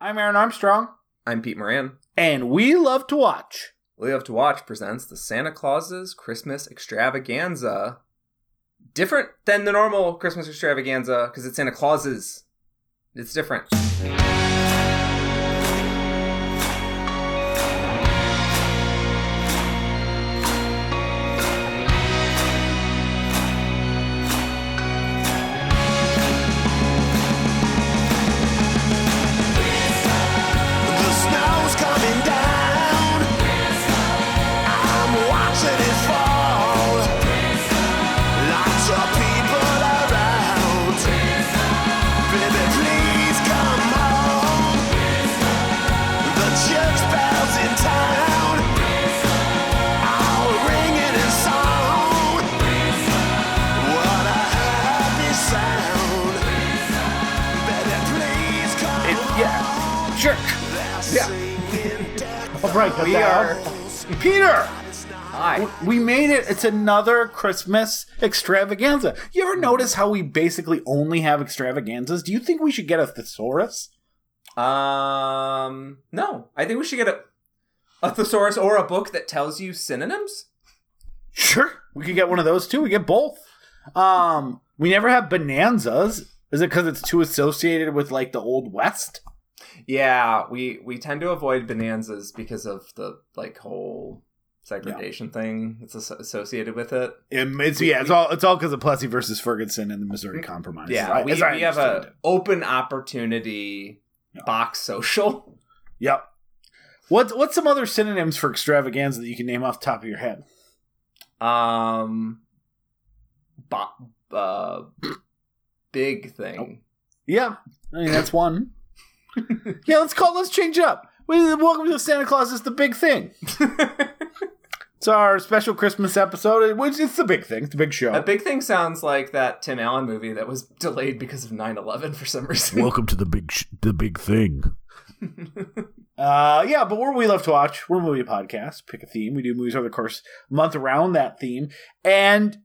I'm Aaron Armstrong, I'm Pete Moran. and we love to watch. We Love to Watch presents the Santa Claus's Christmas Extravaganza. Different than the normal Christmas extravaganza because it's Santa Claus's. It's different. It's another Christmas extravaganza. You ever notice how we basically only have extravaganzas? Do you think we should get a thesaurus? Um, no. I think we should get a, a thesaurus or a book that tells you synonyms. Sure. We could get one of those too. We get both. Um, we never have bonanzas. Is it because it's too associated with like the old west? Yeah, we we tend to avoid bonanzas because of the like whole segregation thing that's associated with it. It's yeah, it's all it's all because of Plessy versus Ferguson and the Missouri Compromise. Yeah, Right, we, we have an it. open opportunity Yeah. box social. Yep. What's what's some other synonyms for extravaganza that you can name off the top of your head? Um, bo- uh, big thing. Yeah, I mean that's one. yeah, let's call. Let's change it up. Welcome to Santa Claus is the big thing. It's our special Christmas episode. Which it's the big thing. It's the big show. A big thing sounds like that Tim Allen movie that was delayed because of 9-11 for some reason. Welcome to the big sh- the big thing. Uh, yeah, but we're we love to watch. We're a movie podcast. Pick a theme. We do movies over the course month around that theme, and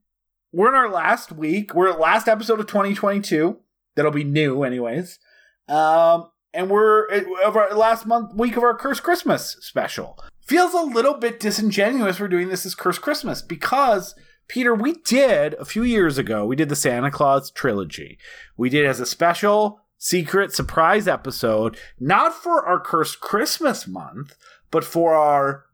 we're in our last week. We're at last episode of 2022. That'll be new, anyways. Um, and we're of our last month week of our Curse Christmas special. Feels a little bit disingenuous we're doing this as Curse Christmas because Peter, we did a few years ago. We did the Santa Claus trilogy. We did as a special secret surprise episode, not for our Cursed Christmas month, but for our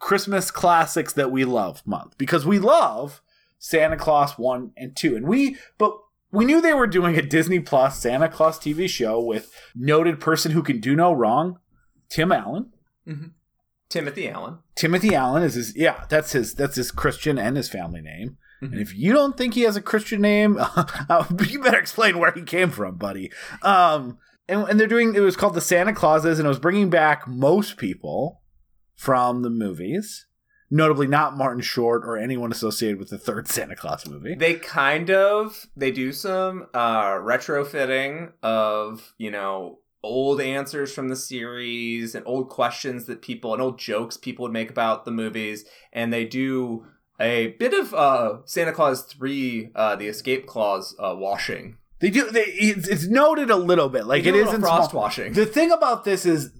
Christmas classics that we love month because we love Santa Claus 1 and 2. And we, but we knew they were doing a Disney Plus Santa Claus TV show with noted person who can do no wrong, Tim Allen. Mm-hmm. Timothy Allen. Timothy Allen is his yeah, that's his that's his Christian and his family name. Mhm. And if you don't think he has a Christian name, you better explain where he came from, buddy. Um, and, and they're doing it was called the Santa Clauses, and it was bringing back most people from the movies, notably not Martin Short or anyone associated with the third Santa Claus movie. They kind of they do some uh retrofitting of, you know, old answers from the series and old questions that people and old jokes people would make about the movies and they do a bit of uh Santa Claus 3 uh the escape clause uh washing. They do. They it's, it's noted a little bit, like it do a is little in frost small- washing. The thing about this is,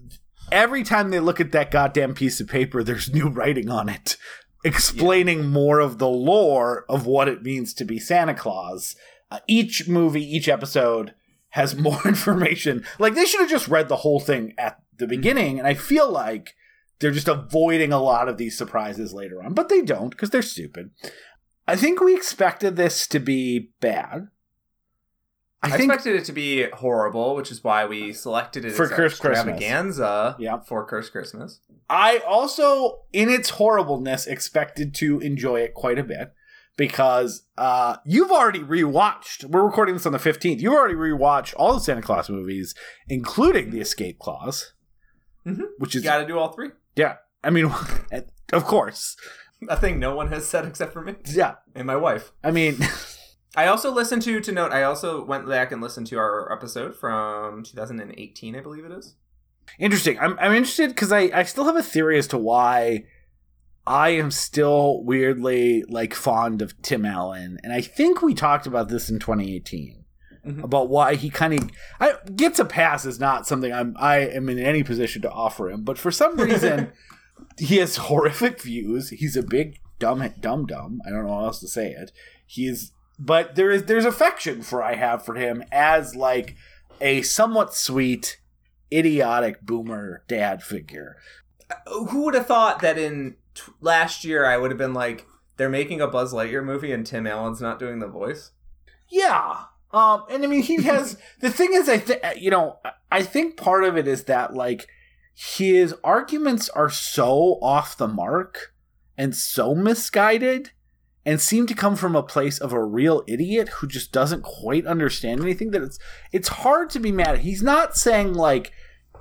every time they look at that goddamn piece of paper, there's new writing on it, explaining more of the lore of what it means to be Santa Claus. Uh, each movie, each episode has mm-hmm. more information. Like they should have just read the whole thing at the mm-hmm. beginning, and I feel like they're just avoiding a lot of these surprises later on, but they don't because they're stupid. I think we expected this to be bad. I, expected it to be horrible, which is why we selected it For as our Cursed Christmas. extravaganza Yeah. for Cursed Christmas. I also, in its horribleness, expected to enjoy it quite a bit because uh, you've already rewatched. We're recording this on the 15th. You've already rewatched all the Santa Claus movies, including the Escape Clause, Mhm. which is, got to do all three. yeah, I mean, of course. A thing no one has said except for me Yeah, and my wife. I mean, I also listened to to note. I also went back and listened to our episode from 2018, I believe it is. interesting. I'm, I'm interested because I, I still have a theory as to why I am still weirdly like fond of Tim Allen, and I think we talked about this in 2018. Mhm. about why he kind of I gets a pass is not something I'm I am in any position to offer him, but for some reason he has horrific views. He's a big dumb dumb dumb. I don't know how else to say it. He is, but there is there's affection for I have for him as like a somewhat sweet, idiotic boomer dad figure. Who would have thought that in t- last year I would have been like, they're making a Buzz Lightyear movie and Tim Allen's not doing the voice? Yeah. Um, and I mean, he has the thing is, I think you know, I think part of it is that like his arguments are so off the mark and so misguided, and seem to come from a place of a real idiot who just doesn't quite understand anything. That it's it's hard to be mad. He's not saying like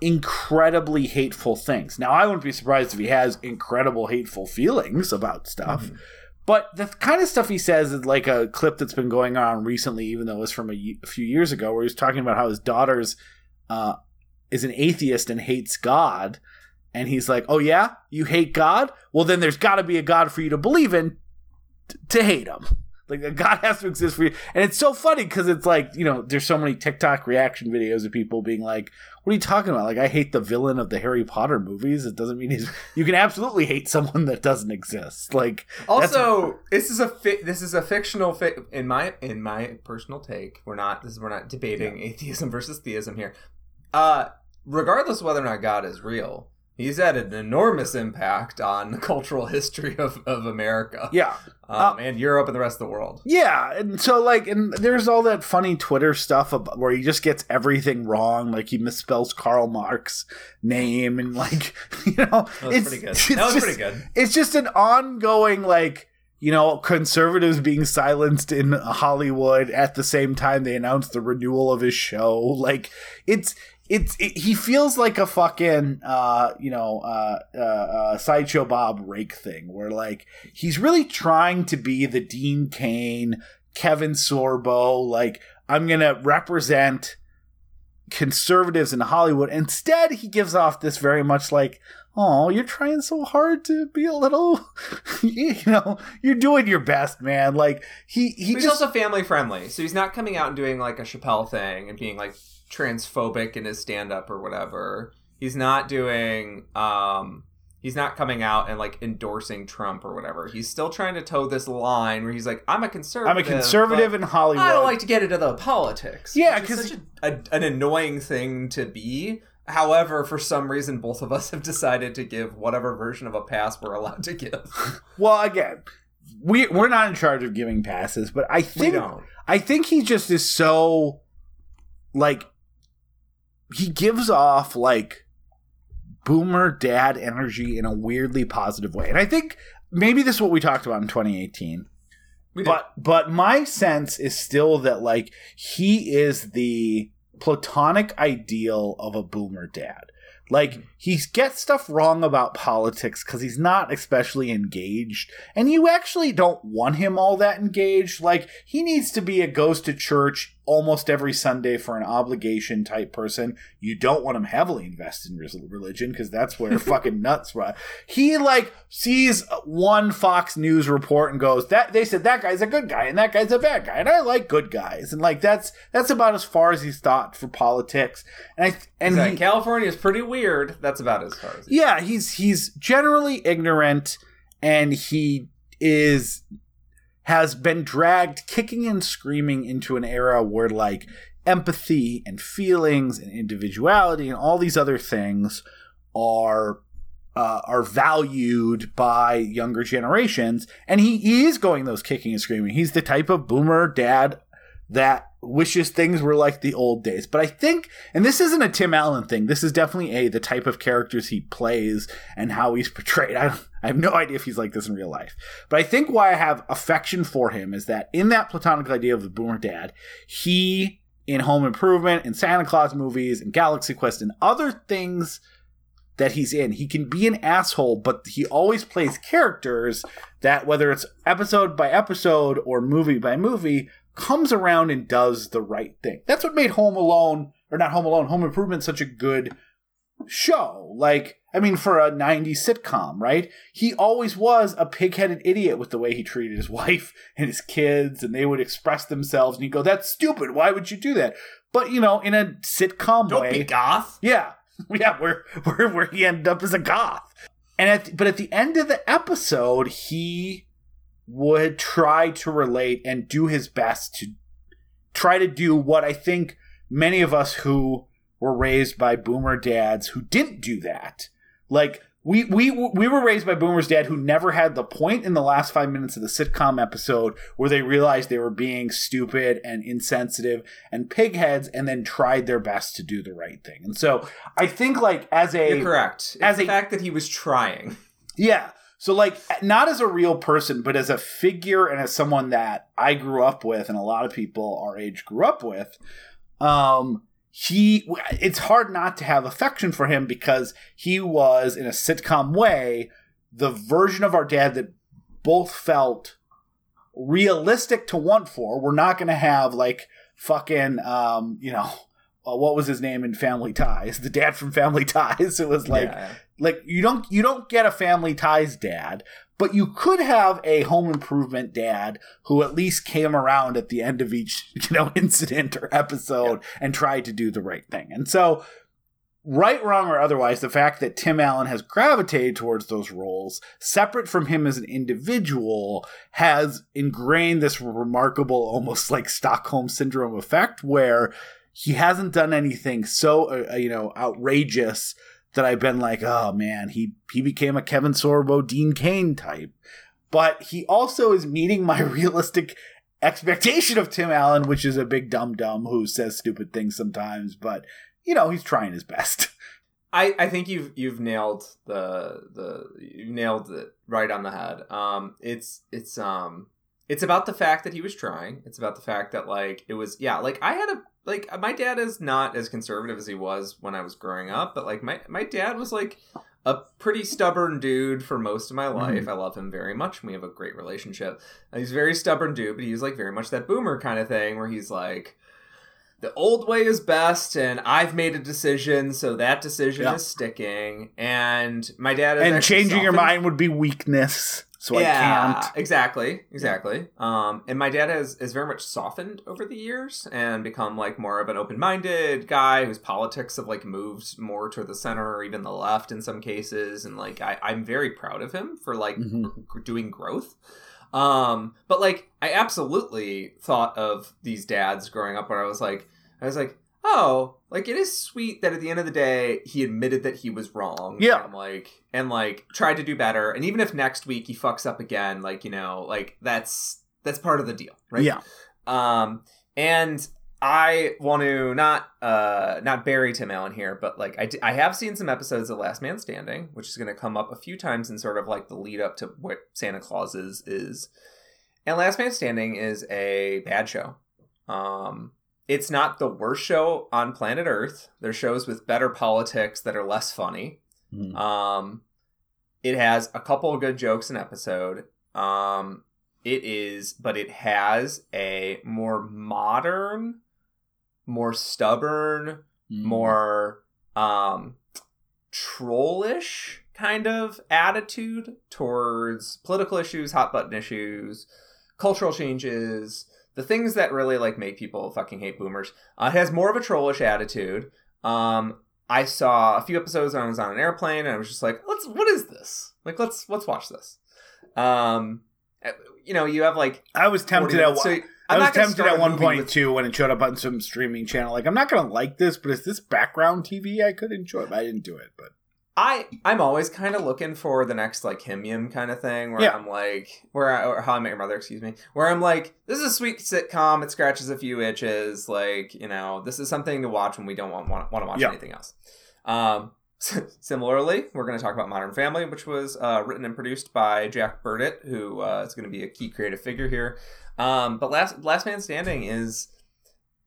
incredibly hateful things. Now, I wouldn't be surprised if he has incredible hateful feelings about stuff. But the kind of stuff he says is like a clip that's been going on recently, even though it was from a, a few years ago, where he was talking about how his daughter's uh, is an atheist and hates God. And he's like, "Oh yeah, you hate God? Well, then there's got to be a God for you to believe in t- to hate him. Like a God has to exist for you." And it's so funny because it's like you know, there's so many TikTok reaction videos of people being like, "What are you talking about? Like, I hate the villain of the Harry Potter movies. It doesn't mean he's. You can absolutely hate someone that doesn't exist. Like, Also, this is a fi- this is a fictional fi- in my in my personal take. We're not this is we're not debating atheism versus theism here. Uh, regardless whether or not God is real, he's had an enormous impact on the cultural history of, of America, yeah, um, and Europe and the rest of the world. Yeah, and so like, and there's all that funny Twitter stuff about, where he just gets everything wrong. Like he misspells Karl Marx name, and like you know, That was it's pretty good. it's That was just- pretty good. It's just an ongoing like you know conservatives being silenced in Hollywood at the same time they announce the renewal of his show. Like it's. It's it, he feels like a fucking uh you know uh, uh uh sideshow Bob rake thing where like he's really trying to be the Dean Cain, Kevin Sorbo, like I'm gonna represent conservatives in Hollywood. Instead, he gives off this very much like, oh, you're trying so hard to be a little, you know, you're doing your best, man. Like he he He's just also family friendly, so he's not coming out and doing like a Chappelle thing and being like transphobic in his stand up or whatever. He's not doing um he's not coming out and like endorsing Trump or whatever. He's still trying to toe this line where he's like, I'm a conservative. I'm a conservative in Hollywood. I don't like to get into the politics. Yeah, because is 'cause- such a, a, an annoying thing to be. However, for some reason, both of us have decided to give whatever version of a pass we're allowed to give. well, again, we we're not in charge of giving passes, but I think. I think he just is so like he gives off like boomer dad energy in a weirdly positive way. And I think maybe this is what we talked about in 2018. But but my sense is still that like he is the platonic ideal of a boomer dad. Like he gets stuff wrong about politics because he's not especially engaged, and you actually don't want him all that engaged. Like he needs to be a goes to church almost every Sunday for an obligation type person. You don't want him heavily invested in religion because that's where fucking nuts run. He like sees one Fox News report and goes, "That they said that guy's a good guy and that guy's a bad guy, and I like good guys." And like that's that's about as far as he's thought for politics. And I and like, he, California is pretty weird. That's about as far as. yeah, he's he's generally ignorant and he is has been dragged kicking and screaming into an era where like empathy and feelings and individuality and all these other things are uh, are valued by younger generations. And he, he is going those kicking and screaming. He's the type of boomer dad that wishes things were like the old days. But i think and this isn't a tim allen thing. This is definitely a the type of characters he plays and how he's portrayed. I, I have no idea if he's like this in real life. But i think why i have affection for him is that in that platonic idea of the boomer dad he in home improvement and santa claus movies and galaxy quest and other things that he's in. He can be an asshole, but he always plays characters that, whether it's episode by episode or movie by movie, comes around and does the right thing. That's what made Home Alone, or not Home Alone, Home Improvement such a good show. Like, I mean, for a 90s sitcom, right? He always was a pig headed idiot with the way he treated his wife and his kids, and they would express themselves, and you go, That's stupid. Why would you do that? But, you know, in a sitcom Don't way. be goth. Yeah, yeah, where where where he ended up as a goth. And at but at the end of the episode, he would try to relate and do his best to try to do what I think many of us who were raised by boomer dads who didn't do that. Like we we we were raised by boomers dad who never had the point in the last 5 minutes of the sitcom episode where they realized they were being stupid and insensitive and pigheads and then tried their best to do the right thing. And so I think like as a You're correct. It's as the a- fact that he was trying. yeah. So like not as a real person, but as a figure and as someone that I grew up with and a lot of people our age grew up with, um he it's hard not to have affection for him because he was in a sitcom way the version of our dad that both felt realistic to want for. We're not going to have like fucking um, you know, Uh, what was his name in Family Ties? The dad from Family Ties. It was like Yeah. like you don't you don't get a family ties dad but you could have a home improvement dad who at least came around at the end of each you know incident or episode and tried to do the right thing and so right wrong or otherwise the fact that tim allen has gravitated towards those roles separate from him as an individual has ingrained this remarkable almost like stockholm syndrome effect where he hasn't done anything so uh, you know outrageous that I've been like, oh man, he he became a Kevin Sorbo, Dean Cain type. But he also is meeting my realistic expectation of Tim Allen, which is a big dumb dumb who says stupid things sometimes, but you know, he's trying his best. I, I think you've you've nailed the the you nailed it right on the head. Um, it's it's um it's about the fact that he was trying. It's about the fact that like it was yeah like I had a like uh, my dad is not as conservative as he was when I was growing up, but like my my dad was like a pretty stubborn dude for most of my mm-hmm. life. I love him very much. and We have a great relationship. And he's a very stubborn dude, but he's like very much that boomer kind of thing where he's like the old way is best and I've made a decision, so that decision Yeah. is sticking. And my dad is and changing your mind would be weakness. So yeah, I can't. exactly, exactly. Um, and my dad has is very much softened over the years and become like more of an open minded guy whose politics have like moved more to the center or even the left in some cases. And like I, I'm very proud of him for like Mhm. gr- doing growth. Um, but like I absolutely thought of these dads growing up where I was like, I was like, oh, like it is sweet that at the end of the day he admitted that he was wrong. Yeah. And like and like tried to do better. And even if next week he fucks up again, like, you know, like that's that's part of the deal, right? Yeah. Um and I want to not uh not bury Tim Allen here, but like I, d- I have seen some episodes of Last Man Standing, which is going to come up a few times in sort of like the lead up to what Santa Claus is is. And Last Man Standing is a bad show. Um it's not the worst show on planet Earth. There's shows with better politics that are less funny. Mm. Um, it has a couple of good jokes an episode. Um, it is, but it has a more modern, more stubborn, Mm. more um, trollish kind of attitude towards political issues, hot button issues, cultural changes, the things that really like make people fucking hate boomers. Uh, it has more of a trollish attitude. Um, I saw a few episodes when I was on an airplane, and I was just like, "Let's, what is this? Like, let's let's watch this." Um, uh, you know, you have like I was tempted at one. so I I'm was tempted at one point with- too when it showed up on some streaming channel. Like, I'm not gonna like this, but is this background TV I could enjoy? But I didn't do it. But I I'm always kind of looking for the next like him yim kind of thing where Yeah. I'm like where I, or How I Met Your Mother, excuse me, where I'm like this is a sweet sitcom. It scratches a few itches. Like you know this is something to watch when we don't want want, want to watch Yeah. anything else. Um, similarly, we're going to talk about Modern Family, which was uh, written and produced by Jack Burditt, who uh, is going to be a key creative figure here. Um, but last Last Man Standing is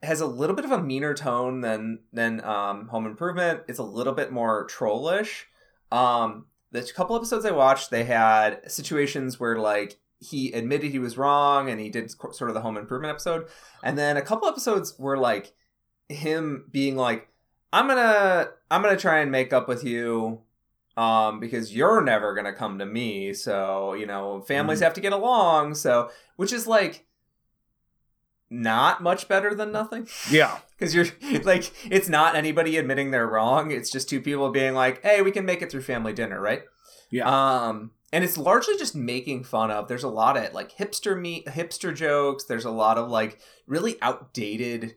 has a little bit of a meaner tone than than um, Home Improvement. It's a little bit more trollish. Um, the couple episodes I watched, they had situations where like he admitted he was wrong and he did sort of the Home Improvement episode, and then a couple episodes were like him being like, I'm gonna I'm gonna try and make up with you, um, because you're never gonna come to me. So you know, families Mhm. have to get along. So which is like not much better than nothing. Yeah. Because you're like, it's not anybody admitting they're wrong. It's just two people being like, "Hey, we can make it through family dinner, right?" Yeah. Um, and it's largely just making fun of. There's a lot of like hipster meat, hipster jokes. There's a lot of like really outdated,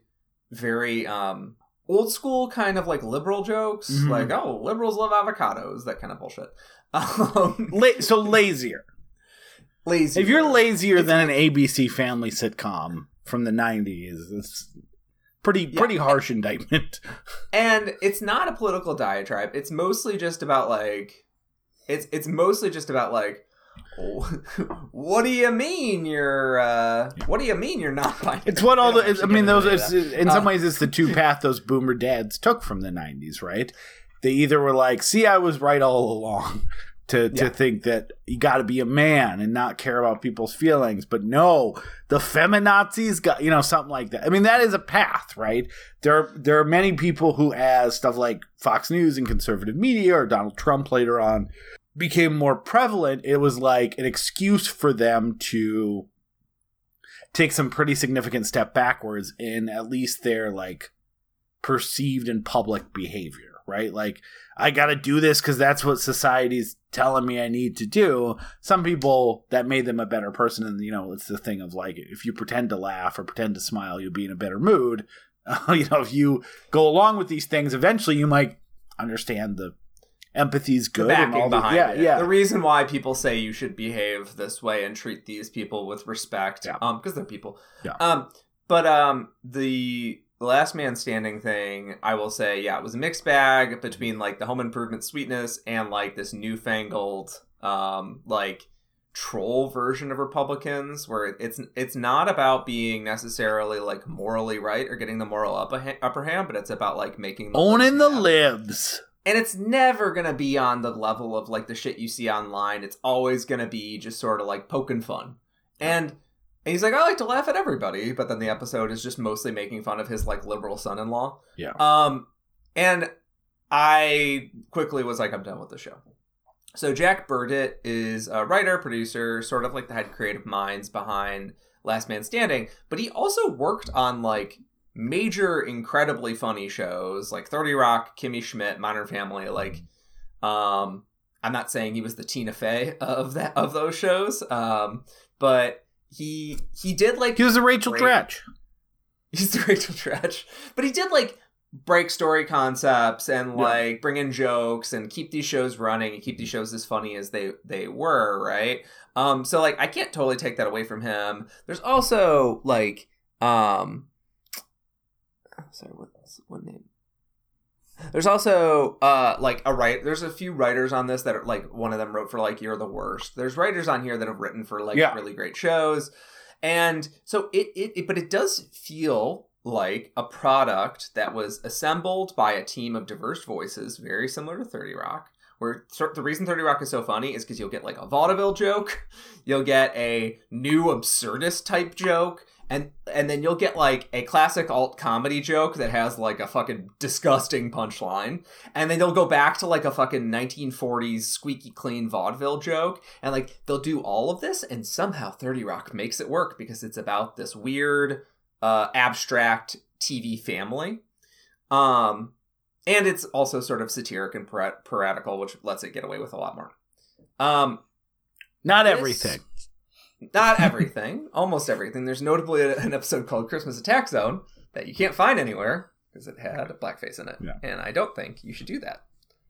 very um old school kind of like liberal jokes, Mhm. like oh, liberals love avocados, that kind of bullshit. Um, La- so lazier. lazy. If you're lazier than an ABC family sitcom from the '90s, it's pretty Yeah. pretty harsh indictment. and it's not a political diatribe it's mostly just about like it's it's mostly just about like what do you mean you're uh what do you mean you're not buying It's what all the. I mean, those. It's, in some Uh, ways, it's the two path those boomer dads took from the '90s, right? They either were like, "See, I was right all along," to to think that you got to be a man and not care about people's feelings, but no, the feminazis got you know something like that. I mean, that is a path, right? There there are many people who, as stuff like Fox News and conservative media or Donald Trump later on became more prevalent, it was like an excuse for them to take some pretty significant step backwards in at least their like perceived and public behavior, right? Like I got to do this cuz that's what society's telling me I need to do. Some people that made them a better person and you know, it's the thing of like if you pretend to laugh or pretend to smile, you'll be in a better mood. you know, if you go along with these things, eventually you might understand the empathy's the good and backing all the, yeah, it. yeah. The reason why people say you should behave this way and treat these people with respect, Yeah. um, because they're people. Yeah. Um, but um, the last man standing thing, I will say, yeah, it was a mixed bag between like the home improvement sweetness and like this newfangled, um, like troll version of Republicans, where it's it's not about being necessarily like morally right or getting the moral upper upper hand, but it's about like making the owning the libs libs. and it's never gonna be on the level of like the shit you see online. It's always gonna be just sort of like poking fun. And and he's like, I like to laugh at everybody, but then the episode is just mostly making fun of his like liberal son-in-law. Yeah. Um, and I quickly was like, I'm done with the show. So Jack Burditt is a writer, producer, sort of like the head creative minds behind Last Man Standing, but he also worked on like major, incredibly funny shows like 30 Rock, Kimmy Schmidt, Modern Family. Like, um, I'm not saying he was the Tina Fey of that of those shows, um, but he he did like He was a Rachel Great. Dratch. he's the Rachel Dratch, but he did like break story concepts and Yeah. like bring in jokes and keep these shows running and keep these shows as funny as they they were, right? Um, so like I can't totally take that away from him. There's also like um, sorry, what's what name? There's also uh like a right. There's a few writers on this that are like one of them wrote for like You're the Worst. There's writers on here that have written for like Yeah. really great shows, and so it, it it but it does feel like a product that was assembled by a team of diverse voices, very similar to Thirty Rock. Where the reason Thirty Rock is so funny is because you'll get like a vaudeville joke, you'll get a new absurdist type joke, and and then you'll get like a classic alt comedy joke that has like a fucking disgusting punchline. And then they'll go back to like a fucking 1940s squeaky clean vaudeville joke. And like they'll do all of this and somehow 30 rock makes it work because it's about this weird uh abstract tv family. Um and it's also sort of satiric and para- piratical which lets it get away with a lot more. Um Not This- everything. Not everything, almost everything. There's notably an episode called Christmas Attack Zone that you can't find anywhere because it had a blackface in it. Yeah. And I don't think you should do that.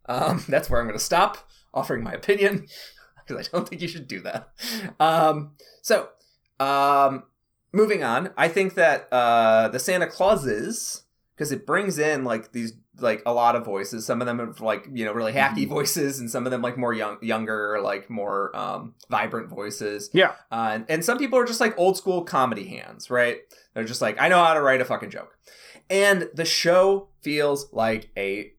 Um, that's where I'm going to stop offering my opinion because I don't think you should do that. Um, so, um, moving on, I think that uh, the Santa Clauses, because it brings in like these like a lot of voices. Some of them have like you know really hacky voices, and some of them like more young, younger, like more um, vibrant voices. Yeah. Uh, and, and some people are just like old school comedy hands, right? They're just like, I know how to write a fucking joke. And the show feels like a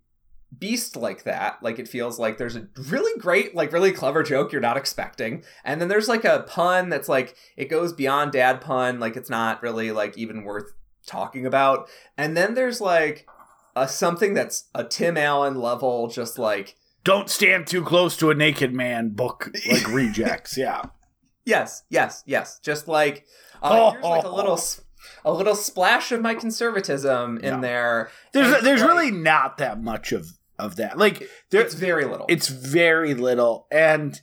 beast like that. Like it feels like there's a really great, like really clever joke you're not expecting. And then there's like a pun that's like, it goes beyond dad pun. Like it's not really like even worth talking about. And then there's like a something that's a Tim Allen level, just like Don't stand too close to a naked man book like rejects. Yeah. yes, yes, yes, just like uh, Oh, here's like a little a little splash of my conservatism in Yeah. there. There's And, there's like, really not that much of of that. Like there, it's very little. it's very little, and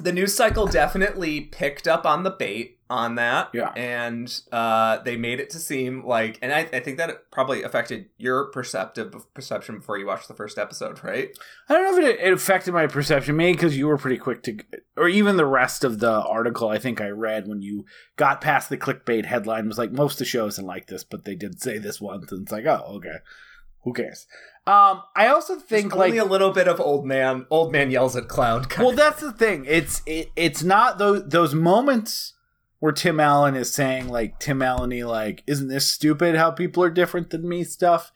the news cycle definitely picked up on the bait on that. Yeah. And uh, they made it to seem like, and I, I think that it probably affected your perceptive perception before you watched the first episode, right? I don't know if it, it affected my perception, maybe because you were pretty quick to, or even the rest of the article I think I read when you got past the clickbait headline was like most of the show isn't like this, but they did say this once, and it's like, oh, okay, who cares? Um, I also think There's like only a little bit of old man, old man yells at cloud. Kind well that's the thing it's it, it's not those those moments where tim allen is saying like tim allen like isn't this stupid how people are different than me stuff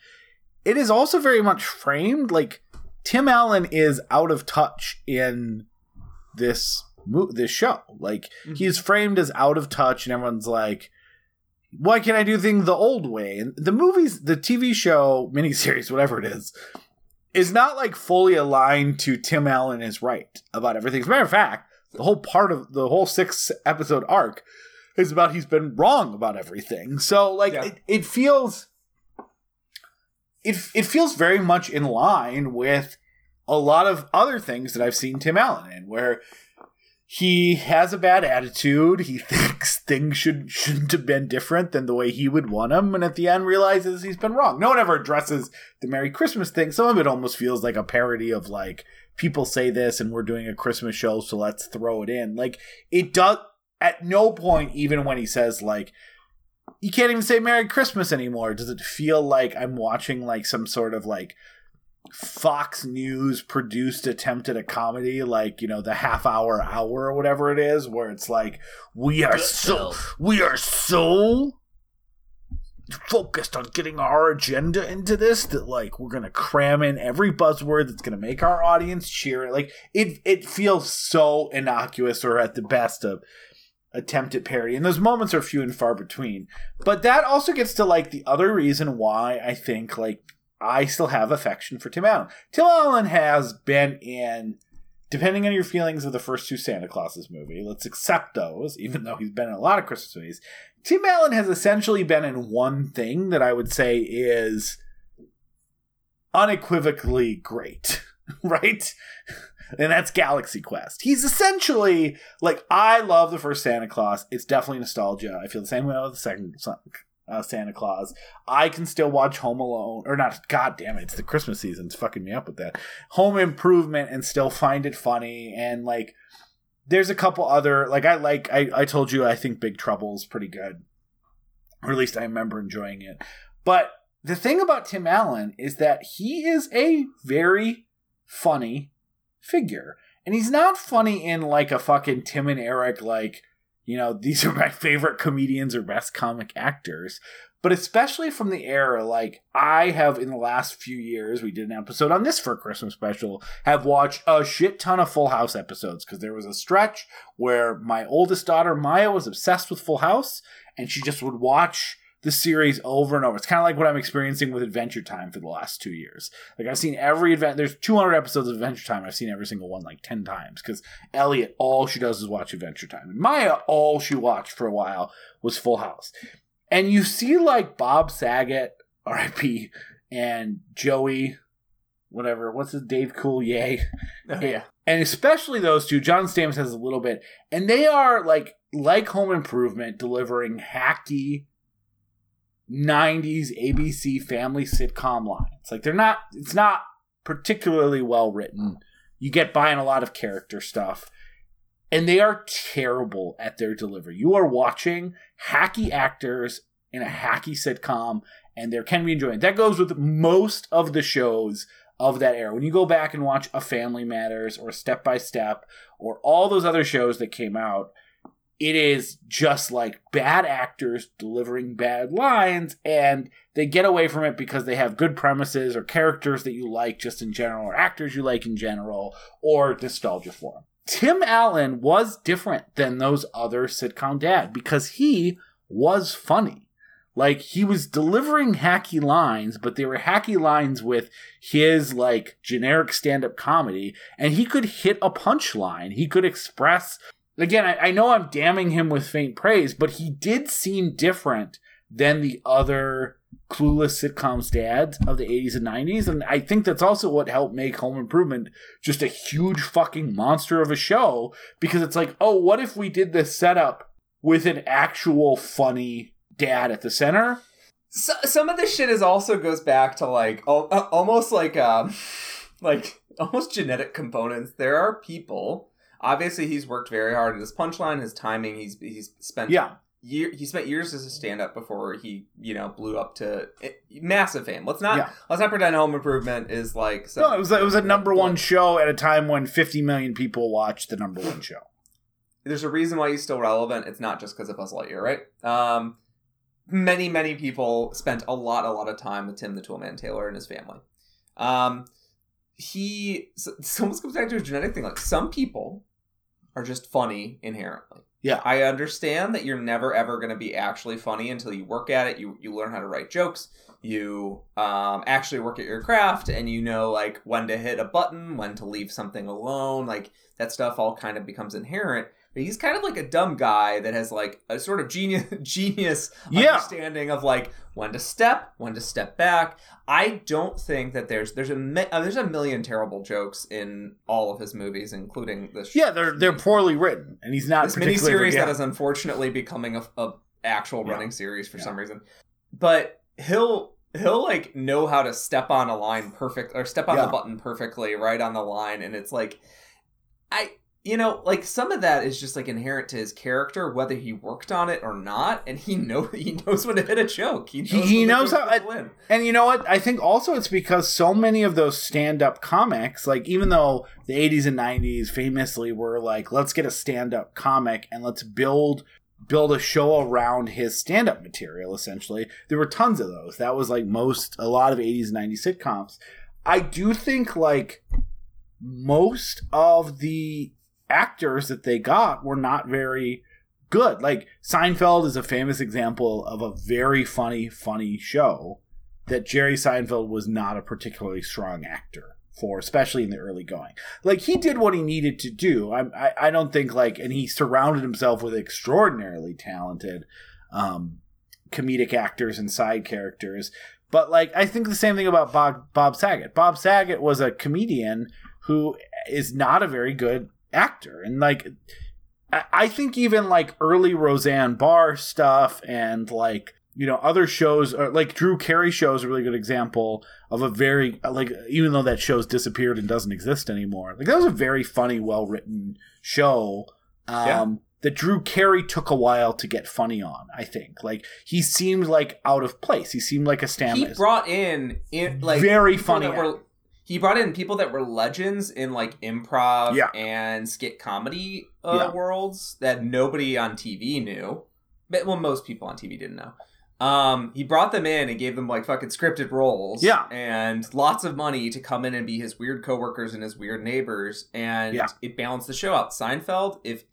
it is also very much framed like tim allen is out of touch in this mo- this show like Mhm. he's framed as out of touch and everyone's like why can't i do things the old way and the movies the tv show miniseries whatever it is is not like fully aligned to Tim Allen is right about everything. As a matter of fact, the whole part of the whole six episode arc is about he's been wrong about everything. So like Yeah. it, it feels it it feels very much in line with a lot of other things that I've seen Tim Allen in where he has a bad attitude. He thinks things should shouldn't have been different than the way he would want them, and at the end realizes he's been wrong. No one ever addresses the Merry Christmas thing. Some of it almost feels like a parody of like people say this, and we're doing a Christmas show, so let's throw it in. Like it does. At no point, even when he says like you can't even say Merry Christmas anymore, does it feel like I'm watching like some sort of like Fox News produced attempt at a comedy, like you know the half hour hour or whatever it is, where it's like we are so we are so focused on getting our agenda into this that like we're gonna cram in every buzzword that's gonna make our audience cheer. Like it it feels so innocuous or at the best a attempt at parody, and those moments are few and far between. But that also gets to like the other reason why I think like I still have affection for Tim Allen. Tim Allen has been in, depending on your feelings of the first two Santa Clauses movie, let's accept those, even though he's been in a lot of Christmas movies. Tim Allen has essentially been in one thing that I would say is unequivocally great, right? And that's Galaxy Quest. He's essentially like I love the first Santa Claus. It's definitely nostalgia. I feel the same way with the second uh, Santa Claus. I can still watch Home Alone, or not. God damn it! It's the Christmas season. It's fucking me up with that. Home Improvement, and still find it funny. And like, there's a couple other like I like. I I told you I think Big Trouble's pretty good, or at least I remember enjoying it. But the thing about Tim Allen is that he is a very funny figure, and he's not funny in like a fucking Tim and Eric like you know, these are my favorite comedians or best comic actors. But especially from the era, like I have in the last few years, we did an episode on this for a Christmas special, have watched a shit ton of Full House episodes because there was a stretch where my oldest daughter, Maya, was obsessed with Full House and she just would watch the series over and over. It's kind of like what I'm experiencing with Adventure Time for the last two years. Like I've seen every event. There's 200 episodes of Adventure Time. I've seen every single one like 10 times because Elliot, all she does is watch Adventure Time. And Maya, all she watched for a while was Full House. And you see like Bob Saget, R.I.P., and Joey, whatever, what's his Dave Coulier, Oh, yeah. and especially those two. John Stamos has a little bit, and they are like like Home Improvement, delivering hacky. 90s ABC family sitcom lines. Like they're not it's not particularly well written. You get by in a lot of character stuff. And they are terrible at their delivery. You are watching hacky actors in a hacky sitcom, and there can be enjoyment. That goes with most of the shows of that era. When you go back and watch A Family Matters or Step by Step or all those other shows that came out, it is just like bad actors delivering bad lines and they get away from it because they have good premises or characters that you like just in general or actors you like in general or nostalgia for them. Tim Allen was different than those other sitcom dad because he was funny. Like he was delivering hacky lines, but they were hacky lines with his like generic stand-up comedy, and he could hit a punchline. He could express again, I, I know I'm damning him with faint praise, but he did seem different than the other clueless sitcoms dads of the 80s and 90s. And I think that's also what helped make Home Improvement just a huge fucking monster of a show because it's like, oh, what if we did this setup with an actual funny dad at the center? So, some of this shit is also goes back to like uh, almost like um like almost genetic components. There are people. Obviously, he's worked very hard at his punchline, his timing. He's he's spent Yeah. Year he spent years as a stand up before he you know blew up to eh, massive fame. Let's not Yeah. let's not pretend Home Improvement is like some- No, it was it was a number one show at a time when 50 million people watched the number one show. there's a reason why he's still relevant. It's not just because of Buzz Lightyear, right? Um, many, many people spent a lot, a lot of time with Tim the Toolman Taylor and his family. Um, he, so, this almost comes back to a genetic thing. Like some people are just funny inherently. Yeah. I understand that you're never ever going to be actually funny until you work at it. You you learn how to write jokes. You um, actually work at your craft, and you know like when to hit a button, when to leave something alone. Like that stuff all kind of becomes inherent. He's kind of like a dumb guy that has like a sort of genius genius Yeah. understanding of like when to step, when to step back. I don't think that there's there's a mi- uh, there's a million terrible jokes in all of his movies, including this. Yeah, they're they're poorly written, and he's not this miniseries that yeah. is unfortunately becoming a, a actual Yeah. running series for Yeah. some reason. But he'll he'll like know how to step on a line perfect or step on the button perfectly right on the line, and it's like I you know like some of that is just like inherent to his character whether he worked on it or not and he know he knows when to hit a joke he knows, He- he when the knows how- win. And you know what? I think also it's because so many of those stand-up comics, like even though the 80s and 90s famously were like, let's get a stand-up comic and let's build build a show around his stand-up material essentially. There were tons of those. That was like most a lot of 80s and 90s sitcoms. I do think like most of the actors that they got were not very good. Like Seinfeld is a famous example of a very funny, funny show that Jerry Seinfeld was not a particularly strong actor for, especially in the early going. Like he did what he needed to do. I, I, I don't think like, and he surrounded himself with extraordinarily talented um, comedic actors and side characters. But like, I think the same thing about Bob Bob Saget. Bob Saget was a comedian who is not a very good actor, and like, I, think even like early Roseanne Barr stuff and like you know other shows like Drew Carey show is a really good example of a very like even though that show's disappeared and doesn't exist anymore like that was a very funny well written show um Yeah. that Drew Carey took a while to get funny on I think. Like he seemed like out of place. He seemed like a he brought in, in like Very funny he brought in people that were legends in like improv Yeah. and skit comedy uh, Yeah. worlds that nobody on TV knew. But well, most people on TV didn't know. Um, he brought them in and gave them like fucking scripted roles, Yeah. and lots of money to come in and be his weird coworkers and his weird neighbors, and Yeah. it balanced the show out. Seinfeld, if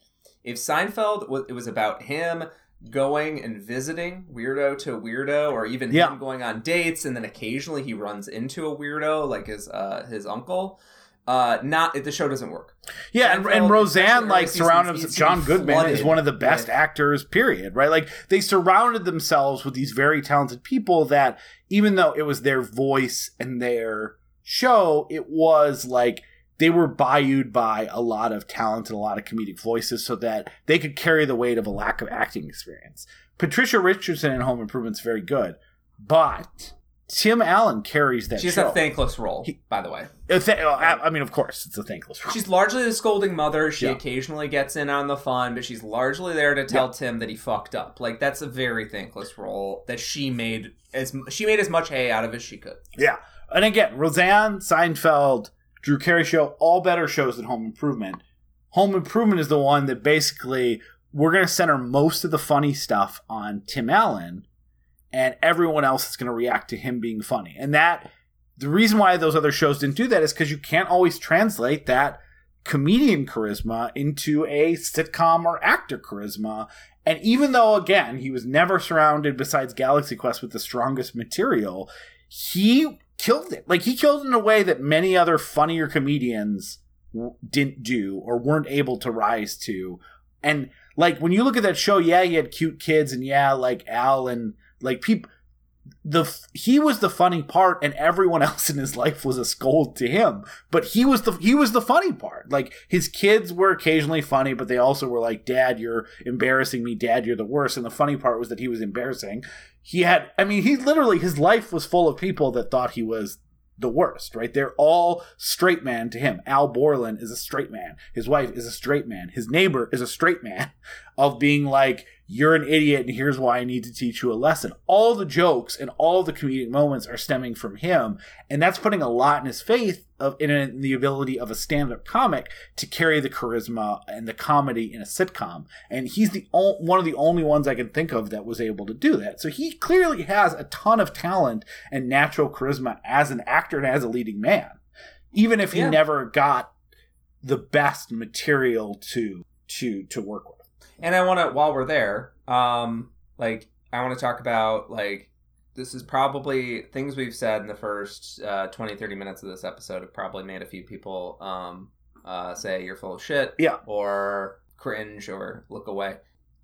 if Seinfeld was it was about him going and visiting weirdo to weirdo or even Yeah. him going on dates and then occasionally he runs into a weirdo like his uh his uncle uh not the show doesn't work Yeah, and, and Roseanne like early seasons, surrounded. John Goodman is one of the best with- actors. Period. Right? Like they surrounded themselves with these very talented people that, even though it was their voice and their show, it was like they were bayoued by a lot of talent and a lot of comedic voices, so that they could carry the weight of a lack of acting experience. Patricia Richardson in Home Improvement's very good, but Tim Allen carries that. she's show. a thankless role He- by the way th- oh, I I mean, of course, it's a thankless role. she's largely the scolding mother she Yeah. occasionally gets in on the fun but she's largely there to tell tim that he fucked up like that's a very thankless role that she made as she made as much hay out of as she could Yeah. And again, Roseanne, Seinfeld, Drew Carey show, all better shows than Home Improvement. Home Improvement is the one that basically we're going to center most of the funny stuff on Tim Allen, and everyone else is going to react to him being funny. And that the reason why those other shows didn't do that is because you can't always translate that comedian charisma into a sitcom or actor charisma. And even though, again, he was never surrounded besides Galaxy Quest with the strongest material, he killed it. Like, he killed in a way that many other funnier comedians w- didn't do or weren't able to rise to. And, like, when you look at that show, yeah, he had cute kids, and yeah, like Al and, like, people. The he was the funny part, and everyone else in his life was a scold to him. But he was the he was the funny part. Like his kids were occasionally funny, but they also were like, "Dad, you're embarrassing me. Dad, you're the worst." And the funny part was that he was embarrassing. He had, I mean, he literally his life was full of people that thought he was the worst. Right? They're all straight man to him. Al Borland is a straight man. His wife is a straight man. His neighbor is a straight man. Of being like, you're an idiot and here's why I need to teach you a lesson. All the jokes and all the comedic moments are stemming from him, and that's putting a lot in his faith of in, in the ability of a stand-up comic to carry the charisma and the comedy in a sitcom. And he's the o- one of the only ones I can think of that was able to do that. So he clearly has a ton of talent and natural charisma as an actor and as a leading man, even if he Yeah. never got the best material to to to work with. And I want to, while we're there, um, like I want to talk about like this is probably things we've said in the first uh, 20, 30 minutes of this episode have probably made a few people um, uh, say you're full of shit, Yeah. or cringe, or look away.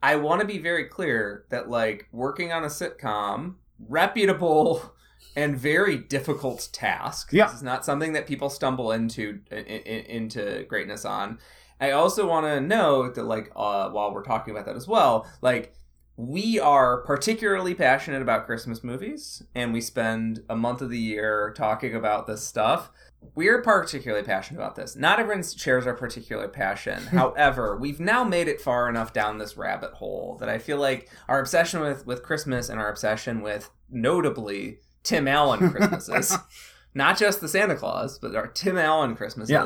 I want to be very clear that like working on a sitcom, reputable and very difficult task. Yeah. This is not something that people stumble into in, in, into greatness on. I also want to note that, like, uh, while we're talking about that as well, like, we are particularly passionate about Christmas movies, and we spend a month of the year talking about this stuff. We're particularly passionate about this. Not everyone shares our particular passion. However, we've now made it far enough down this rabbit hole that I feel like our obsession with, with Christmas and our obsession with, notably, Tim Allen Christmases, not just the Santa Claus, but our Tim Allen Christmases, Yeah.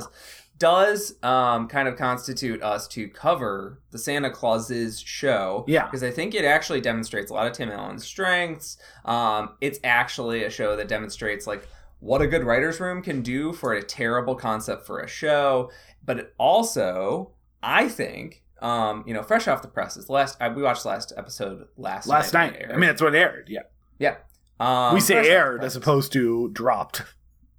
Does um, kind of constitute us to cover the Santa Claus's show. Yeah. Because I think it actually demonstrates a lot of Tim Allen's strengths. Um, it's actually a show that demonstrates like what a good writer's room can do for a terrible concept for a show. But it also, I think, um, you know, fresh off the presses. Last I, we watched the last episode last Last night. night. I mean, that's what it aired. Yeah. yeah. Um, we say fresh off the aired as opposed to dropped,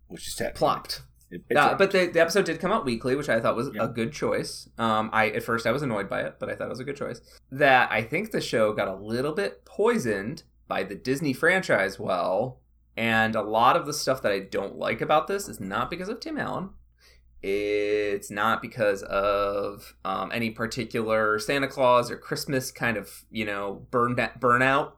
which is technically plopped. It, it Uh, but the, the episode did come out weekly, which I thought was Yeah. a good choice. Um, I at first I was annoyed by it, but I thought it was a good choice. That I think the show got a little bit poisoned by the Disney franchise well, and a lot of the stuff that I don't like about this is not because of Tim Allen. It's not because of um, any particular Santa Claus or Christmas kind of you know burn burnout.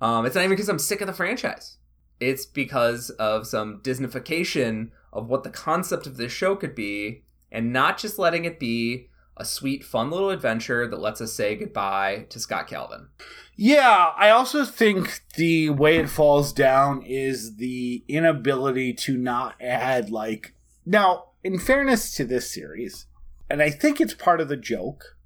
Um, it's not even because I'm sick of the franchise. It's because of some Disneyfication of what the concept of this show could be, and not just letting it be a sweet, fun little adventure that lets us say goodbye to Scott Calvin. Yeah, I also think the way it falls down is the inability to not add like now. In fairness to this series, and I think it's part of the joke.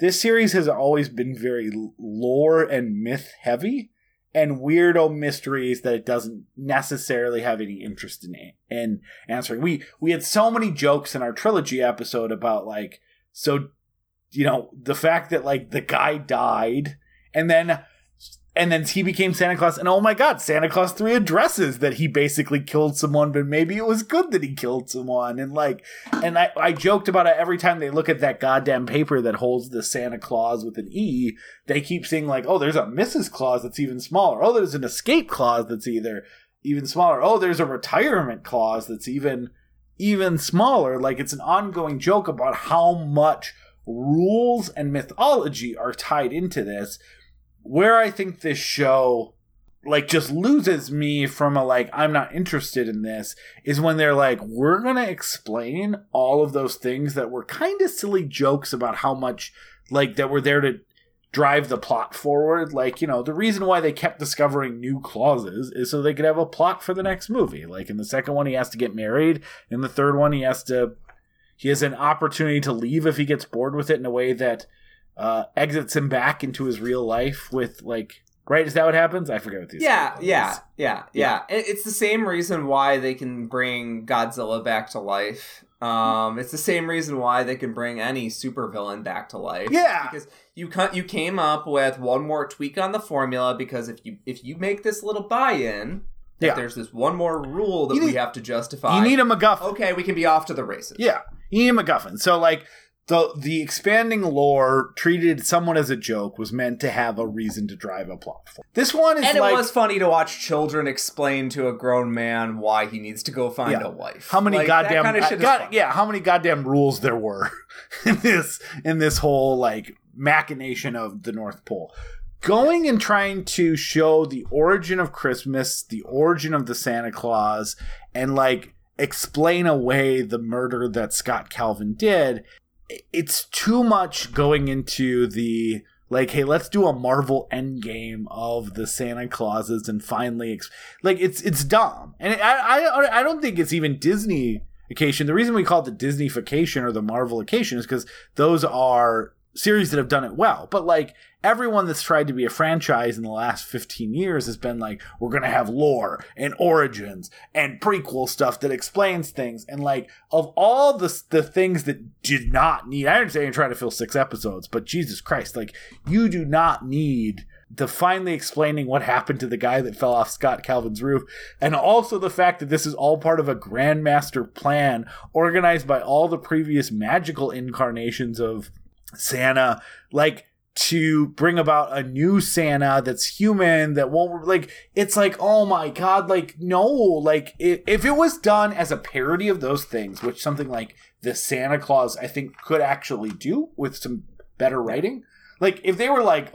This series has always been very lore and myth heavy, and weirdo mysteries that it doesn't necessarily have any interest in in answering. We we had so many jokes in our trilogy episode about like so you know the fact that like the guy died and then and then he became Santa Claus and oh my god Santa Claus 3 addresses that he basically killed someone but maybe it was good that he killed someone. And like and I, I joked about it every time they look at that goddamn paper that holds the Santa Claus with an E they keep seeing like oh there's a Mrs. Claus that's even smaller. Oh there's an escape clause that's either even smaller. Oh there's a retirement clause that's even even smaller. Like it's an ongoing joke about how much rules and mythology are tied into this where i think this show like just loses me from a like i'm not interested in this is when they're like we're gonna explain all of those things that were kind of silly jokes about how much like that were there to drive the plot forward. Like you know the reason why they kept discovering new clauses is so they could have a plot for the next movie. Like in the second one he has to get married. In the third one he has to he has an opportunity to leave if he gets bored with it in a way that uh, exits him back into his real life with like right is that what happens i forget what these Yeah, are. yeah, yeah, yeah. It's the same reason why they can bring Godzilla back to life Um, it's the same reason why they can bring any supervillain back to life. Yeah. because you cut you came up with one more tweak on the formula because if you if you make this little buy-in, that Yeah. there's this one more rule that You we have to justify. You need a MacGuffin. okay, we can be off to the races. Yeah, you need a MacGuffin. So like the the expanding lore treated somewhat as a joke was meant to have a reason to drive a plot. forward. This one is And like it was funny to watch children explain to a grown man why he needs to go find Yeah. a wife. how many Like, goddamn kind of God- yeah how many goddamn rules there were in this in this whole like machination of the North Pole. Going and trying to show the origin of Christmas, the origin of the Santa Claus, and like explain away the murder that Scott Calvin did. It's too much going into the like, hey, let's do a Marvel Endgame of the Santa Clauses and finally, ex- like, it's it's dumb, and I I I don't think it's even Disney. The reason we call it the Disneyfication or the Marvelication is because those are series that have done it well. But like everyone that's tried to be a franchise in the last 15 years has been like, we're going to have lore and origins and prequel stuff that explains things. And like, of all the, the things that did not need, I understand you're trying to fill six episodes, but Jesus Christ, like, you do not need the finally explaining what happened to the guy that fell off Scott Calvin's roof, and also the fact that this is all part of a grandmaster plan organized by all the previous magical incarnations of Santa, like to bring about a new Santa that's human that won't like it's like oh my god like no like i if it was done as a parody of those things which something like the Santa Claus I think could actually do with some better writing like if they were like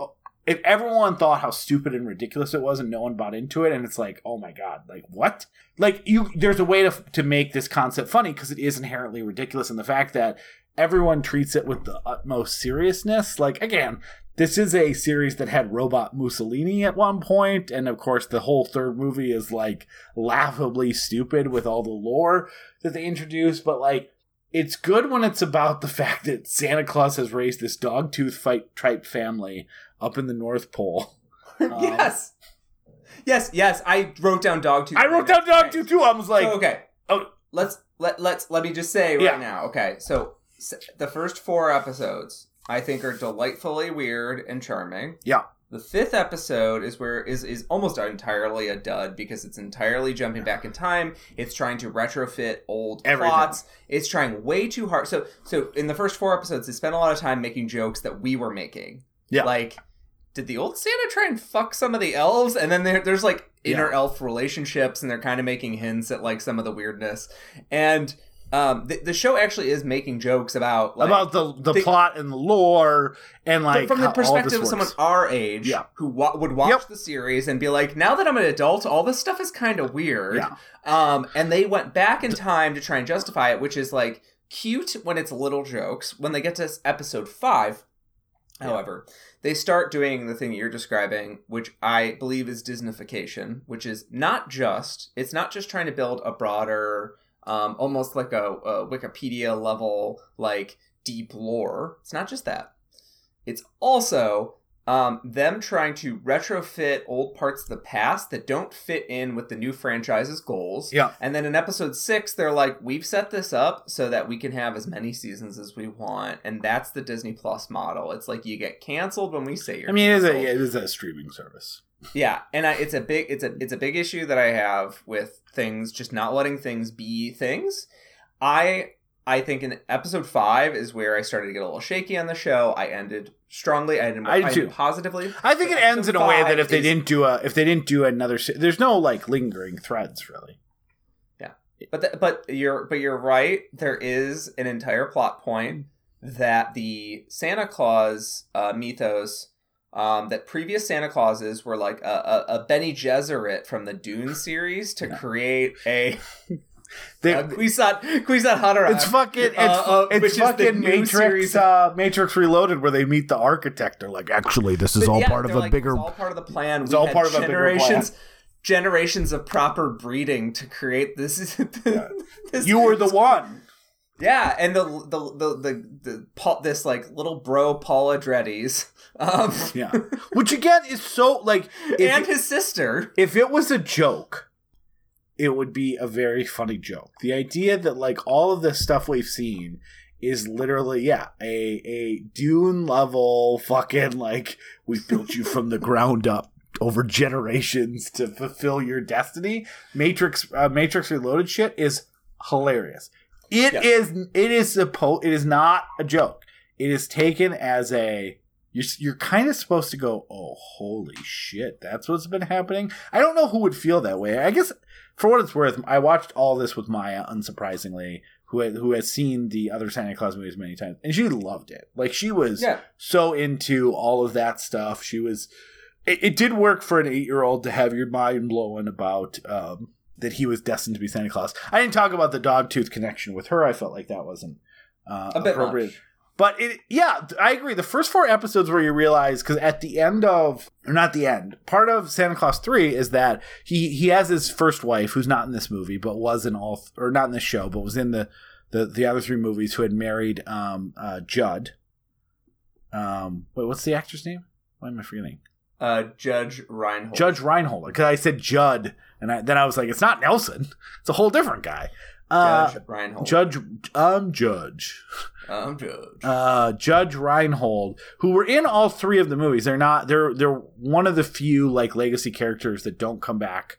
if everyone thought how stupid and ridiculous it was and no one bought into it and it's like oh my god like what? Like you there's a way to to make this concept funny because it is inherently ridiculous and the fact that everyone treats it with the utmost seriousness like again this is a series that had robot mussolini at one point and of course the whole third movie is like laughably stupid with all the lore that they introduce but like it's good when it's about the fact that Santa Claus has raised this dog tooth fight type family up in the North Pole. Um, yes. Yes, yes. I wrote down dog tooth. I wrote down dog tooth too. I was like, so, okay. oh. let's let let's let me just say right Yeah. now. Okay, so the first four episodes I think are delightfully weird and charming. Yeah. The fifth episode is where is is almost entirely a dud because it's entirely jumping back in time. It's trying to retrofit old Everything. plots. It's trying way too hard. So so in the first four episodes, they spent a lot of time making jokes that we were making. Yeah. Like, did the old Santa try and fuck some of the elves? And then there, there's like inner Yeah. elf relationships, and they're kind of making hints at like some of the weirdness. And um, the, the show actually is making jokes about like, about the the they- plot and the lore and like from the how all this perspective of someone our age Yeah. who wa- would watch Yep. the series and be like, now that I'm an adult, all this stuff is kind of weird. Yeah. Um, and they went back in time to try and justify it, which is like cute when it's little jokes. When they get to episode five, Yeah. however, they start doing the thing that you're describing, which I believe is Disneyfication, which is not just it's not just trying to build a broader, um, almost like a, a Wikipedia level like deep lore. It's not just that. It's also um, them trying to retrofit old parts of the past that don't fit in with the new franchise's goals. Yeah. And then in episode six, they're like, we've set this up so that we can have as many seasons as we want. And that's the Disney Plus model. It's like you get canceled when we say you're I mean, it is a it is a streaming service. Yeah, and I, it's a big it's a it's a big issue that I have with things just not letting things be things. I I think in episode five is where I started to get a little shaky on the show. I ended strongly. I I I do too. positively. I think it ends in a way that if they is- didn't do a if they didn't do another, there's no like lingering threads really. Yeah, but the, but you're but you're right. There is an entire plot point that the Santa Claus uh, mythos. Um, that previous Santa Clauses were like a, a, a Bene Gesserit from the Dune series to Yeah. create a They, uh, Kwisatz Kwisatz Haderach. it's fucking it's, uh, uh, it's is the fucking Matrix series- uh, Matrix Reloaded where they meet the architect. They're like, Actually, this is all yeah, part of a like, bigger. It's all part of the plan. It's We all part of a bigger generations, generations of proper breeding to create this. this you were the one. Yeah, and the the the the, the Paul, this like little bro Paul Atreides, um, Yeah, which again is so like and his sister. if it was a joke, it would be a very funny joke. The idea that like all of the stuff we've seen is literally yeah a a Dune level fucking like we built you from the ground up over generations to fulfill your destiny. Matrix uh, Matrix Reloaded shit is hilarious. It Yeah. is it is supposed it is not a joke. It is taken as a you're you're kind of supposed to go, oh holy shit, that's what's been happening. I don't know who would feel that way. I guess for what it's worth, I watched all this with Maya, unsurprisingly, who had, who has seen the other Santa Claus movies many times, and she loved it. Like she was Yeah. so into all of that stuff. She was. It, it did work for an eight-year-old to have your mind blown about um, that he was destined to be Santa Claus. I didn't talk about the dog tooth connection with her. I felt like that wasn't uh, A bit appropriate. much. But it, yeah, I agree. The first four episodes where you realize, because at the end of, or not the end, part of Santa Claus three is that he he has his first wife, who's not in this movie, but was in all, or not in this show, but was in the the, the other three movies, who had married um uh, Judd. Um, wait, what's the actor's name? Why am I forgetting? Uh, Judge Reinhold. Judge Reinhold. Because I said Judd, and I, then I was like, it's not Nelson. It's a whole different guy. Uh, Judge Reinhold. Judge, um, Judge. Um, Judge. uh, Judge Reinhold, who were in all three of the movies. They're not. They're they're one of the few like legacy characters that don't come back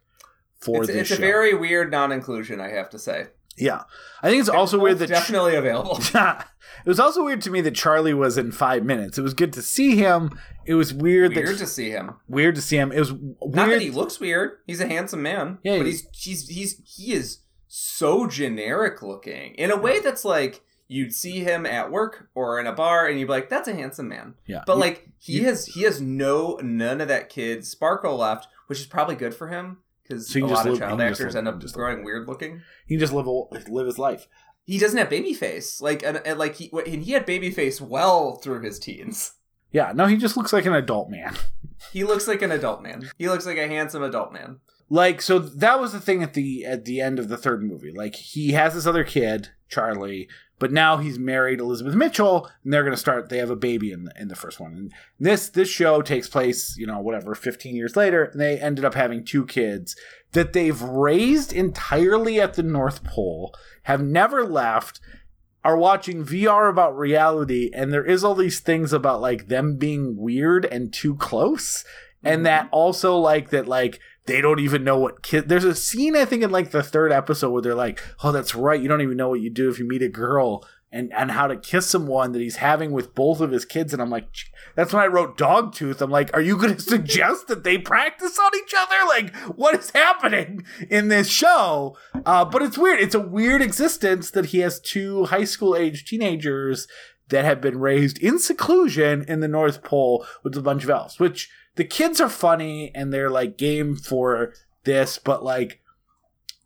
for it's this it's show. a very weird non-inclusion, I have to say. yeah. I think it's also weird that definitely available. it was also weird to me that Charlie was in five minutes. It was good to see him. It was weird, weird that to see him. weird to see him. It was weird. Not that he looks weird. He's a handsome man. Yeah, but he- he's he's he's he is so generic looking in a way that's like you'd see him at work or in a bar and you'd be like, "That's a handsome man." yeah, But like he has he has no none of that kid sparkle left, which is probably good for him because So a lot of live- child actors live- end up just growing weird looking. he can just live a, live his life. He doesn't have baby face like and, and like he and he had baby face well through his teens. Yeah, no, he just looks like an adult man. He looks like an adult man. He looks like a handsome adult man. Like so that was the thing at the at the end of the third movie. Like he has this other kid charlie but now he's married elizabeth mitchell and they're going to start they have a baby in the, in the first one. And this this show takes place you know whatever 15 years later and they ended up having two kids that they've raised entirely at the north pole have never left are watching VR about reality, and there is all these things about like them being weird and too close, and mm-hmm. that also like that like they don't even know what kid. There's a scene I think in like the third episode where they're like, "Oh, that's right, you don't even know what you do if you meet a girl." And, and how to kiss someone that he's having with both of his kids and I'm like that's when I wrote dog tooth I'm like are you going to suggest that they practice on each other like what is happening in this show uh, but it's weird. It's a weird existence that he has two high school age teenagers that have been raised in seclusion in the North Pole with a bunch of elves, which the kids are funny and they're like game for this, but like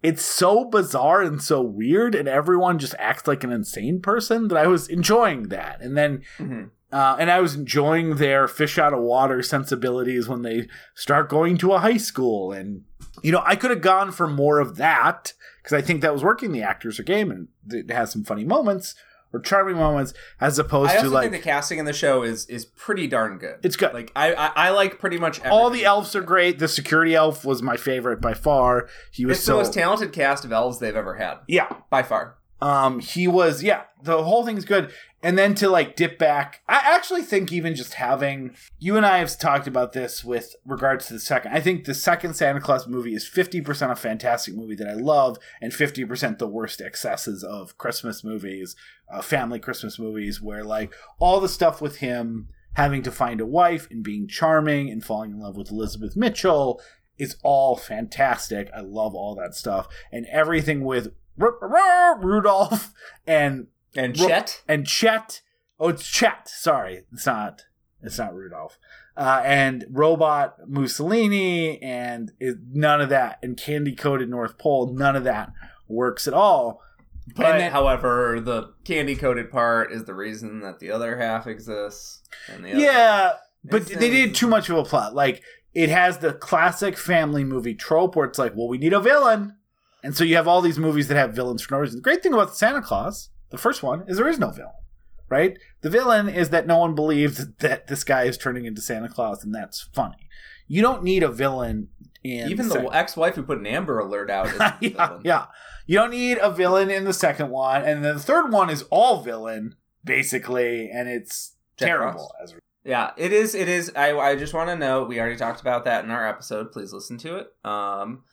it's so bizarre and so weird, and everyone just acts like an insane person that I was enjoying that. And then Mhm. uh, and I was enjoying their fish out of water sensibilities when they start going to a high school. And, you know, I could have gone for more of that because I think that was working. The actors are game and it has some funny moments or charming moments as opposed I to also like. think the casting in the show is is pretty darn good. It's good. Like I I, I like pretty much all the elves are great. The security elf was my favorite by far. He was It's so the most talented cast of elves they've ever had yeah. by far. Um, he was yeah. The whole thing's good. And then to like dip back, I actually think even just having you and I have talked about this with regards to the second. I think the second Santa Claus movie is fifty percent a fantastic movie that I love, and fifty percent the worst excesses of Christmas movies, uh, family Christmas movies, where like all the stuff with him having to find a wife and being charming and falling in love with Elizabeth Mitchell is all fantastic. I love all that stuff and everything with Rudolph and And Chet, and Chet. Oh, it's Chet. Sorry, it's not. It's not Rudolph. Uh, and robot Mussolini, and it, none of that. And candy coated North Pole, none of that works at all. but and then- however, the candy coated part is the reason that the other half exists. And the yeah, but they did too much of a plot. Like it has the classic family movie trope where it's like, well, we need a villain, and so you have all these movies that have villains for no reason. The great thing about Santa Claus, the first one, is there is no villain. Right? The villain is that no one believes that this guy is turning into Santa Claus, and that's funny. You don't need a villain in Even the second- ex-wife who put an Amber Alert out is the yeah, villain. yeah. You don't need a villain in the second one, and then the third one is all villain basically, and it's terrible. As Yeah, it is. It is. I, I just want to note we already talked about that in our episode. Please listen to it. Um,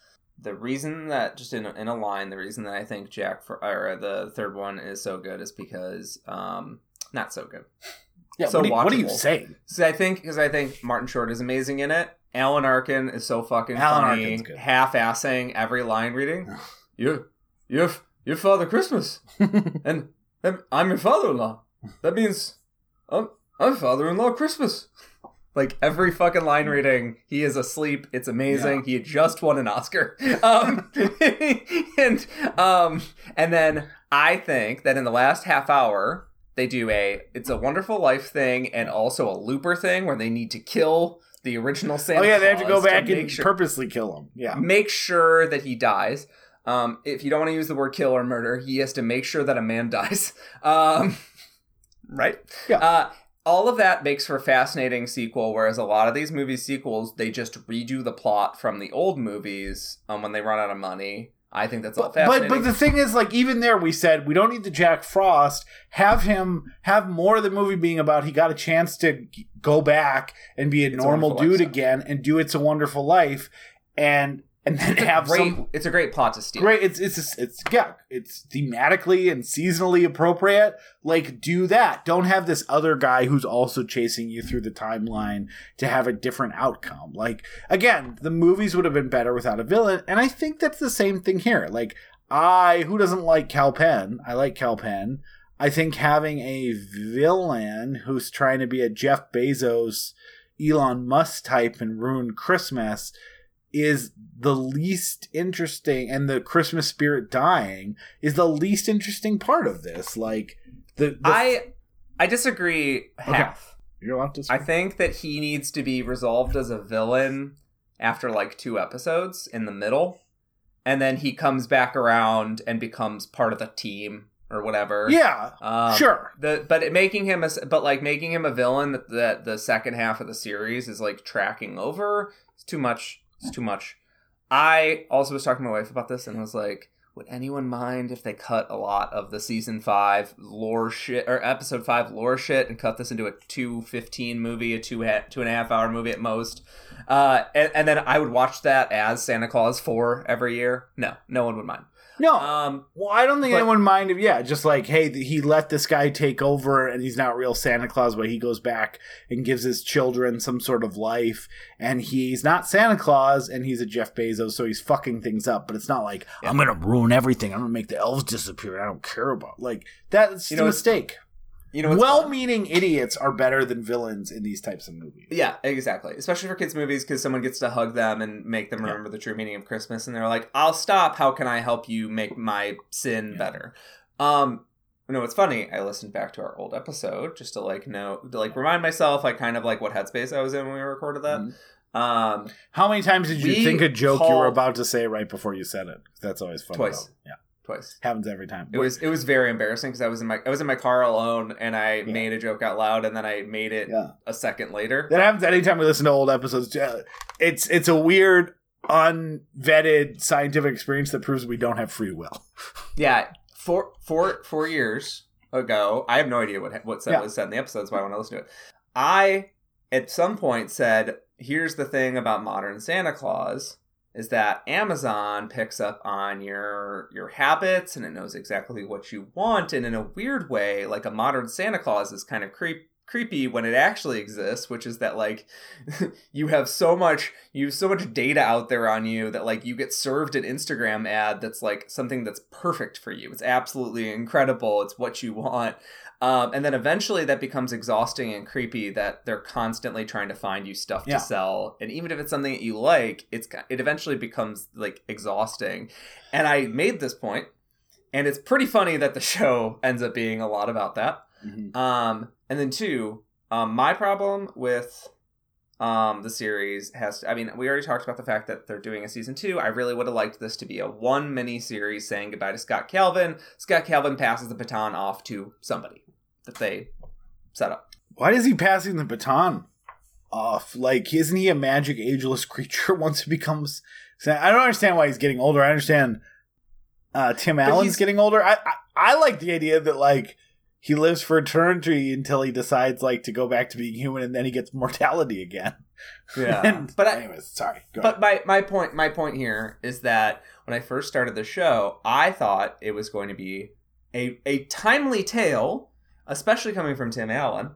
the reason that just in a, in a line, the reason that I think Jack for or the third one is so good is because um, not so good. yeah. So what, do you, what are you saying? So I think because I think Martin Short is amazing in it. Alan Arkin is so fucking Alan funny, Arkin's good. half-assing every line reading. you, you, you Father Christmas, and, and I'm your father-in-law. That means I'm I'm father-in-law Christmas. Like every fucking line reading, he is asleep. It's amazing. He had just won an Oscar. Um, and um, and then I think that in the last half hour, they do a it's a wonderful life thing and also a looper thing where they need to kill the original Santa oh yeah, they have to go back make and sure- purposely kill him. Yeah. make sure that he dies. Um, if you don't want to use the word kill or murder, he has to make sure that a man dies. Um, right? Yeah. Uh, all of that makes for a fascinating sequel, whereas a lot of these movie sequels, they just redo the plot from the old movies um, when they run out of money. I think that's all But, but fascinating. but the thing is, like even there, we said we don't need the Jack Frost. Have him have more of the movie being about he got a chance to go back and be a It's normal Life dude again and do It's a Wonderful Life, and and then it's, have great, some it's a great plot to steal. great. It's it's it's yeah. It's thematically and seasonally appropriate. Like do that. Don't have this other guy who's also chasing you through the timeline to have a different outcome. Like again, the movies would have been better without a villain, and I think that's the same thing here. Like I, who doesn't like Kal Penn? I like Kal Penn. I think having a villain who's trying to be a Jeff Bezos, Elon Musk type and ruin Christmas is the least interesting and the Christmas spirit dying is the least interesting part of this. Like the, the I I disagree half. you're allowed to I think that he needs to be resolved as a villain after like two episodes in the middle, and then he comes back around and becomes part of the team or whatever. yeah, um, sure. The but it, making him a but like making him a villain that, that the second half of the series is like tracking over. It's too much. It's too much. I also was talking to my wife about this and was like, would anyone mind if they cut a lot of the season five lore shit or episode five lore shit and cut this into a two fifteen movie, a two ha- two and a half hour movie at most? Uh, and, and then I would watch that as Santa Claus four every year. No, no one would mind. No, Um, well, I don't think but- anyone mind if yeah, just like hey, he let this guy take over, and he's not real Santa Claus, but he goes back and gives his children some sort of life, and he's not Santa Claus, and he's a Jeff Bezos, so he's fucking things up. But it's not like I'm gonna ruin everything. I'm gonna make the elves disappear. I don't care about like that's You know, mistake. You know. Well-meaning idiots are better than villains in these types of movies. Yeah, exactly. Especially for kids' movies, because someone gets to hug them and make them Yeah. remember the true meaning of Christmas, and they're like, "I'll stop. How can I help you make my sin Yeah. better?" Um, you know, it's funny. I listened back to our old episode just to like know, to like remind myself, like kind of like what headspace I was in when we recorded that. Mhm. Um, How many times did you think a joke you were about to say right before you said it? That's always fun. Twice. Yeah, twice. happens every time. It was it was very embarrassing because I was in my I was in my car alone and I Yeah. made a joke out loud and then I made it Yeah. a second later. That happens anytime we listen to old episodes. It's it's a weird, unvetted scientific experience that proves we don't have free will. Yeah, four four four years ago, I have no idea what what said, Yeah. was said in the episodes, but I want to listen to it. I at some point said, "Here's the thing about modern Santa Claus." Is that Amazon picks up on your your habits and it knows exactly what you want and in a weird way, like a modern Santa Claus is kind of creep creepy when it actually exists, which is that like you have so much you have so much data out there on you that like you get served an Instagram ad that's like something that's perfect for you. It's absolutely incredible. It's what you want. Um, and then eventually that becomes exhausting and creepy that they're constantly trying to find you stuff Yeah. to sell. And even if it's something that you like, it's it eventually becomes like exhausting. And I made this point, and it's pretty funny that the show ends up being a lot about that. Um, and then two, um, my problem with um the series has I mean, we already talked about the fact that they're doing a season two. I really would have liked this to be a one mini series saying goodbye to Scott Calvin. Scott Calvin passes the baton off to somebody that they set up. Why is he passing the baton? off. Like, isn't he a magic ageless creature once he becomes? I don't understand why he's getting older. I understand uh, Tim Allen's getting older. I, I I like the idea that like he lives for eternity until he decides like to go back to being human, and then he gets mortality again. Yeah. And- but I, anyways, sorry. Go But my, my point my point here is that when I first started the show, I thought it was going to be a a timely tale, especially coming from Tim Allen,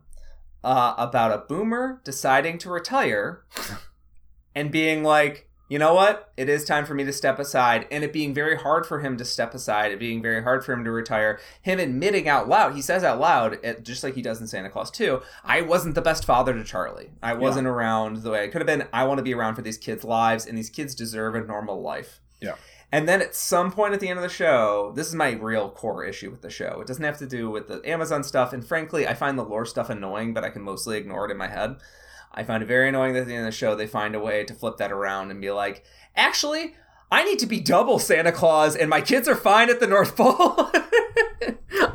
uh, about a boomer deciding to retire and being like, you know what, it is time for me to step aside, and it being very hard for him to step aside, it being very hard for him to retire. Him admitting out loud, he says out loud, it, just like he does in Santa Claus 2, I wasn't the best father to Charlie. I wasn't around the way I could have been. I want to be around for these kids' lives, and these kids deserve a normal life. Yeah. And then at some point at the end of the show, this is my real core issue with the show. It doesn't have to do with the Amazon stuff, and frankly, I find the lore stuff annoying, but I can mostly ignore it in my head. I find it very annoying that at the end of the show they find a way to flip that around and be like, actually, I need to be double Santa Claus and my kids are fine at the North Pole.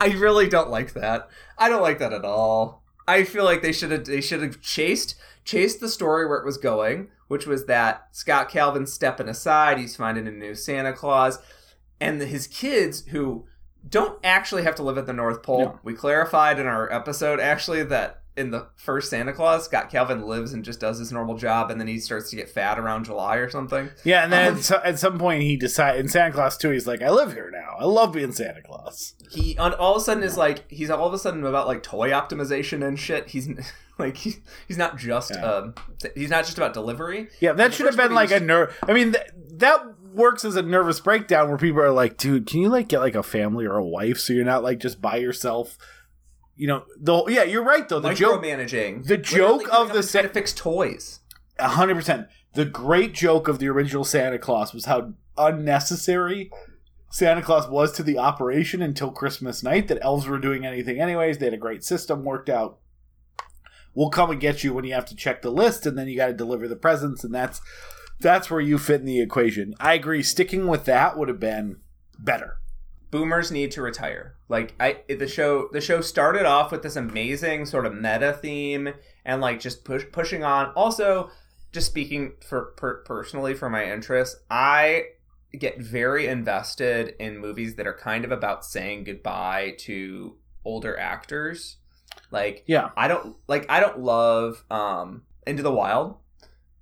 I really don't like that. I don't like that at all. I feel like they should have they should have chased chased the story where it was going, which was that Scott Calvin's stepping aside, he's finding a new Santa Claus, and his kids who don't actually have to live at the North Pole. No. We clarified in our episode actually that in the first Santa Claus, Scott Calvin lives and just does his normal job, and then he starts to get fat around July or something. Yeah, and then Um, at, so, at some point he decided in Santa Claus 2, he's like, I live here now. I love being Santa Claus. He on all of a sudden is like he's all of a sudden about like toy optimization and shit. He's like he, he's not just Yeah. um he's not just about delivery. Yeah, that should have been like a nerve. I mean, th- that works as a nervous breakdown where people are like, dude, can you like get like a family or a wife so you're not like just by yourself? You know, the yeah, you're right though. The joke, Micromanaging. the joke Literally of the up and sa- trying to fix toys. hundred percent. The great joke of the original Santa Claus was how unnecessary Santa Claus was to the operation until Christmas night. That elves were doing anything anyways. They had a great system worked out. We'll come and get you when you have to check the list, and then you got to deliver the presents, and that's that's where you fit in the equation. I agree. Sticking with that would have been better. boomers need to retire. Like I the show the show started off with this amazing sort of meta theme and like just push pushing on. Also, just speaking for per, personally for my interests, I get very invested in movies that are kind of about saying goodbye to older actors. Like Yeah. I don't like I don't love um Into the Wild,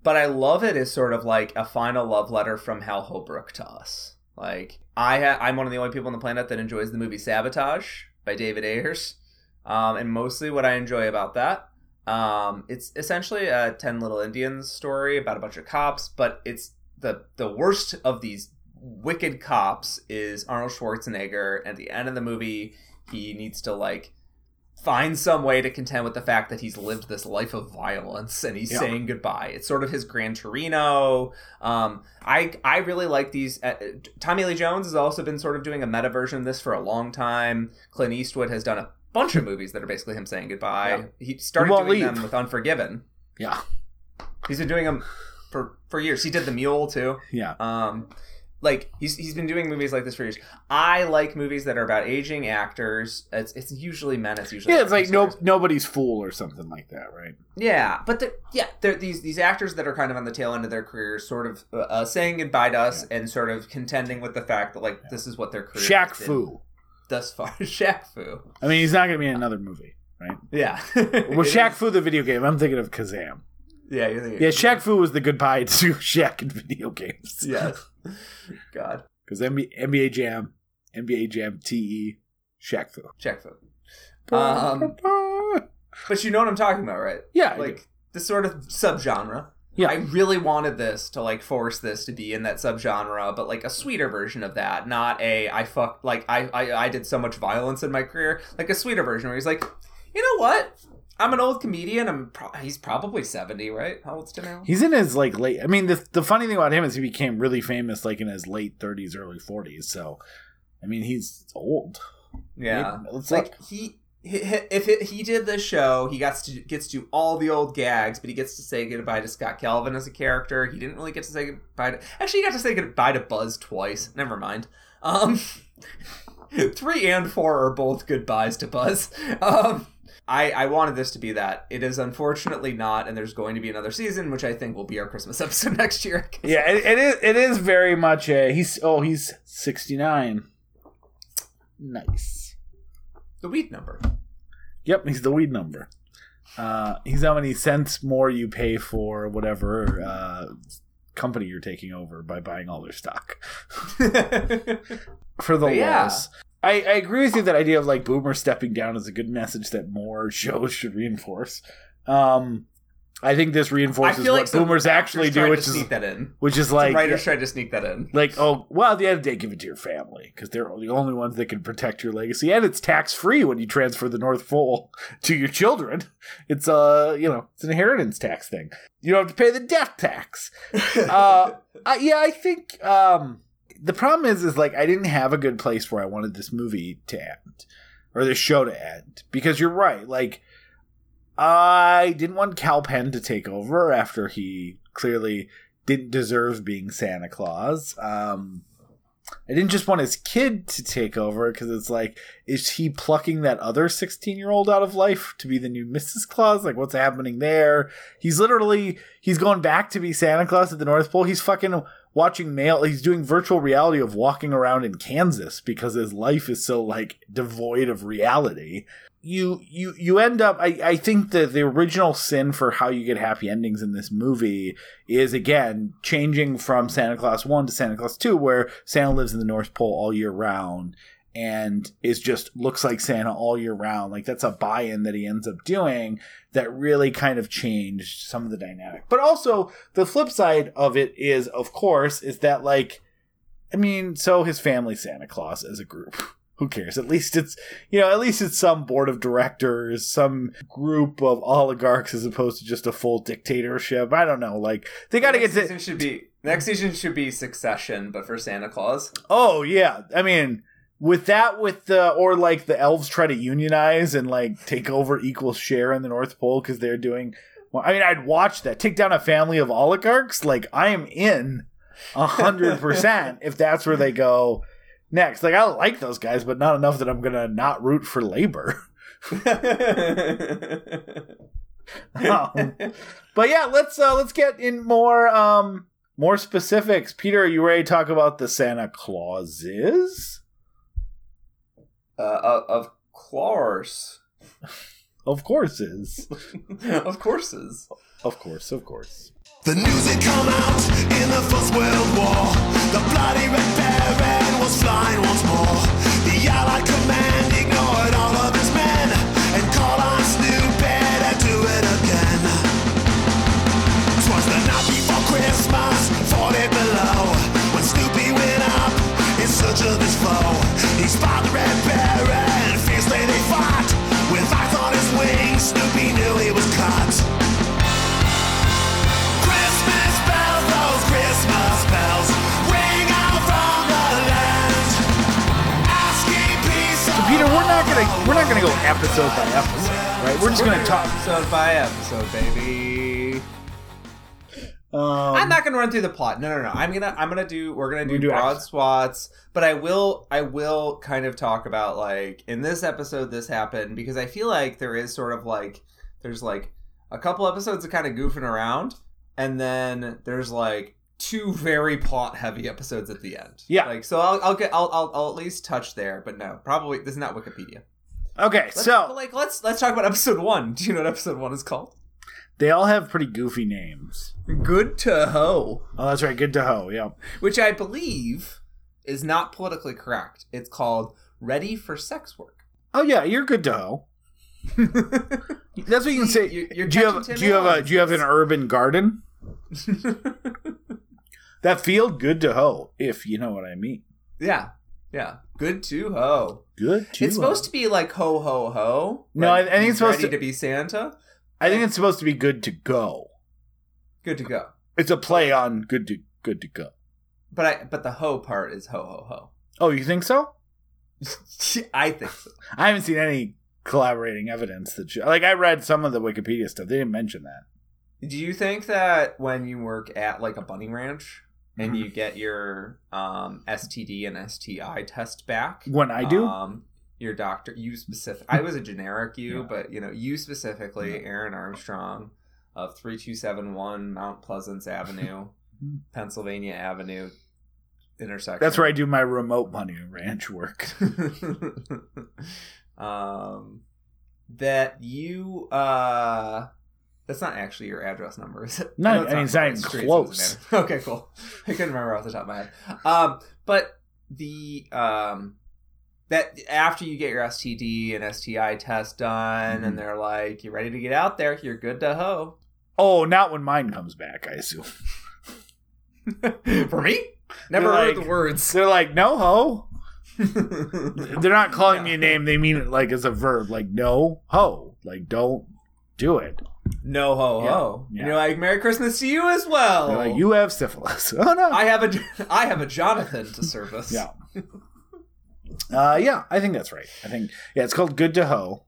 but I love it as sort of like a final love letter from Hal Holbrook to us. Like I ha- I'm one of the only people on the planet that enjoys the movie Sabotage by David Ayers. Um, and mostly what I enjoy about that um, it's essentially a 10 little Indians story about a bunch of cops, but it's the the worst of these wicked cops is Arnold Schwarzenegger. At the end of the movie, he needs to like find some way to contend with the fact that he's lived this life of violence and he's Yeah. saying goodbye. It's sort of his Gran Torino. Um, I I really like these. Uh, Tommy Lee Jones has also been sort of doing a meta version of this for a long time. Clint Eastwood has done a bunch of movies that are basically him saying goodbye. Yeah. He started doing leave. them with Unforgiven. Yeah. He's been doing them for for years. He did The Mule too. Yeah. Um, like he's he's been doing movies like this for years. I like movies that are about aging actors. It's it's usually men. It's usually Yeah, it's like no nobody's fool or something like that, right? Yeah, but they're, yeah, they're these these actors that are kind of on the tail end of their careers, sort of uh, uh, saying goodbye to us and sort of contending with the fact that like this is what their career Shaq Fu. thus far. Shaq Fu. I mean, he's not going to be in another movie, right? Yeah. Well, Shaq Fu, the video game. I'm thinking of Kazam. Yeah, you're thinking- Yeah, Shaq Fu was the goodbye to Shaq in video games. Yes. God. Because NBA, NBA Jam, NBA Jam TE, Shaq Fu. Shaq Fu. Um, But you know what I'm talking about, right? yeah, like this sort of subgenre. Yeah. I really wanted this to like force this to be in that subgenre, but like a sweeter version of that, not a I fuck like I I, I did so much violence in my career, like a sweeter version where he's like, you know what? I'm an old comedian. I'm pro- he's probably seventy, right? How old's Allen? He's in his like late. I mean, the the funny thing about him is he became really famous like in his late 30s, early 40s. So, I mean, he's old. Yeah, It's like like he. he- If it, he did this show, he gets to gets to all the old gags, but he gets to say goodbye to Scott Calvin as a character. He didn't really get to say goodbye to. Actually, he got to say goodbye to Buzz twice. Never mind. Um, Three and four are both goodbyes to Buzz. Um, I, I wanted this to be that. It is unfortunately not, and there's going to be another season, which I think will be our Christmas episode next year. Yeah, it, it is. It is very much a. He's oh, he's sixty nine. Nice. The weed number. Yep, he's the weed number. Uh, he's how many cents more you pay for whatever uh, company you're taking over by buying all their stock for the yeah. loss. I, I agree with you that idea of like Boomer stepping down is a good message that more shows should reinforce. Um, I think this reinforces feel what like Boomers actually do, which is that in. which is Some like writers tried to sneak that in. like oh well at the end of the day give it to your family because they're the only ones that can protect your legacy and it's tax free when you transfer the north pole to your children it's uh you know it's an inheritance tax thing you don't have to pay the death tax uh I, yeah i think um the problem is is like i didn't have a good place where i wanted this movie to end or this show to end because you're right like i didn't want kal penn to take over after he clearly didn't deserve being Santa Claus. Um, I didn't just want his kid to take over because it's like, is he plucking that other 16 year old out of life to be the new Mrs. Claus? Like, what's happening there? He's literally, he's going back to be Santa Claus at the North Pole. He's fucking watching mail. He's doing virtual reality of walking around in Kansas because his life is so like devoid of reality you you you end up I, I think that the original sin for how you get happy endings in this movie is again changing from Santa Claus 1 to Santa Claus 2 where Santa lives in the North Pole all year round and is just looks like Santa all year round like that's a buy-in that he ends up doing that really kind of changed some of the dynamic but also the flip side of it is of course is that like I mean so his family Santa Claus as a group who cares? At least it's you know, at least it's some board of directors, some group of oligarchs as opposed to just a full dictatorship. I don't know. Like they got to get next to. season should be next season should be Succession, but for Santa Claus. Oh yeah, I mean. With that, with the or like the elves try to unionize and like take over equal share in the North Pole because they're doing. Well, I mean, I'd watch that. Take down a family of oligarchs. Like I am in a hundred percent if that's where they go next. Like I like those guys, but not enough that I'm gonna not root for labor. Um, but yeah, let's uh, let's get in more um more specifics. Peter, are you ready to talk about the Santa Clauses? Uh, of course, Of course is. of courses. Of course, of course. The news had come out in the First World War. The bloody Red Baron was flying once more. The Allied command ignored all of his men and called on Snoopy to do it again. 'Twas the night before Christmas, 40 below, when Snoopy went up in search of his foe. He spotted the Red fiercely they fought. With eyes on his wings, Snoopy knew he was caught. Christmas bells, those Christmas bells ring out from the land. Asking peace So Peter, we're not gonna we're not gonna go episode by episode, right? We're just gonna talk. episode by episode, baby. Um, I'm not gonna run through the plot. No, no, no. I'm gonna I'm gonna do we're gonna do, do broad action. swaths, but I will I will kind of talk about like in this episode this happened because I feel like there is sort of like there's like a couple episodes of kind of goofing around, and then there's like two very plot heavy episodes at the end. Yeah. Like so I'll I'll get I'll I'll, I'll at least touch there, but no, probably this is not Wikipedia. okay, Let's, so but, like let's let's talk about episode one. Do you know what episode one is called? they all have pretty goofy names. Good to hoe. Oh, that's right. Good to ho. Yeah. which I believe is not politically correct. It's called Ready for Sex Work. Oh yeah, you're good to ho. That's what you can say. You- you're do you have do you have a do you have an urban garden? That field good to hoe, if you know what I mean. yeah, yeah. Good to hoe. Good to It's supposed to be like ho ho ho. No, I- I think it's supposed ready to- to be Santa. I think it's supposed to be good to go. Good to go. It's a play on good to good to go. But I but the ho part is ho ho ho. Oh, you think so? I think so. I haven't seen any collaborating evidence that you, like I read some of the Wikipedia stuff. They didn't mention that. Do you think that when you work at like a bunny ranch and Mhm. you get your um, STD and STI test back. When I do, Um, your doctor, you specific. I was a generic you, Yeah. but you know, you specifically, Yeah. Aaron Armstrong of three two seven one Mount Pleasance Avenue. Pennsylvania Avenue intersection. that's where I do my remote money ranch work. um, that you uh. That's not actually your address number, is it? No, know it's I mean, it's not even street, so it close. Okay, cool. I couldn't remember off the top of my head. Um, but the um, that after you get your STD and STI test done, Mhm. and they're like, "You're ready to get out there. You're good to ho." Oh, not when mine comes back. I assume For me, never They're heard like- the words. they're like no ho. They're not calling me a name. They mean it like as a verb. Like no ho. Like don't do it. no ho ho. Yeah. And you're like, "Merry Christmas to you as well." They're like you have syphilis. Oh no. I have a I have a Jonathan to service. yeah. Uh, yeah, I think that's right. I think yeah, it's called Good to Ho.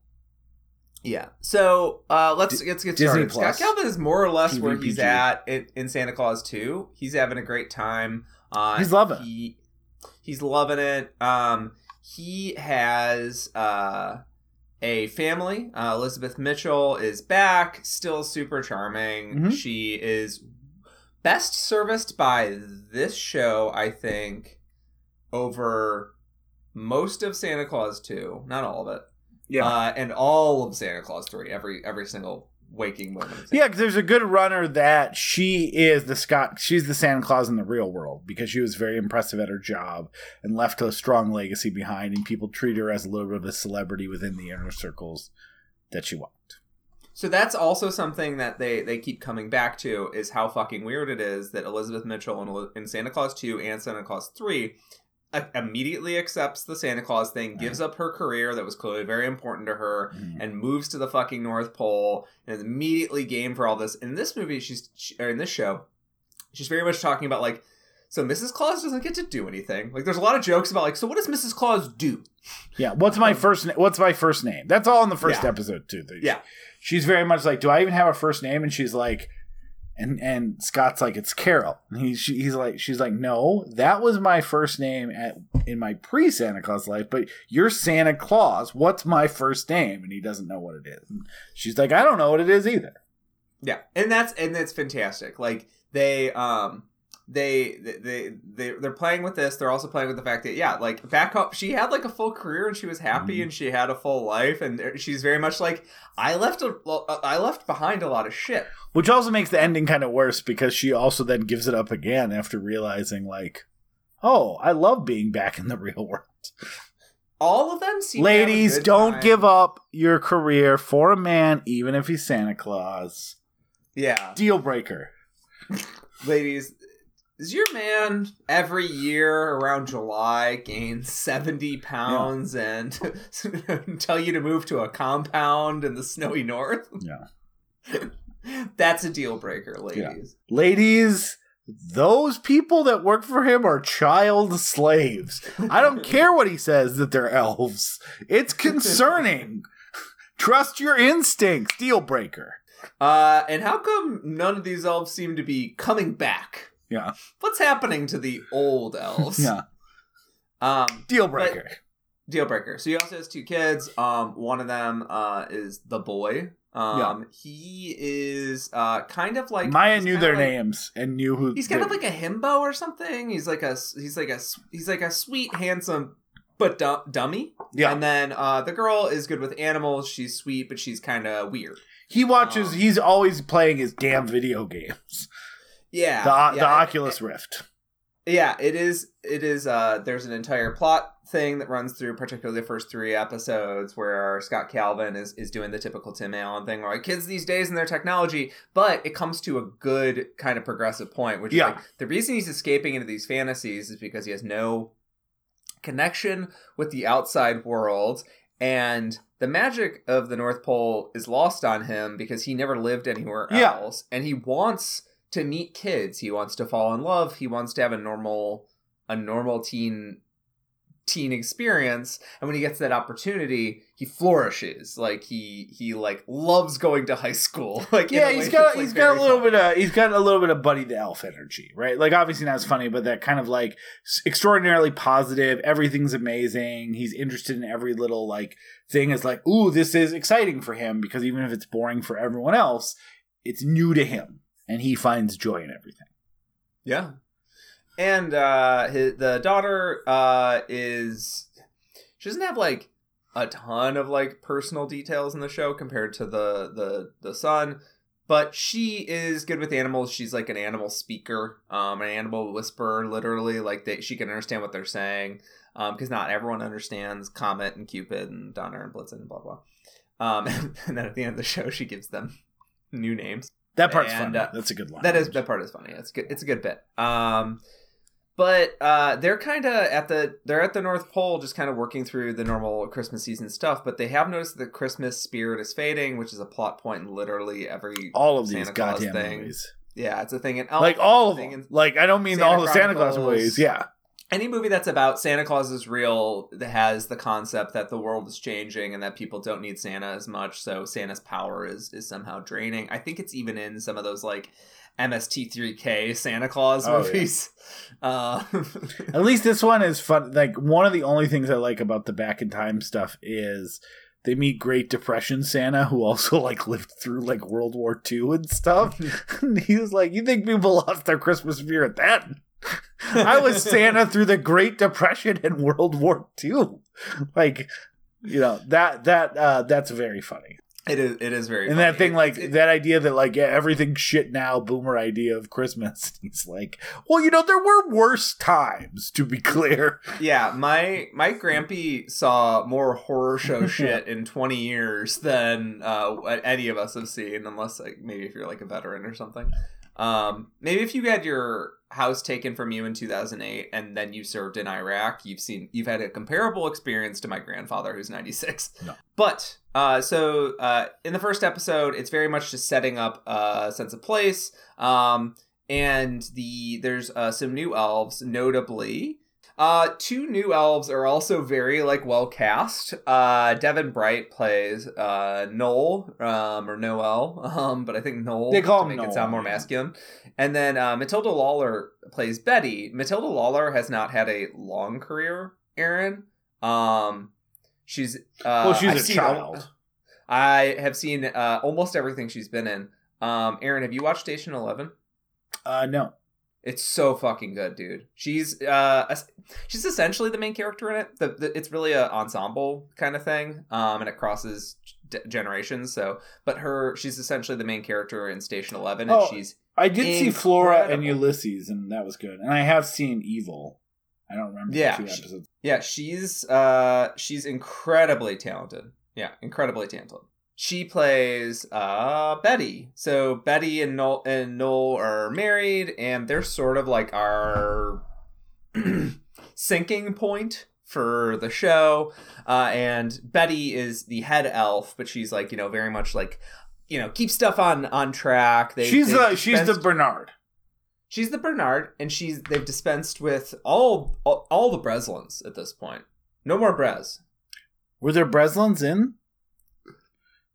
Yeah. So uh, let's let's get Disney started. Plus. Scott Calvin is more or less where he's at in, in Santa Clause 2. He's having a great time. Uh, He's loving it. He, he's loving it. Um, he has uh, a family. Uh, Elizabeth Mitchell is back, still super charming. Mhm. She is best serviced by this show, I think, over most of Santa Clause 2. Not all of it. Uh, and all of Santa Clause 3, every every single waking moment. of Santa Yeah, 'cause there's a good runner that she is the Scott. She's the Santa Claus in the real world because she was very impressive at her job and left a strong legacy behind, and people treat her as a little bit of a celebrity within the inner circles that she walked. So that's also something that they they keep coming back to is how fucking weird it is that Elizabeth Mitchell in, in Santa Clause 2 and Santa Clause 3 uh, immediately accepts the Santa Claus thing, gives up her career that was clearly very important to her, mm-hmm. and moves to the fucking North Pole and is immediately game for all this. In this movie, she's she, or in this show, she's very much talking about like, so Mrs. Claus doesn't get to do anything. Like, there's a lot of jokes about like, so what does Mrs. Claus do? Yeah, what's my um, first? Na- what's my first name? That's all in the first Yeah. episode too. Yeah. she's very much like, do I even have a first name? And she's like, and and Scott's like, it's Carol. And he's he's like, she's like, no, that was my first name at in my pre Santa Claus life, but you're Santa Claus. What's my first name? And he doesn't know what it is. And she's like, I don't know what it is either. Yeah, and that's and that's fantastic. Like they um they they they they're playing with this. They're also playing with the fact that yeah, like back up, she had like a full career and she was happy Mhm. and she had a full life and she's very much like I left a I left behind a lot of shit. Which also makes the ending kind of worse because she also then gives it up again after realizing like, oh, I love being back in the real world. All of them seem to have a Ladies, don't time. give up your career for a man, even if he's Santa Claus. Yeah, Deal breaker. ladies. Is your man every year around July gain 70 pounds and tell you to move to a compound in the snowy north? Yeah. That's a deal breaker, ladies. Ladies, those people that work for him are child slaves. I don't care what he says that they're elves. It's concerning. Trust your instincts. Deal breaker. Uh, and how come none of these elves seem to be coming back? Yeah. What's happening to the old elves? Yeah. Um, Deal breaker. deal breaker. So he also has two kids. Um, one of them uh is the boy. Um, he is uh kind of like Maya knew their like- names and knew who. He's kind of like a himbo or something. He's like a he's like a he's like a sweet, handsome, but du- dummy. Yeah. And then uh, the girl is good with animals. She's sweet, but she's kind of weird. He watches. Um, he's always playing his damn video games. Yeah. The, yeah, the Oculus Rift. Yeah, it is. It is. Uh, there's an entire plot thing that runs through, particularly the first three episodes, where Scott Calvin is is doing the typical Tim Allen thing, where like kids these days and their technology. But it comes to a good kind of progressive point, which Yeah. is like the reason he's escaping into these fantasies is because he has no connection with the outside world and the magic of the north pole is lost on him because he never lived anywhere Yeah. else and he wants to meet kids he wants to fall in love he wants to have a normal a normal teen teen experience and when he gets that opportunity he flourishes like he he like loves going to high school like yeah, he's got like, he's got a little fun. bit of he's got a little bit of Buddy the Elf energy, right? Like obviously not as funny, but that kind of like extraordinarily positive. Everything's amazing. He's interested in every little like thing. Is like, ooh, this is exciting for him because even if it's boring for everyone else, it's new to him, and he finds joy in everything. Yeah. And uh his, the daughter uh is she doesn't have like a ton of like personal details in the show compared to the the the son, but she is good with animals. She's like an animal speaker, um an animal whisperer literally like they, she can understand what they're saying. Um because not everyone understands Comet and Cupid and Donner and Blitzen and blah blah. Um and then at the end of the show she gives them new names. That part's And, fun. uh, That's a good line. That is that part is funny. It's good. It's a good bit. Um, but uh, they're kind of at the they're at the North Pole, just kind of working through the normal Christmas season stuff. But they have noticed that the Christmas spirit is fading, which is a plot point in literally every all of these Santa Claus goddamn thing. movies, Yeah, it's a thing in Elf, like all of them. Like I don't mean Santa all the Santa Claus movies. Yeah, any movie that's about Santa Claus is real that has the concept that the world is changing and that people don't need Santa as much, so Santa's power is is somehow draining. I think it's even in some of those like MST3K Santa Claus Oh, yeah. movies. Uh, At least this one is fun. Like one of the only things I like about the back in time stuff is they meet Great Depression Santa, who also like lived through like World War II and stuff. and he was like, "You think people lost their Christmas spirit then? I was Santa through the Great Depression and World War II. Like, you know that that uh, that's very funny. it is it is very And funny. that thing, like it- that idea that like yeah, everything's shit now, boomer idea of Christmas. He's like, well, you know, there were worse times. To be clear, yeah, my my grampy saw more horror show shit in 20 years than uh, any of us have seen, unless like maybe if you're like a veteran or something. Um, maybe if you had your house taken from you in 2008 and then you served in Iraq, you've seen you've had a comparable experience to my grandfather who's 96. No. But uh, so uh, in the first episode, it's very much just setting up a sense of place. Um, and the there's uh, some new elves, notably. Uh, two new elves are also very like well cast. Uh, Devin Bright plays uh Noel, um, or Noel, um, but I think Noel They call to him make it sound more yeah. masculine. And then uh, Matilda Lawler plays Betty. Matilda Lawler has not had a long career, Aaron. Um, she's uh, well, she's I've a child. I have seen uh, almost everything she's been in. Um, Aaron, have you watched Station Eleven? Uh, no. It's so fucking good, dude. She's uh she's essentially the main character in it. The, the, it's really a ensemble kind of thing, um, and it crosses d- generations. So, but her she's essentially the main character in Station Eleven, and Oh, she's I did see Flora and Ulysses, and that was good. And I have seen Evil. I don't remember Yeah, the two she- yeah she's uh she's incredibly talented. Yeah, incredibly talented. She plays uh Betty. So Betty and Noel and Noel are married, and they're sort of like our sinking point for the show. Uh, and Betty is the head elf, but she's like you know very much like you know keep stuff on on track. They, she's they've the she's the Bernard. she's the Bernard, and she's they've dispensed with all all, all the Breslins at this point. No more Brez. Were there Breslins in?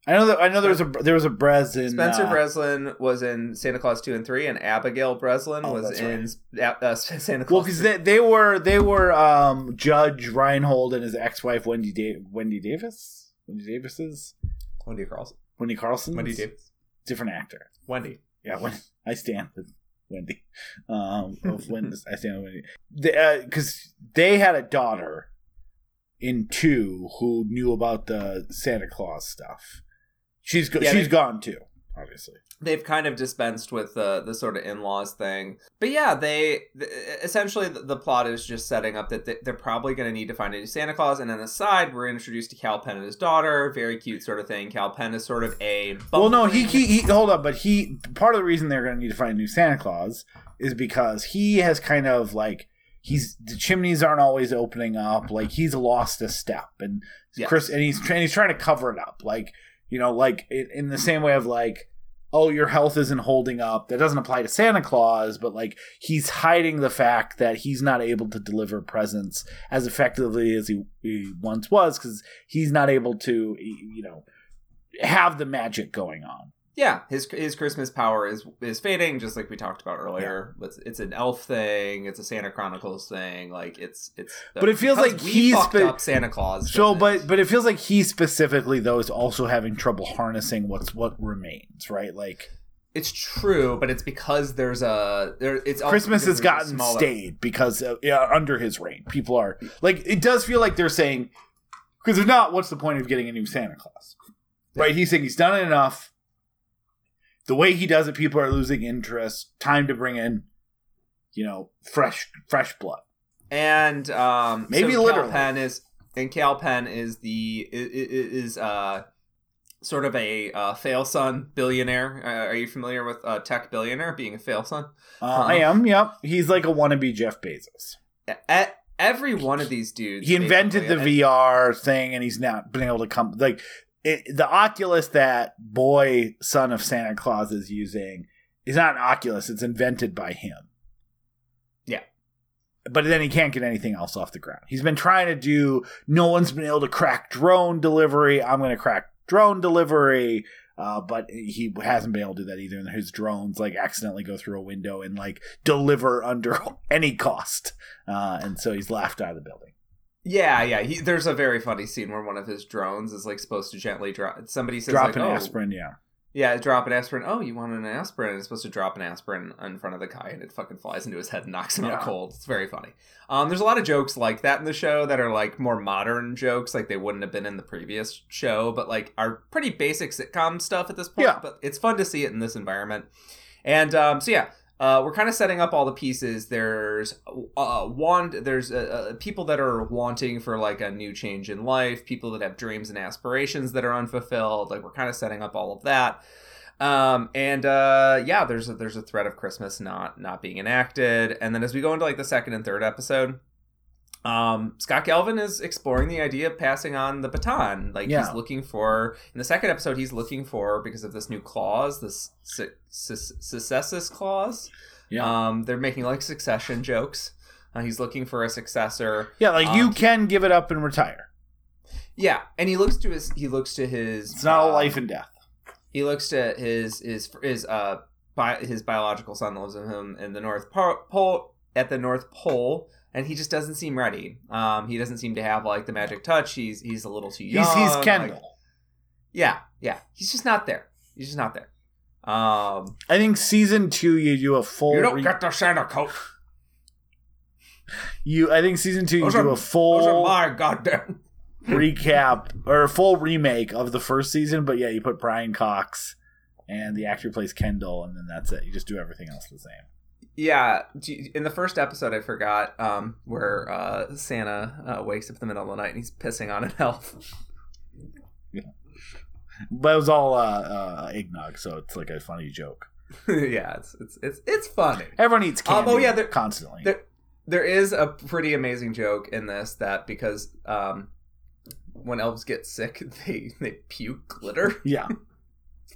I know that I know there was a there was a Brez in Spencer uh, Breslin was in Santa Claus two and three, and Abigail Breslin Oh, was in uh, uh, Santa Claus. Well, because they, they were they were um, Judge Reinhold and his ex-wife Wendy da- Wendy Davis. Wendy Davis's Wendy Carlson. Wendy Carlson. Wendy Davis. different actor. Wendy. Yeah, when, I stand with Wendy. Um, of I stand with Wendy. Because they had a daughter in two who knew about the Santa Claus stuff. She's go- Yeah, she's they- gone too, obviously. They've kind of dispensed with the the sort of in laws thing, but yeah, they th- essentially the, the plot is just setting up that they- they're probably going to need to find a new Santa Claus, and on the side we're introduced to Kal Penn and his daughter, very cute sort of thing. Kal Penn is sort of a Well, no, he, he he hold up, but he part of the reason they're going to need to find a new Santa Claus is because he has kind of like he's the chimneys aren't always opening up, like he's lost a step, and Yes. Chris and he's and he's trying to cover it up, like you know, like in, the same way of like oh, your health isn't holding up. That doesn't apply to Santa Claus, but like he's hiding the fact that he's not able to deliver presents as effectively as he, he once was because he's not able to, you know, have the magic going on. Yeah, his his Christmas power is is fading, just like we talked about earlier. It's, it's an elf thing, it's a Santa Chronicles thing. Like it's it's. But it feels like he's fucked spe- up Santa Claus. So, but it? but it feels like he specifically though is also having trouble harnessing what's what remains, right? Like it's true, but it's because there's a there. It's Christmas has gotten stayed because uh, yeah, under his reign, people are like it does feel like they're saying because if not, what's the point of getting a new Santa Claus? Right? He's saying he's done it enough. The way he does it, people are losing interest. Time to bring in, you know, fresh fresh blood. and um Maybe so literally. Kal Penn is and Kal Penn is the is uh sort of a uh, fail son billionaire. Uh, are you familiar with uh, tech billionaire being a fail son? Uh, Uh-huh. I am. Yep. He's like a wannabe Jeff Bezos. E- every one of these dudes. he invented the VR thing, and he's not been able to come like it, the Oculus that boy son of Santa Claus is using is not an Oculus; it's invented by him. Yeah. But then he can't get anything else off the ground. He's been trying to do. No one's been able to crack drone delivery. I'm going to crack drone delivery. Uh, but he hasn't been able to do that either. And his drones like accidentally go through a window and like deliver under any cost. Uh, and so he's laughed out of the building. Yeah, yeah. He, there's a very funny scene where one of his drones is like supposed to gently drop. Somebody says Drop like, an "Oh, aspirin, yeah. Yeah, drop an aspirin. Oh, you want an aspirin? And It's supposed to drop an aspirin in front of the guy, and it fucking flies into his head and knocks him out cold. It's very funny. Um, there's a lot of jokes like that in the show that are like more modern jokes, like they wouldn't have been in the previous show, but like are pretty basic sitcom stuff at this point. Yeah. But it's fun to see it in this environment. And um, so yeah, uh, we're kind of setting up all the pieces. There's uh, want there's uh, uh, people that are wanting for like a new change in life, people that have dreams and aspirations that are unfulfilled. Like we're kind of setting up all of that. Um, and uh, yeah, there's a, there's a threat of Christmas not not being enacted, and then as we go into like the second and third episode, um, Scott Calvin is exploring the idea of passing on the baton. Like Yeah. he's looking for in the second episode, he's looking for because of this new clause, this su- su- successus clause. Yeah. Um, they're making like succession jokes. Uh, he's looking for a successor. yeah, like you um, can give it up and retire. Yeah, and he looks to his he looks to his. It's not a uh, life and death. he looks to his his his uh bi- his biological son lives with him in the North Pole at the North Pole, and he just doesn't seem ready. Um, he doesn't seem to have like the magic touch. He's he's a little too young. He's he's like- Kendall. yeah, yeah. He's just not there. He's just not there. Um, I think season two you do a full you don't re- get the Santa coat. you I think season two you Those do are- a Those are full my goddamn. recap or a full remake of the first season, but yeah, you put Brian Cox and the actor plays Kendall, and then that's it. You just do everything else the same. Yeah, in the first episode, I forgot um, where uh, Santa uh, wakes up in the middle of the night and he's pissing on an elf. But it was all uh, uh, eggnog, so it's like a funny joke. yeah, it's it's it's it's funny. Everyone eats Um, candy oh, yeah, there- constantly. There, there is a pretty amazing joke in this that because um, when elves get sick, they they puke glitter. yeah,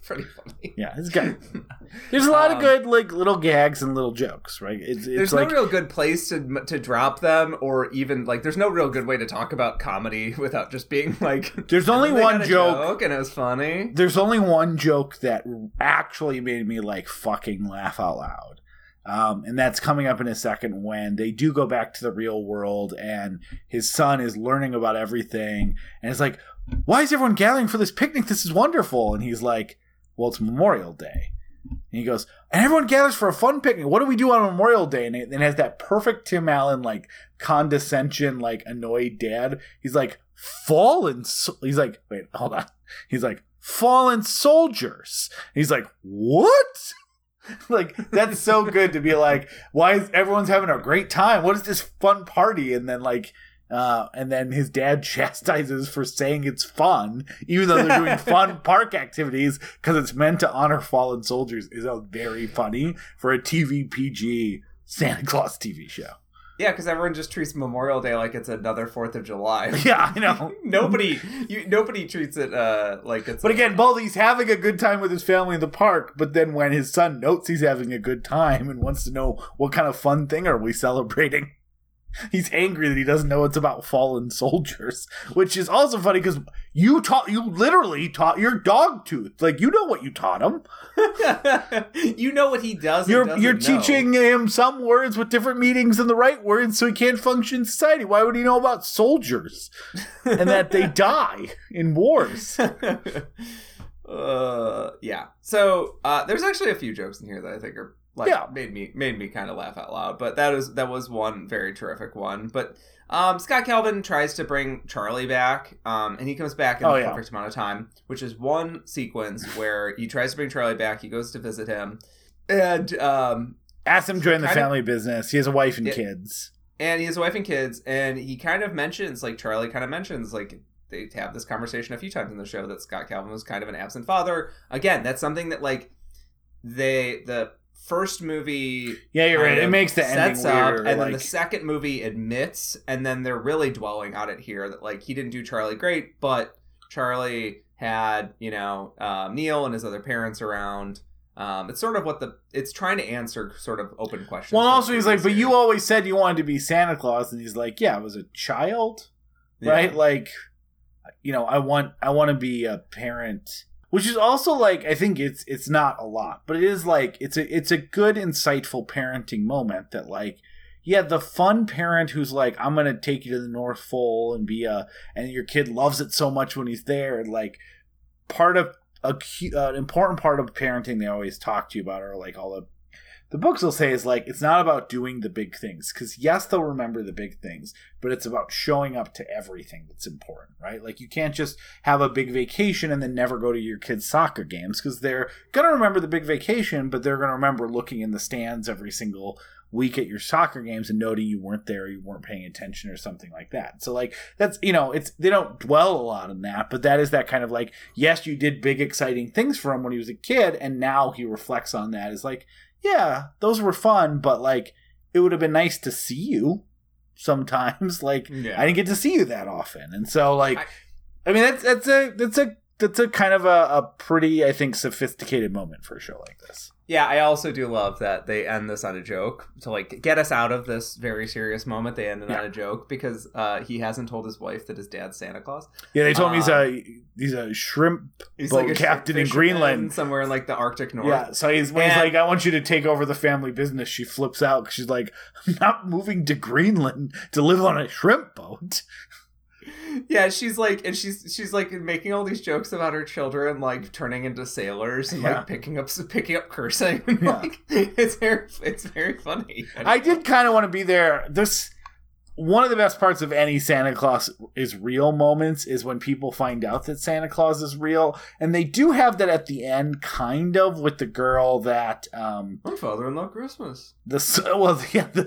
pretty funny. yeah, it's good. There's a lot of Um, good like little gags and little jokes, right? It's, it's There's like no real good place to to drop them, or even like there's no real good way to talk about comedy without just being like. There's only one a joke. and it was funny. there's only one joke that actually made me like fucking laugh out loud. Um, and that's coming up in a second when they do go back to the real world and his son is learning about everything and it's like why is everyone gathering for this picnic this is wonderful and he's like well it's memorial day. And he goes and everyone gathers for a fun picnic. What do we do on memorial day? And it, it has that perfect tim allen like condescension like annoyed dad. He's like fallen so-" he's like wait hold on. He's like fallen soldiers. He's like what? Like that's so good to be like why is everyone's having a great time? What is this fun party? And then like uh, and then his dad chastises for saying it's fun, even though they're doing fun park activities because it's meant to honor fallen soldiers. Is a very funny for a TV PG Santa Claus TV show. Yeah, because everyone just treats Memorial Day like it's another Fourth of July. Yeah, I know. nobody, you, nobody treats it uh, like it's. But again, Baldy's having a good time with his family in the park, but then when his son notes he's having a good time and wants to know what kind of fun thing are we celebrating, he's angry that he doesn't know it's about fallen soldiers, which is also funny because you taught, you literally taught your dog tooth. Like, you know what you taught him. you know what he does. You're, you're know. teaching him some words with different meanings than the right words so he can't function in society. Why would he know about soldiers and that they die in wars? uh, yeah. So uh, there's actually a few jokes in here that I think are like Yeah. made me made me kind of laugh out loud. But that is that was one very terrific one. But um, Scott Calvin tries to bring Charlie back, um, and he comes back in Oh, the yeah. perfect amount of time, which is one sequence where he tries to bring Charlie back. He goes to visit him, and um, Ask him to join the Kind of- family business. He has a wife and Yeah. kids. and he has a wife and kids, and he kind of mentions like Charlie kind of mentions like they have this conversation a few times in the show that Scott Calvin was kind of an absent father. Again, that's something that like they the first movie Yeah, you're right. It makes the ending sets up, weirder. and then the second movie admits, and then they're really dwelling on it here that like he didn't do Charlie great, but Charlie had you know um, Neil and his other parents around. Um, it's sort of what the it's trying to answer sort of open questions. well, also he's like, but you always said you wanted to be Santa Claus, and he's like, yeah, I was a child, Yeah. right? Like, you know, I want, I want to be a parent, which is also like, I think it's, it's not a lot, but it is like, it's a, it's a good, insightful parenting moment that like. Yeah, the fun parent who's like, I'm gonna take you to the North Pole and be a, and your kid loves it so much when he's there. And like, part of a an important part of parenting they always talk to you about are like all the the books will say is like it's not about doing the big things because yes they'll remember the big things but it's about showing up to everything that's important right? Like you can't just have a big vacation and then never go to your kids soccer games because they're gonna remember the big vacation but they're gonna remember looking in the stands every single week at your soccer games and noting you weren't there you weren't paying attention or something like that. So like that's you know it's they don't dwell a lot on that but that is that kind of like yes you did big exciting things for him when he was a kid and now he reflects on that is like yeah those were fun but like it would have been nice to see you sometimes. Like Yeah. i didn't get to see you that often. And so like I- i, mean that's that's a that's a that's a kind of a, a pretty i think sophisticated moment for a show like this Yeah, I also do love that they end this on a joke to like get us out of this very serious moment. They end it Yeah. on a joke because uh, he hasn't told his wife that his dad's Santa Claus. yeah they told me he's Um, a he's a shrimp He's Boat a captain in Greenland. somewhere in like the Arctic North. Yeah, so he's when he's like, "I want you to take over the family business." She flips out because she's like, "I'm not moving to Greenland to live on a shrimp boat." Yeah. She's like, and she's she's like making all these jokes about her children like turning into sailors and Yeah. like picking up picking up cursing. Yeah. like it's very it's very funny. I did kind of want to be there. This one of the best parts of any Santa Claus is real moments is when people find out that Santa Claus is real, and they do have that at the end, kind of with the girl that um My father-in-law Christmas. the well yeah the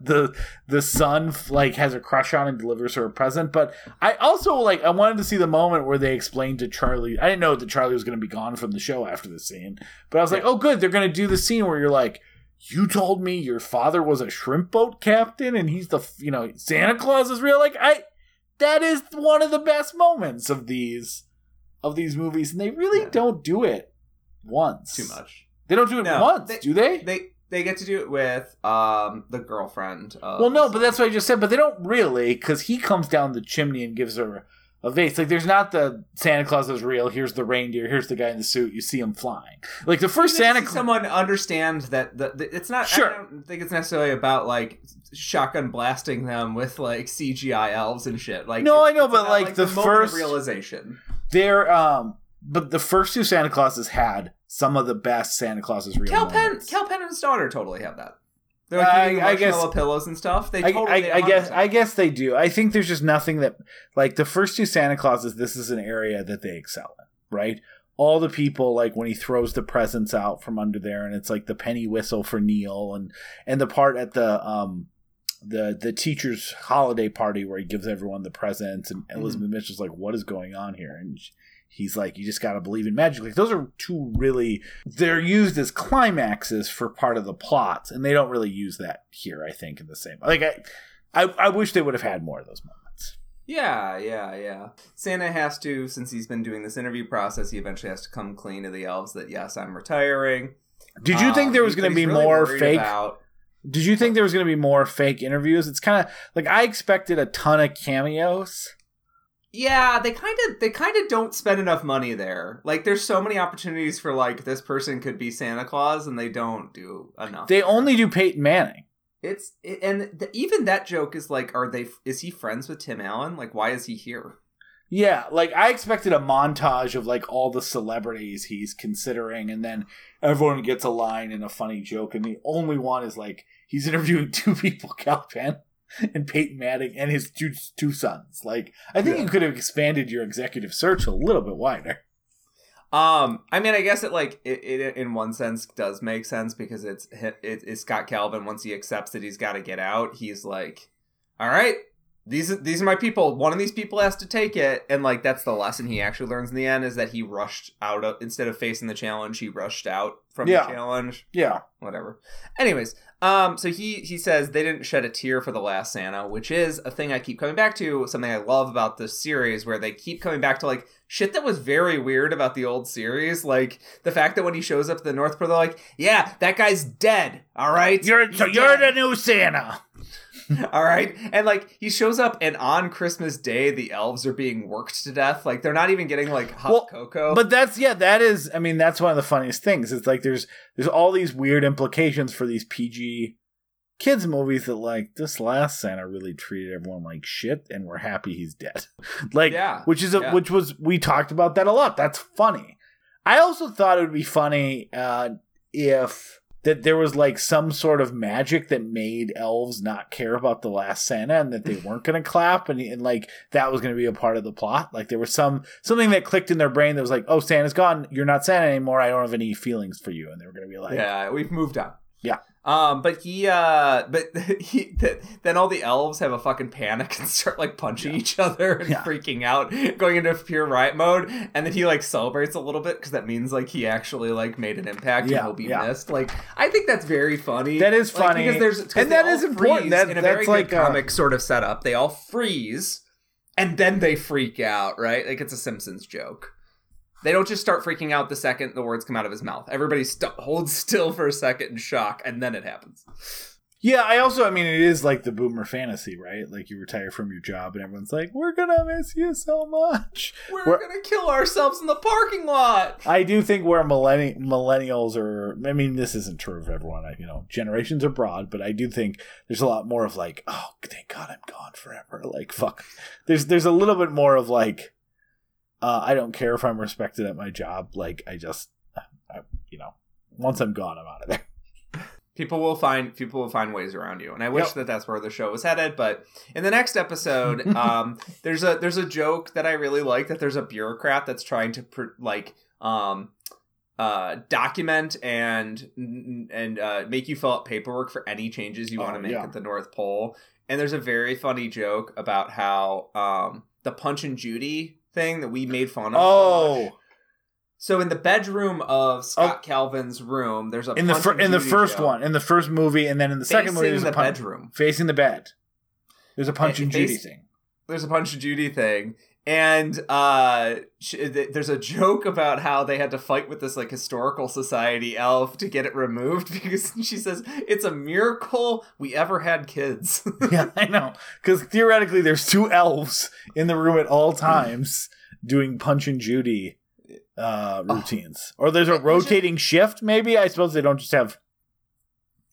the the son like has a crush on and delivers her a present. But i also like i wanted to see the moment where they explained to charlie i didn't know that charlie was going to be gone from the show after the scene but i was like oh good they're going to do the scene where you're like you told me your father was a shrimp boat captain and he's the you know santa claus is real like i that is one of the best moments of these of these movies and they really Yeah. don't do it once Too much. they don't do it No, once they- do they They they get to do it with um the girlfriend. Of Well, no, but that's what I just said. But they don't really, because he comes down the chimney and gives her a vase. Like, there's not the Santa Claus is real. Here's the reindeer. Here's the guy in the suit. You see him flying. Like the first Santa Claus. someone understands that the, the- it's not. Sure. I don't think it's necessarily about like shotgun blasting them with like CGI elves and shit. Like No, I know, but, about, like, the of first- realization. They're um, but the first two Santa Clauses had some of the best Santa Clauses real. Kal Penn. Kal Penn and his daughter totally have that. They're like I- I guess- pillows and stuff. They I, totally. I, I guess I guess they do. I think there's just nothing that like the first two Santa Clauses. This is an area that they excel in, right? All the people like when he throws the presents out from under there, and it's like the penny whistle for Neil, and and the part at the um the the teacher's holiday party where he gives everyone the presents, and Elizabeth Mitchell's like, "What is going on here?" and she, he's like, you just got to believe in magic. Like those are two really they're used as climaxes for part of the plots, and they don't really use that here. I think in the same like I I, I wish they would have had more of those moments. Yeah, yeah, yeah. Santa has to, since he's been doing this interview process, he eventually has to come clean to the elves that yes, I'm retiring. Did you think Um, there was going to be really more fake? About, Did you think there was going to be more fake interviews? It's kind of like I expected a ton of cameos. Yeah, they kind of they kind of don't spend enough money there. Like, there's so many opportunities for like this person could be Santa Claus, and they don't do enough. They only do Peyton Manning. It's it, and the, even that joke is like, are they? Is he friends with Tim Allen? Like, why is he here? Yeah, like I expected a montage of like all the celebrities he's considering, and then everyone gets a line and a funny joke, and the only one is like he's interviewing two people, Kal Penn and Peyton Manning, and his two two sons. Like I think Yeah. you could have expanded your executive search a little bit wider. Um, I mean, I guess it like it, it in one sense does make sense because it's it, it's Scott Calvin. Once he accepts that he's got to get out, he's like, "All right, these are these are my people. One of these people has to take it." And like that's the lesson he actually learns in the end is that he rushed out of instead of facing the challenge, he rushed out from Yeah. the challenge. Yeah, Whatever. Anyways, um, so he he says they didn't shed a tear for the last Santa, which is a thing I keep coming back to. Something I love about this series, where they keep coming back to like shit that was very weird about the old series, like the fact that when he shows up at the North Pole, they're like, "Yeah, that guy's dead." All right, you're so you're dead." the new Santa. all right, and like he shows up, and on Christmas Day, the elves are being worked to death. Like they're not even getting like hot Well, cocoa. But that's yeah, that is. I mean, that's one of the funniest things. It's like there's there's all these weird implications for these PG kids movies that like this last Santa really treated everyone like shit, and we're happy he's dead. like, Yeah, which is a, yeah. which was we talked about that a lot. That's funny. I also thought it would be funny uh, if that there was like some sort of magic that made elves not care about the last Santa and that they weren't going to clap and, and like that was going to be a part of the plot. Like there was some something that clicked in their brain that was like, "Oh, Santa's gone. You're not Santa anymore. I don't have any feelings for you." And they were going to be like, yeah, we've moved on. Yeah. Um, but he, uh, but he, th- then all the elves have a fucking panic and start like punching each other and Yeah. freaking out, going into pure riot mode. And then he like celebrates a little bit because that means like he actually like made an impact Yeah, and will be yeah. missed. Like, I think that's very funny. That is Like, funny. because there's And that is important. That- in a that's very like, good uh, comic sort of setup. They all freeze and then they freak out, right? Like it's a Simpsons joke. They don't just start freaking out the second the words come out of his mouth. Everybody st- holds still for a second in shock, and then it happens. Yeah, I also, I mean, it is like the boomer fantasy, right? Like you retire from your job and everyone's like, "We're gonna miss you so much." We're We're- gonna kill ourselves in the parking lot. I do think where millenni- millennials are. I mean, this isn't true of everyone. I, you know, generations are broad, but I do think there's a lot more of like, "Oh, thank God I'm gone forever." Like, fuck. There's there's a little bit more of like, uh, I don't care if I'm respected at my job. Like, I just, I, you know, once I'm gone, I'm out of there. People will find people will find ways around you, and I wish Yep. that that's where the show was headed. But in the next episode, um, there's a there's a joke that I really like that there's a bureaucrat that's trying to pr- like um uh document and and uh, make you fill out paperwork for any changes you Oh, want to make yeah. at the North Pole. And there's a very funny joke about how um the Punch and Judy thing that we made fun of. Oh, So in the bedroom of Scott oh. Calvin's room, there's a in the Punch fir- in the first joke one, in the first movie, and then in the second movie, facing there's the a punch bedroom. facing the bed. There's a punch and Judy face- thing. There's a Punch and Judy thing, and uh, sh- th- there's a joke about how they had to fight with this like historical society elf to get it removed because she says it's a miracle we ever had kids. yeah, I know. Because theoretically, there's two elves in the room at all times doing Punch and Judy uh, routines. Or there's a rotating shift, maybe? I suppose they don't just have.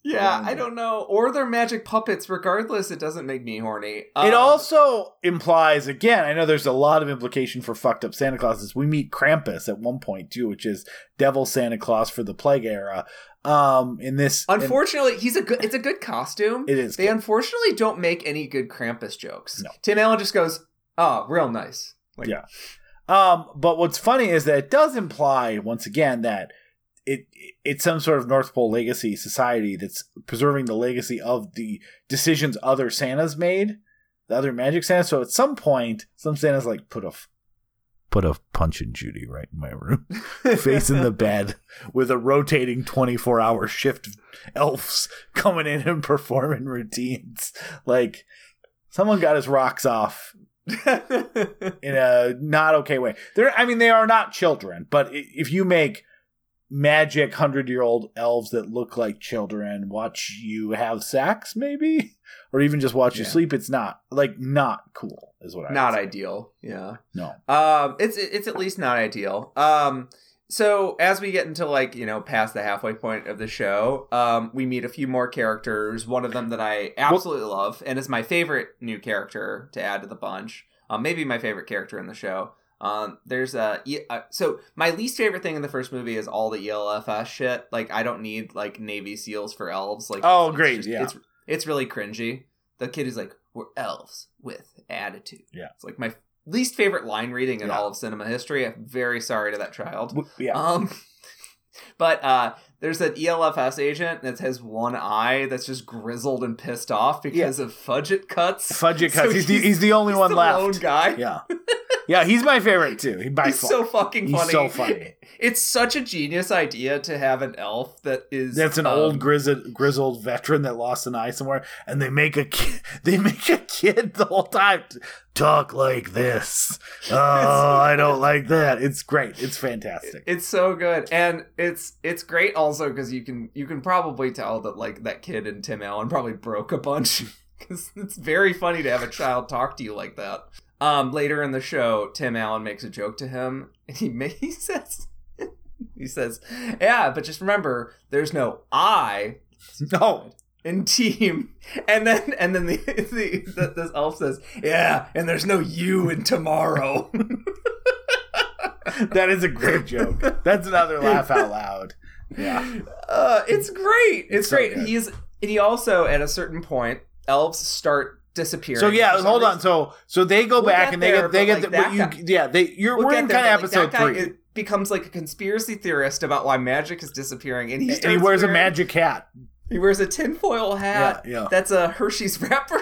Yeah, Um, I don't know. Or they're magic puppets. Regardless, it doesn't make me horny. it Um, also implies, again, I know there's a lot of implication for fucked up Santa Clauses. We meet Krampus at one point, too, which is Devil Santa Claus for the Plague era. Um, in this. Unfortunately, he's a good. It's a good costume. It is They good. unfortunately don't make any good Krampus jokes. No. Tim Allen just goes, "Oh, real nice." Like, Yeah. Um, but what's funny is that it does imply once again that it it's some sort of North Pole legacy society that's preserving the legacy of the decisions other Santas made, the other Magic Santas. So at some point, some Santas like put a f- put a punch and Judy right in my room, facing the bed with a rotating 24 hour shift of elves coming in and performing routines. Like, someone got his rocks off in a not okay way. They're, I mean, they are not children, but if you make magic hundred year old elves that look like children watch you have sex, maybe, or even just watch you sleep, it's not like not cool, is what I not ideal. Yeah. No, Um, it's it's at least not ideal. Um, so as we get into like you know past the halfway point of the show, um, we meet a few more characters. One of them that I absolutely love and is my favorite new character to add to the bunch. Um, maybe my favorite character in the show. Um, there's a uh, so my least favorite thing in the first movie is all the ELFS shit. Like I don't need like Navy SEAls for elves. Like Oh, it's great, just- yeah. it's it's really cringy. The kid is like, "We're elves with attitude." Yeah. it's like my least favorite line reading in Yeah. all of cinema history. I'm very sorry to that child. Yeah. Um, but uh, there's an ELFS agent that has one eye that's just grizzled and pissed off because of budget cuts. Fudge it So cuts. he's, the, he's the only he's one the left. lone guy. Yeah, yeah. He's my favorite too. He by He's far. so fucking funny. He's so funny. It's such a genius idea to have an elf that is That's an um, old grizzled grizzled veteran that lost an eye somewhere, and they make a kid, they make a kid the whole time talk like this. Oh, I don't like that. It's great. It's fantastic. It's so good, and it's it's great also because you can you can probably tell that like that kid and Tim Allen probably broke a bunch because it's very funny to have a child talk to you like that. Um, later in the show, Tim Allen makes a joke to him, and he ma- he says he says, "Yeah, but just remember, there's no I No, in team." And then and then the, the, the this elf says, "Yeah, and there's no you in tomorrow." that is a great joke. That's another laugh out loud. Yeah. Uh, it's great. It's, It's so great. good. He's and he also at a certain point, elves start disappearing. So yeah, hold on. So so they go We'll back get and they there, get they get like, the, what you guy- yeah they you're We'll we're in kind of but, like, episode three. It becomes like a conspiracy theorist about why magic is disappearing, and he and he wears a magic hat. He wears a tinfoil hat. Yeah, yeah. That's a Hershey's wrapper.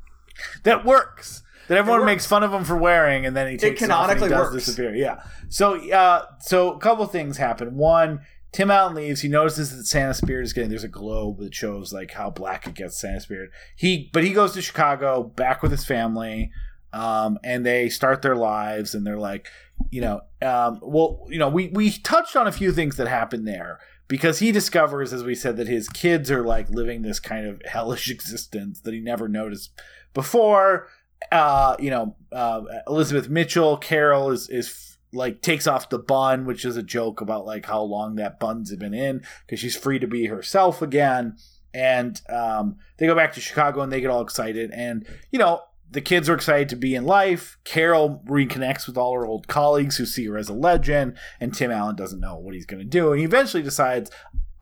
that works. That everyone makes fun of him for wearing, and then he takes it off and he canonically does works. disappear. Yeah. So, uh, so a couple things happen. One, Tim Allen leaves. He notices that Santa Spirit is getting. There's a globe that shows like how black it gets. Santa Spirit. He, but he goes to Chicago back with his family, um, and they start their lives, and they're like, you know, um, well, you know, we we touched on a few things that happened there because he discovers, as we said, that his kids are like living this kind of hellish existence that he never noticed before. Uh, you know, uh, Elizabeth Mitchell, Carol is is like takes off the bun, which is a joke about like how long that bun's been in because she's free to be herself again. And um, they go back to Chicago and they get all excited. And you know, the kids are excited to be in life. Carol reconnects with all her old colleagues who see her as a legend, and Tim Allen doesn't know what he's going to do. And he eventually decides,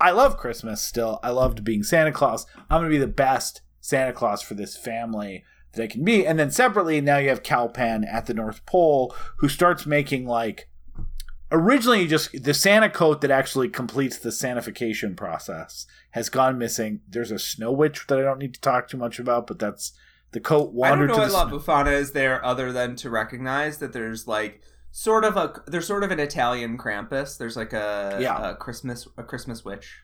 I love Christmas still. I loved being Santa Claus. I'm going to be the best Santa Claus for this family that I can be. And then separately, now you have Kal Penn at the North Pole who starts making like originally just the Santa coat that actually completes the Santification process has gone missing. There's a snow witch that I don't need to talk too much about, but that's the coat wandered. I don't know to what the La Befana is there other than to recognize that there's like sort of a there's sort of an Italian Krampus. There's like a, Yeah. a Christmas a Christmas witch.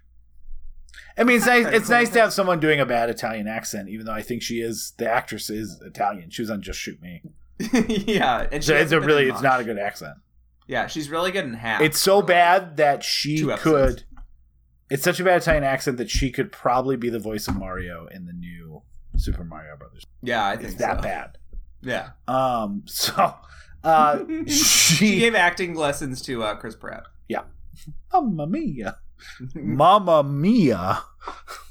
I mean, it's nice. It's nice to have someone doing a bad Italian accent, even though I think she is the actress is Italian. She was on Just Shoot Me. yeah, and she So it's a really, it's not a good accent. Yeah, she's really good in half. It's so bad that she could. It's such a bad Italian accent that she could probably be the voice of Mario in the new Super Mario Brothers. Yeah, I It's think that so. bad. Yeah, Um. So, uh, she she, gave acting lessons to uh, Chris Pratt. Yeah. Mamma Mia, Mamma Mia.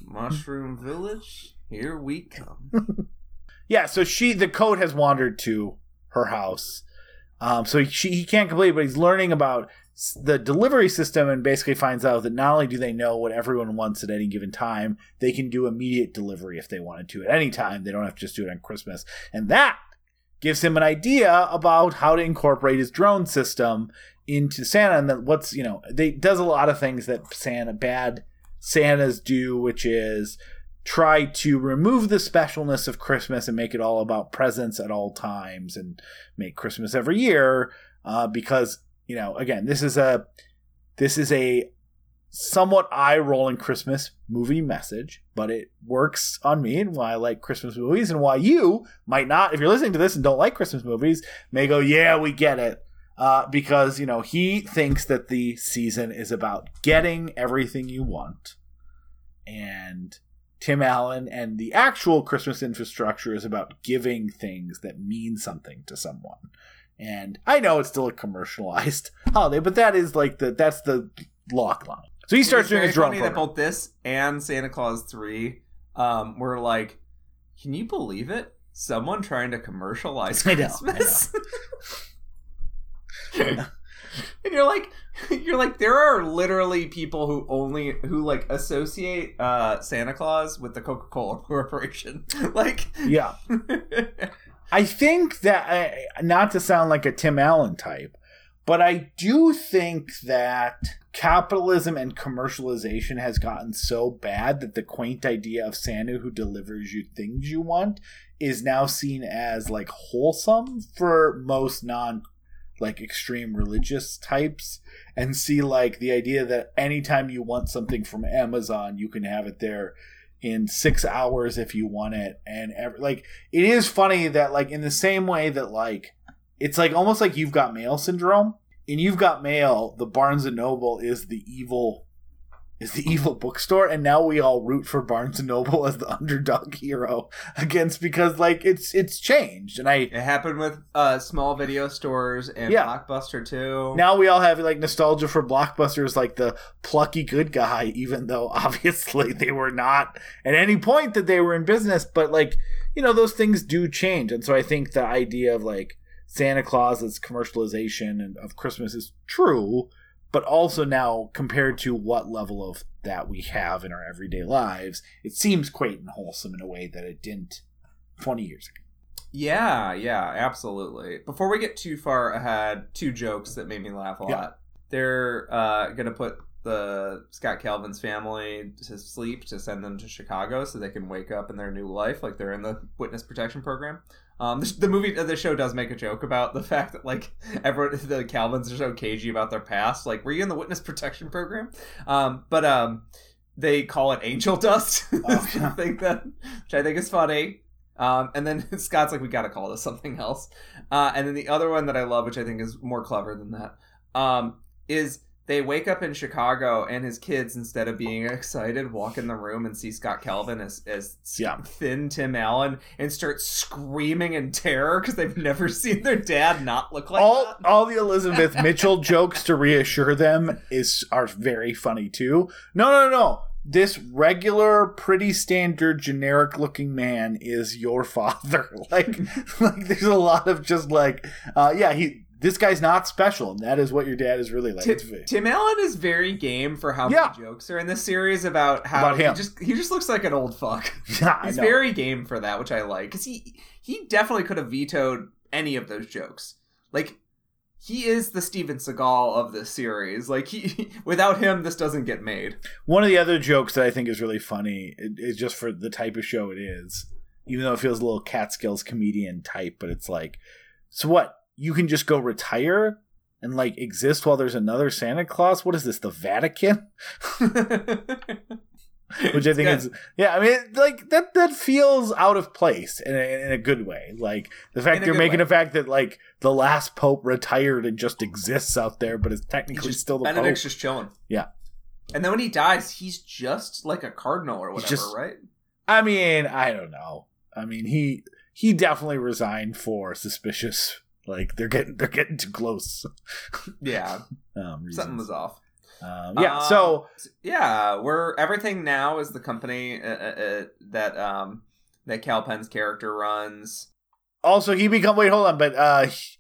Mushroom Village, here we come. Yeah. So she, the code has wandered to her house. Um. So she, he can't complete, it, but he's learning about the delivery system and basically finds out that not only do they know what everyone wants at any given time, they can do immediate delivery if they wanted to at any time. They don't have to just do it on Christmas. And that gives him an idea about how to incorporate his drone system into Santa and that what's, you know, they does a lot of things that Santa bad Santas do, which is try to remove the specialness of Christmas and make it all about presents at all times and make Christmas every year uh, because you know again this is a this is a somewhat eye rolling Christmas movie message, but it works on me and why I like Christmas movies and why you might not, if you're listening to this and don't like Christmas movies, may go, yeah, we get it. Uh, because, you know, he thinks that the season is about getting everything you want. And Tim Allen and the actual Christmas infrastructure is about giving things that mean something to someone. And I know it's still a commercialized holiday, but that is like the that's the lock line. So he starts doing his drone funny that both this and Santa Clause 3 um, were like, can you believe it? Someone trying to commercialize I know, I Christmas. and you're like, you're like, there are literally people who only who like associate uh, Santa Claus with the Coca Cola Corporation. like, Yeah. I think that uh, not to sound like a Tim Allen type, but I do think that capitalism and commercialization has gotten so bad that the quaint idea of Santa who delivers you things you want is now seen as like wholesome for most non like extreme religious types. And see like the idea that anytime you want something from Amazon you can have it there in 6 hours if you want it. And ever like it is funny that like in the same way that like it's like almost like you've got mail syndrome and you've got mail the barnes and noble is the evil is the evil bookstore and now we all root for barnes and noble as the underdog hero against because like it's it's changed and i it happened with uh, small video stores and Yeah. Blockbuster too. now we all have like nostalgia for blockbusters like the plucky good guy even though obviously they were not at any point that they were in business but like you know those things do change and so i think the idea of like santa claus as commercialization and of christmas is true but also now compared to what level of that we have in our everyday lives it seems quaint and wholesome in a way that it didn't 20 years ago Yeah, yeah, absolutely. Before we get too far ahead, two jokes that made me laugh a Yeah. lot. They're uh, gonna put the Scott Calvin's family to sleep to send them to Chicago so they can wake up in their new life, like they're in the witness protection program. Um, the, the movie, the show does make a joke about the fact that like everyone, the Calvins are so cagey about their past. Like, were you in the witness protection program? Um, but um, they call it angel dust. Oh, yeah. I think that, which I think is funny. Um, and then Scott's like, we got to call this something else. Uh, and then the other one that I love, which I think is more clever than that, um, is they wake up in Chicago and his kids, instead of being excited, walk in the room and see Scott Calvin as, as Yeah. thin Tim Allen and start screaming in terror because they've never seen their dad not look like all that. all the Elizabeth Mitchell jokes to reassure them is are very funny too. No, no, no. This regular, pretty standard, generic looking man is your father. Like, like there's a lot of just like, uh, yeah, he. This guy's not special, and that is what your dad is really like. Ti- Tim Allen is very game for how Yeah. many jokes are in this series about how About him. he just he just looks like an old fuck. yeah, He's very game for that, which I like because he he definitely could have vetoed any of those jokes. Like he is the Steven Seagal of this series. Like he without him, this doesn't get made. One of the other jokes that I think is really funny is just for the type of show it is, even though it feels a little Catskills comedian type, but it's like, so what? You can just go retire and like exist while there's another Santa Claus? What is this, the Vatican? Which I think is, yeah, I mean, like that that feels out of place in a, in a good way. Like the fact a they're making way. the fact that like the last pope retired and just exists out there, but is technically just- still the Benedict's pope. just chilling. Yeah. And then when he dies, he's just like a cardinal or whatever, just- right? I mean, I don't know. I mean, he he definitely resigned for suspicious. Like they're getting they're getting too close. Yeah, Um, something was off. Um, yeah. Um, so yeah, we're everything now is the company uh, uh, uh, that um that Kal Penn's character runs. also he become wait hold on, but uh, he,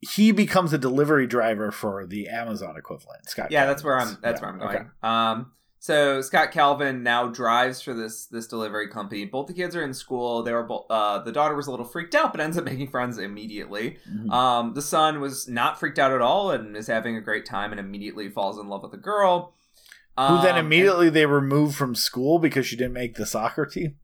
he becomes a delivery driver for the Amazon equivalent. Scott. Yeah, that's where I'm. That's Yeah, where I'm going. okay. Um, so Scott Calvin now drives for this this delivery company. Both the kids are in school. They were both. Uh, the daughter was a little freaked out, but ends up making friends immediately. Mhm. Um, the son was not freaked out at all and is having a great time and immediately falls in love with the girl. Who then Um, immediately they removed from school because she didn't make the soccer team.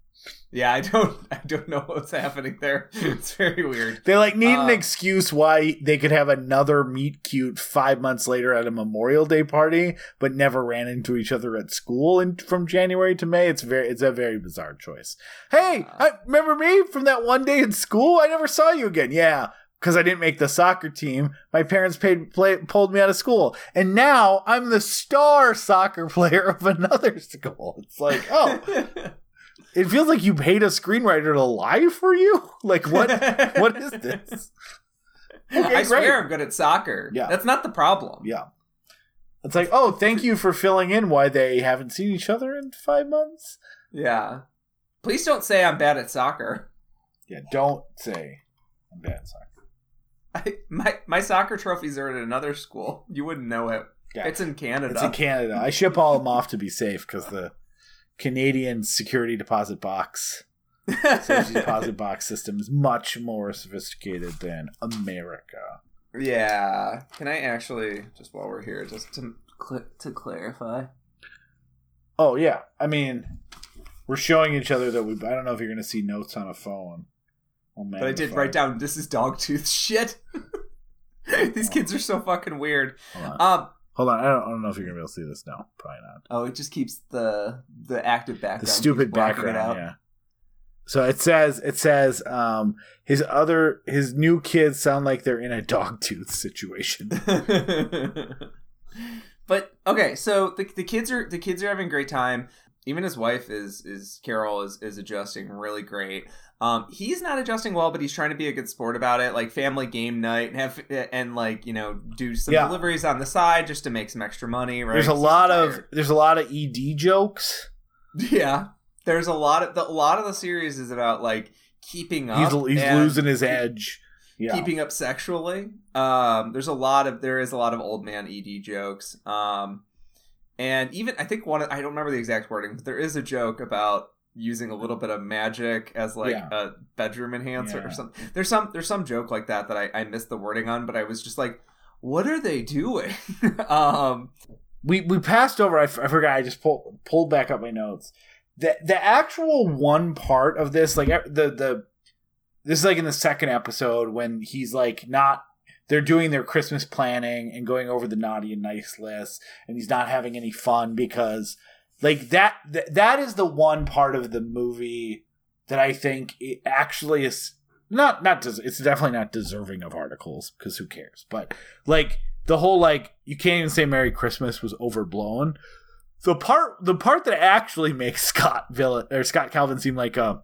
Yeah, I don't I don't know what's happening there. It's very weird. They like need an Uh, excuse why they could have another meet cute five months later at a Memorial Day party, but never ran into each other at school and from January to May. It's very it's a very bizarre choice. Hey, Uh. I, remember me from that one day in school? I never saw you again. Yeah, because I didn't make the soccer team. My parents paid play, pulled me out of school, and now I'm the star soccer player of another school. It's like oh. It feels like you paid a screenwriter to lie for you. Like what? what is this? Okay, I great. swear I'm good at soccer. Yeah. That's not the problem. Yeah. It's like, oh, thank you for filling in why they haven't seen each other in five months. Yeah. Please don't say I'm bad at soccer. Yeah, don't say I'm bad at soccer. I, my my soccer trophies are at another school. You wouldn't know it. Yeah. It's in Canada. It's in Canada. I ship all of them off to be safe because the Canadian security deposit box, safety deposit box system is much more sophisticated than America. yeah. Can I actually just while we're here just to cl- to clarify? Oh yeah, I mean, we're showing each other that we. I don't know if you're going to see notes on a phone. Oh man, But I did write down this is dogtooth shit. These kids are so fucking weird. Hold on. Um. Hold on. I don't, I don't know if you're gonna be able to see this. No, probably not. Oh, it just keeps the the active background. The stupid background. out. Yeah. So it says it says um his other his new kids sound like they're in a dog tooth situation. but okay, so the, the kids are the kids are having a great time. Even his wife is is Carol is is adjusting really great. Um, he's not adjusting well, but he's trying to be a good sport about it, like family game night and have and like you know do some Yeah. deliveries on the side just to make some extra money. Right? There's a lot of there's a lot of ED jokes. yeah. There's a lot of the, a lot of the series is about like keeping up. He's he's losing his edge. Yeah. keeping up sexually. Um, there's a lot of there is a lot of old man ED jokes. Um, and even I think one of- I don't remember the exact wording, but there is a joke about using a little bit of magic as like Yeah. a bedroom enhancer Yeah. or something. There's some there's some joke like that that I, I missed the wording on, but I was just like, what are they doing? um, we we passed over. I, f- I forgot. I just pulled pulled back up my notes. The the actual one part of this, like the the this is like in the second episode when he's like not. They're doing their Christmas planning and going over the naughty and nice list, and he's not having any fun because, like that th- that is the one part of the movie that I think it actually is not not des- it's definitely not deserving of articles because who cares? But like the whole like you can't even say merry christmas was overblown. The part the part that actually makes scott villain or scott calvin seem like a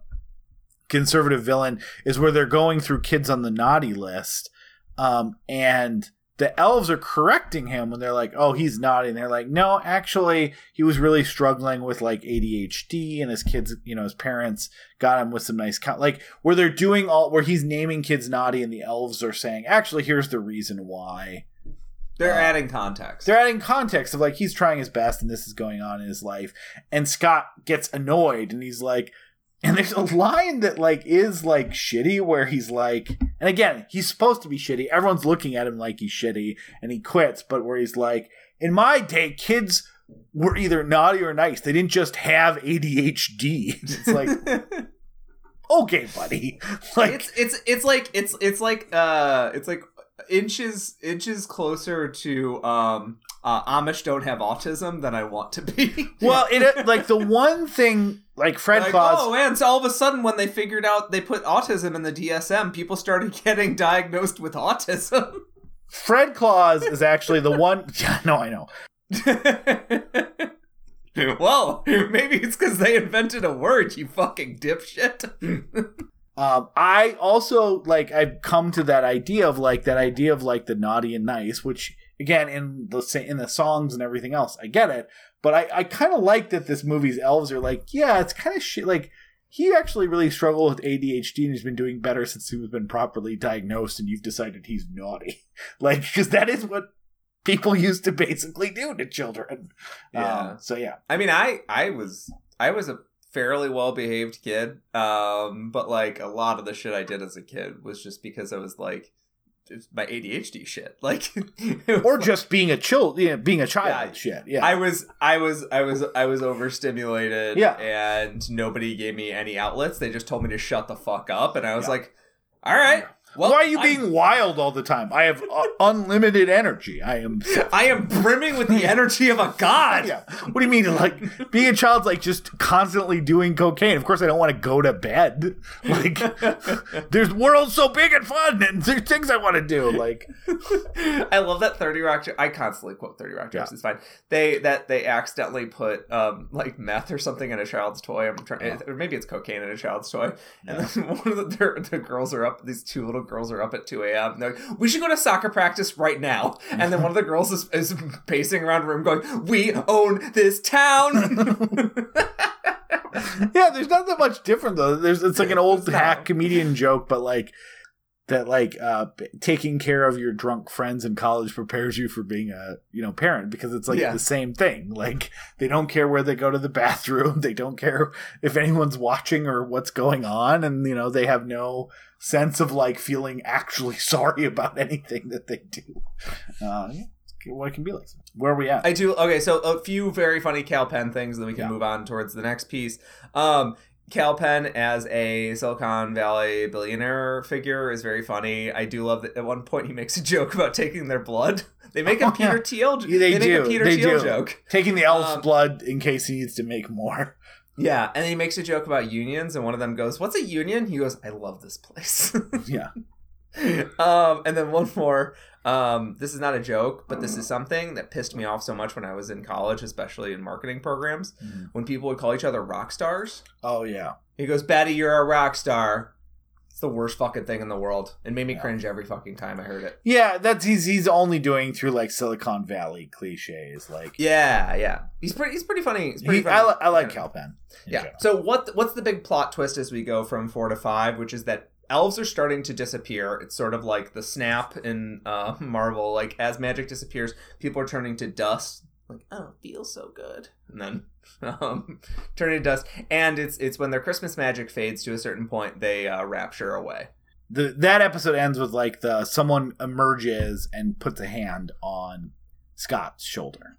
conservative villain is where they're going through kids on the naughty list um and the elves are correcting him when they're like oh he's naughty they're like no actually he was really struggling with like adhd and his kids you know his parents got him with some nice co- like where they're doing all where he's naming kids naughty and the elves are saying actually here's the reason why. They're Uh, adding context. they're adding context of like he's trying his best and this is going on in his life. And scott gets annoyed and he's like and there's a line that like is like shitty where he's like and again he's supposed to be shitty. Everyone's looking at him like he's shitty and he quits but where he's like in my day kids were either naughty or nice. They didn't just have adhd it's like okay buddy. Like it's it's it's like it's it's like uh it's like inches inches closer to um uh, Amish don't have autism than I want to be. well it like the one thing like fred like, claus oh man, so all of a sudden when they figured out they put autism in the DSM, people started getting diagnosed with autism. Fred Claus is actually the one. Yeah, no, I know. well, maybe it's because they invented a word, you fucking dipshit. Um, I also like I've come to that idea of like that idea of like the naughty and nice, which again in the in the songs and everything else, I get it. But I I kind of like that this movie's elves are like, yeah, it's kind of shit. Like he actually really struggled with ADHD and he's been doing better since he was been properly diagnosed, and you've decided he's naughty. Like because that is what people used to basically do to children. Yeah. Um, so yeah. I mean, I I was I was a fairly well behaved kid, um, but like a lot of the shit I did as a kid was just because I was like it's my ADHD shit. Like, or like- just being a child, yeah, being a child. Yeah. shit. Yeah. I was I was I was I was overstimulated Yeah. and nobody gave me any outlets. They just told me to shut the fuck up and I was Yeah. like, "All right. Well, Why are you I'm- being wild all the time? I have uh, unlimited energy. I am. I am brimming with the energy of a god." Yeah. What do you mean? Like being a child's like just constantly doing cocaine. Of course, I don't want to go to bed. Like there's world's so big and fun, and there's things I want to do. Like I love that 30 Rock I constantly quote 30 Rock jokes. Yeah. It's fine. They that they accidentally put um like meth or something in a child's toy. I'm trying or maybe it's cocaine in a child's toy. And then one of the, the girls are up, these two little girls are up at 2 a.m. They're like, we should go to soccer practice right now. And then one of the girls is, is pacing around the room going, We own this town. yeah, there's not that much different though. There's it's like an old hack comedian joke, but like that like uh taking care of your drunk friends in college prepares you for being a you know parent because it's like Yeah. the same thing like they don't care where they go to the bathroom they don't care if anyone's watching or what's going on and you know they have no sense of like feeling actually sorry about anything that they do uh yeah, what it can be like where are we at I do. Okay, so a few very funny Kal Penn things, then we can Yeah. move on towards the next piece. Um, Kal Penn as a Silicon Valley billionaire figure is very funny. I do love that at one point he makes a joke about taking their blood. They make a Oh, Peter. Thiel. Yeah, they make do. a Peter They Thiel do. joke. taking the elf's Um, blood in case he needs to make more Yeah, and he makes a joke about unions, and one of them goes, "What's a union?" He goes, "I love this place." yeah um, and then one more. Um, this is not a joke, but this is something that pissed me off so much when I was in college, especially in marketing programs, Mhm. when people would call each other rock stars. oh yeah He goes, Betty, you're a rock star. It's the worst fucking thing in the world. It made me Yeah. cringe every fucking time I heard it. Yeah, that's he's he's only doing through like Silicon Valley cliches. Like Yeah, yeah. He's pretty. He's pretty funny. He's pretty he, funny. I, li- I like Kal Penn. Yeah. general. So what? What's the big plot twist as we go from four to five? Which is that elves are starting to disappear. It's sort of like the snap in uh, Marvel. Like as magic disappears, people are turning to dust. Like oh, it feels so good, and then um, turning to dust. And it's it's when their Christmas magic fades to a certain point, they uh, rapture away. the that episode ends with like the someone emerges and puts a hand on Scott's shoulder.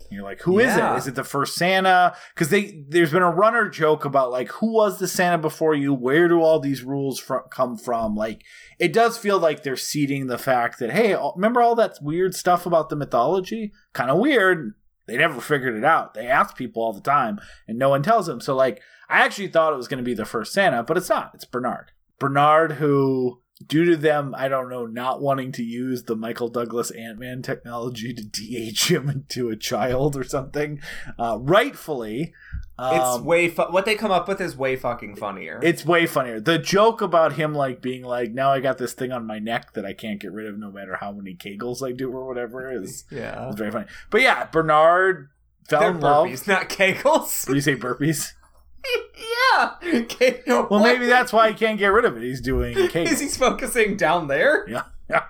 And you're like, who is Yeah. it? Is it the first Santa? Because they there's been a runner joke about like who was the Santa before you? Where do all these rules fr- come from? Like it does feel like they're seeding the fact that hey, remember all that weird stuff about the mythology? Kind of weird. They never figured it out. They ask people all the time, and no one tells them. So like, I actually thought it was going to be the first Santa, but it's not. It's Bernard. Bernard, who, due to them, I don't know, not wanting to use the Michael Douglas Ant Man technology to de-age him into a child or something, uh, rightfully. It's um, way fu- what they come up with is way fucking funnier. it's way funnier. The joke about him like being like, now I got this thing on my neck that I can't get rid of no matter how many kegels I do or whatever is, yeah. is very funny. But yeah, Bernard fell They're in love. burpees, not kegels. Did you say burpees? yeah. Okay. Well, maybe that's why he can't get rid of it. He's doing kegels. Is he focusing down there? Yeah, yeah.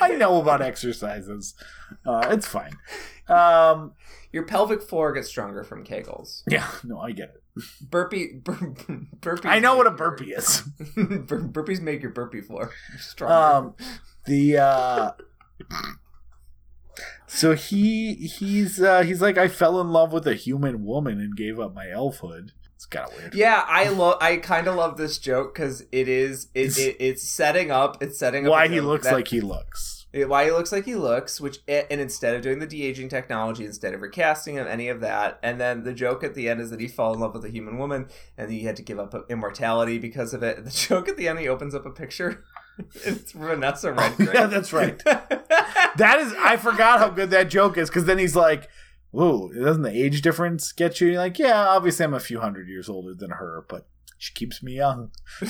I know about exercises. Uh, it's fine. Um, Your pelvic floor gets stronger from kegels. yeah, no, I get it. Burpee. Bur- burpees. I know what a make your- is. Bur- burpees make your burpee floor stronger. Um, the uh, so he he's uh, he's like I fell in love with a human woman and gave up my elfhood. It's kind of weird. yeah, I love. I kind of love this joke because it is. It, It's- it, it's setting up. It's setting up Why he looks that- like he looks. Why he looks like he looks, which and instead of doing the de aging technology, instead of recasting him, any of that, and then the joke at the end is that he fell in love with a human woman, and he had to give up immortality because of it. And The joke at the end, he opens up a picture. It's Vanessa oh, Redgrave. yeah, that's right. That is, I forgot how good that joke is because then he's like, "Whoa, doesn't the age difference get you?" You're like, "Yeah, obviously I'm a few hundred years older than her, but she keeps me young."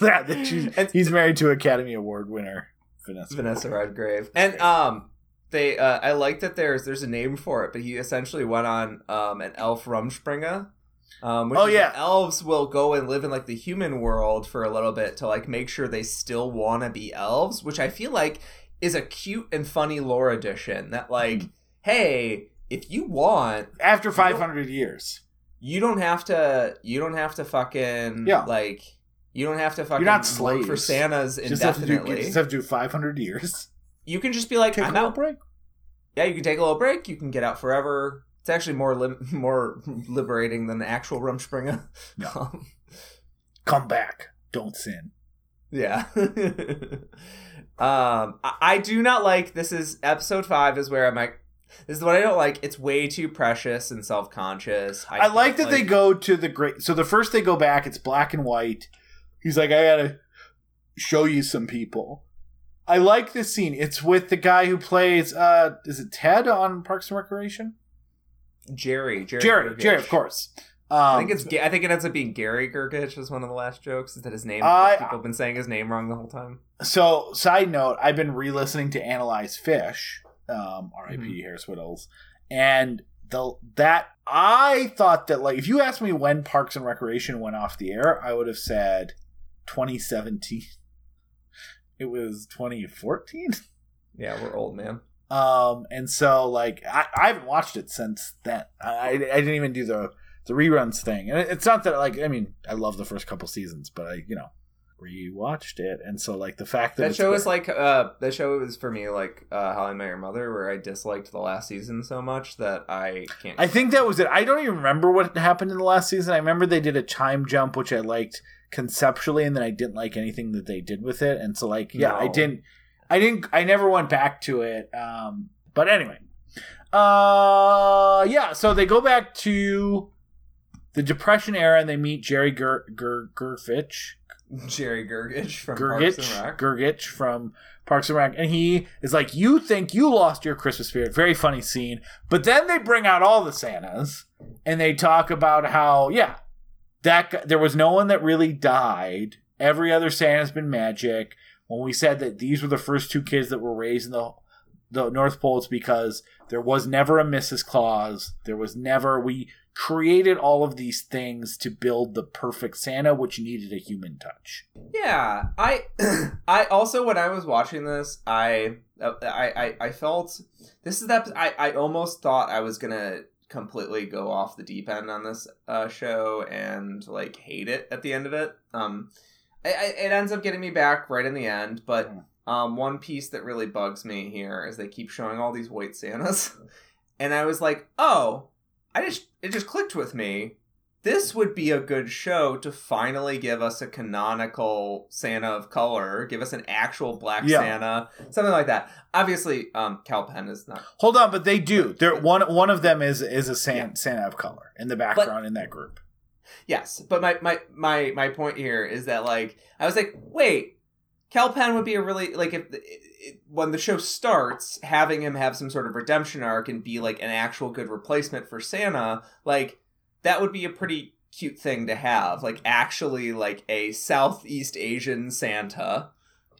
that, that she's, And- he's married to Academy Award winner Vanessa. Vanessa Redgrave. And um they uh I like that there's there's a name for it, but he essentially went on um an elf rumspringa. Um which Oh, yeah. elves will go and live in like the human world for a little bit to like make sure they still wanna be elves, which I feel like is a cute and funny lore addition that like, Mm-hmm. hey, if you want, After 500 years, you don't have to you don't have to fucking Yeah. like You don't have to fucking You're not slaves. for Santas Just have, to do, indefinitely. just have to do 500 years. you can just be like, Take a I'm little out. break. Yeah, you can take a little break. You can get out forever. It's actually more lim- more liberating than the actual Rumspringa. Yeah. Um, Come back. Don't sin. yeah. um, I-, I do not like. This is episode five. Is where I'm like. This is what I don't like. It's way too precious and self conscious. I, like that they go to the great. So the first they go back, it's black and white. He's like, I gotta show you some people. I like this scene. It's with the guy who plays. uh Is it Ted on Parks and Recreation? Jerry. Jerry. Jerry. Gergich. Jerry, of course. Um, I think it's. I think it ends up being Gary Gergich. Is one of the last jokes. Is that his name? I- People have been saying his name wrong the whole time. So, side note, I've been re-listening to Analyze Phish, um, R.I.P. Mhm. Harris Wittels, and the that I thought that like if you asked me when Parks and Recreation went off the air, I would have said 2017. It was 2014. Yeah, we're old, man. Um, and so like I, I haven't watched it since then. I, I didn't even do the the reruns thing, and it- it's not that like I mean I love the first couple seasons, but I you know rewatched it, and so like the fact that, That show is like uh that show was for me like uh How I Met Your Mother where I disliked the last season so much that I can't I think that was it. I don't even remember what happened in the last season. I remember they did a time jump, which I liked conceptually, and then I didn't like anything that they did with it. And so, like, yeah, I didn't, I didn't, I never went back to it. Um, but anyway, uh, yeah. So they go back to the Depression era, and they meet Jerry Ger Ger Gerfitch, Jerry Gergich from Parks and Gergich, Rec. Gergich from Parks and Rec, and he is like, "You think you lost your Christmas spirit?" Very funny scene. But then they bring out all the Santas, and they talk about how, yeah, that there was no one that really died. Every other Santa's been magic. When we said that these were the first two kids that were raised in the the North Pole, it's because there was never a Mrs. Claus. There was never we created all of these things to build the perfect Santa, which needed a human touch. Yeah, I I also when I was watching this, I I I, I felt this is that I I almost thought I was gonna completely go off the deep end on this uh, show and like hate it at the end of it. Um, I, I, it ends up getting me back right in the end, but um, one piece that really bugs me here is they keep showing all these white Santas, and I was like, oh, I just it just clicked with me this would be a good show to finally give us a canonical Santa of color, give us an actual black Yeah. Santa, something like that. Obviously, um, Kal Penn is not. Hold on, but they do. There one one of them is is a Santa, Santa of color in the background in that group. Yes, but my my my my point here is that like I was like, wait, Kal Penn would be a really like if it, when the show starts, having him have some sort of redemption arc and be like an actual good replacement for Santa, like that would be a pretty cute thing to have. Like actually like a Southeast Asian Santa.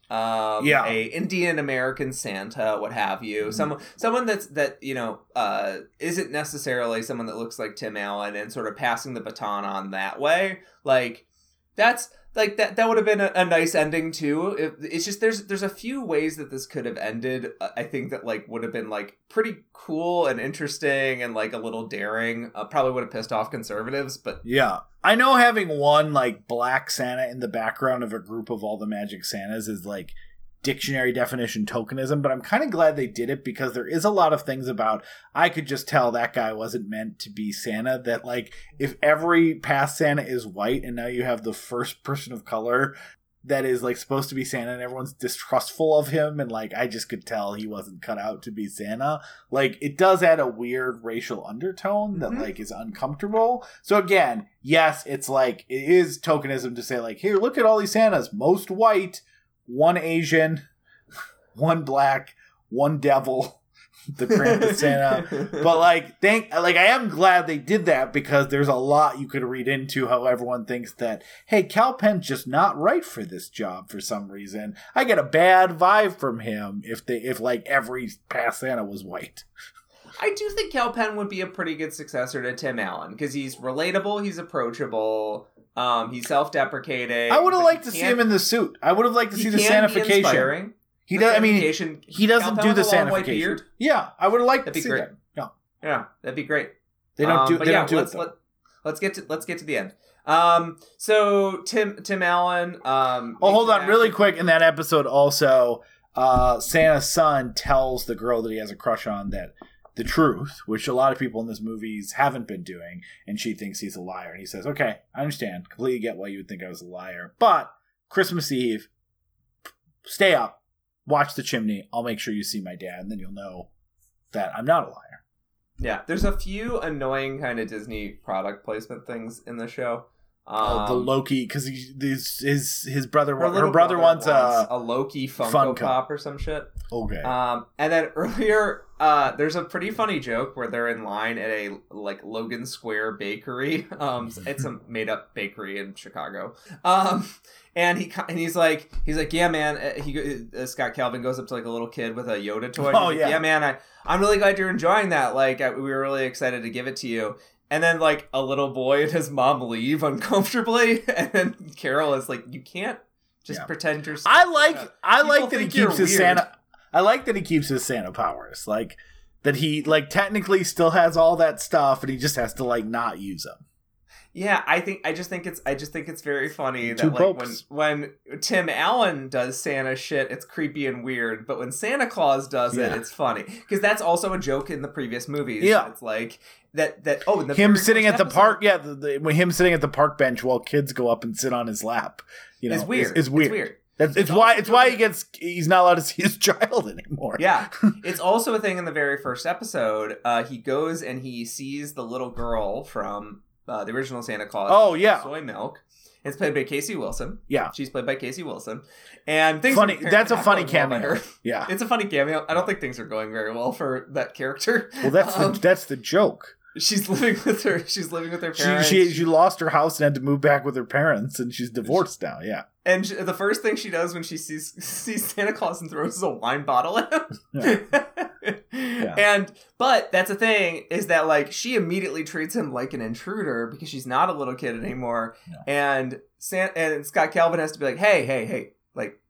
Um, Yeah. a Indian American Santa, what have you? Mhm. Someone, someone that's that you know uh, isn't necessarily someone that looks like Tim Allen, and sort of passing the baton on that way. Like that's like that. That would have been a, a nice ending too. It, it's just there's there's a few ways that this could have ended. uh, I think that like would have been like pretty cool and interesting and like a little daring. Uh, probably would have pissed off conservatives, but Yeah. I know having one like black Santa in the background of a group of all the magic Santas is like dictionary definition tokenism, but I'm kind of glad they did it because there is a lot of things about I could just tell that guy wasn't meant to be Santa that like if every past Santa is white and now you have the first person of color that is like supposed to be Santa and everyone's distrustful of him and like I just could tell he wasn't cut out to be Santa. Like it does add a weird racial undertone that Mhm. like is uncomfortable. So again, yes, it's like it is tokenism to say like, here, look at all these Santas, most white, one Asian, one black, one devil, the Krampus Santa. But like, thank like I am glad they did that because there's a lot you could read into how everyone thinks that hey, Kal Penn's just not right for this job for some reason. I get a bad vibe from him if they if like every past Santa was white. I do think Kal Penn would be a pretty good successor to Tim Allen because he's relatable, he's approachable, um, he's self-deprecating. I would have liked to see him in the suit. I would have liked to see the can be Santification. inspiring. He does. I mean, he doesn't do the with a long white Santification. Yeah, I would have liked That'd to be see great. that. No, Yeah, that'd be great. they don't Um, do. but They yeah, don't do let's it. let, let's get to let's get to the end. Um, so Tim Tim Allen. Um, Oh, hold on, an really quick. In that episode, also, uh, Santa's son tells the girl that he has a crush on that the truth, which a lot of people in this movies haven't been doing, and she thinks he's a liar. And he says, "Okay, I understand. Completely get why you would think I was a liar, but Christmas Eve, stay up, watch the chimney. I'll make sure you see my dad, and then you'll know that I'm not a liar." Yeah, there's a few annoying kind of Disney product placement things in the show. Oh, the Um, Loki, because his his his brother, her her, little brother, wants a a Loki Funko, Funko. Pop or some shit. okay. Um, and then earlier, uh, there's a pretty funny joke where they're in line at a like Logan Square bakery. Um, it's a made up bakery in Chicago. Um, and he and he's like he's like yeah man. Uh, He uh, Scott Calvin goes up to like a little kid with a Yoda toy. Oh, he's like, yeah. yeah man. I I'm really glad you're enjoying that. Like I, we were really excited to give it to you. And then like a little boy and his mom leave uncomfortably, and then Carol is like, "You can't just Yeah. pretend you're." I like. I like that he keeps his weird. Santa. I like that he keeps his Santa powers. Like that he like technically still has all that stuff, and he just has to like not use them. Yeah, I think I just think it's I just think it's very funny that Two like popes. when when Tim Allen does Santa shit, it's creepy and weird, but when Santa Claus does Yeah. it, it's funny because that's also a joke in the previous movies. Yeah. it's like that that oh in the him sitting first at the episode- park, yeah, the, the, him sitting at the park bench while kids go up and sit on his lap, you know, is weird. Is, is weird. It's weird. That's, it's, It's why it's why he gets he's not allowed to see his child anymore. Yeah, it's also a thing in the very first episode. Uh, he goes and he sees the little girl from uh, the original Santa Claus. Oh yeah, soy milk. It's played by Casey Wilson. yeah. She's played by Casey Wilson, and things Funny. are That's a funny going well cameo. Yeah. It's a funny cameo. I don't think things are going very well for that character. Well, that's Um, the, that's the joke. She's living with her. She's living with her parents. she she lost her house and had to move back with her parents, and she's divorced now. Yeah. and she- the first thing she does when she sees sees Santa Claus and throws a wine bottle at him. Yeah. And but that's the thing is that like she immediately treats him like an intruder because she's not a little kid anymore. No. And San- and Scott Calvin has to be like, hey, hey, hey, like.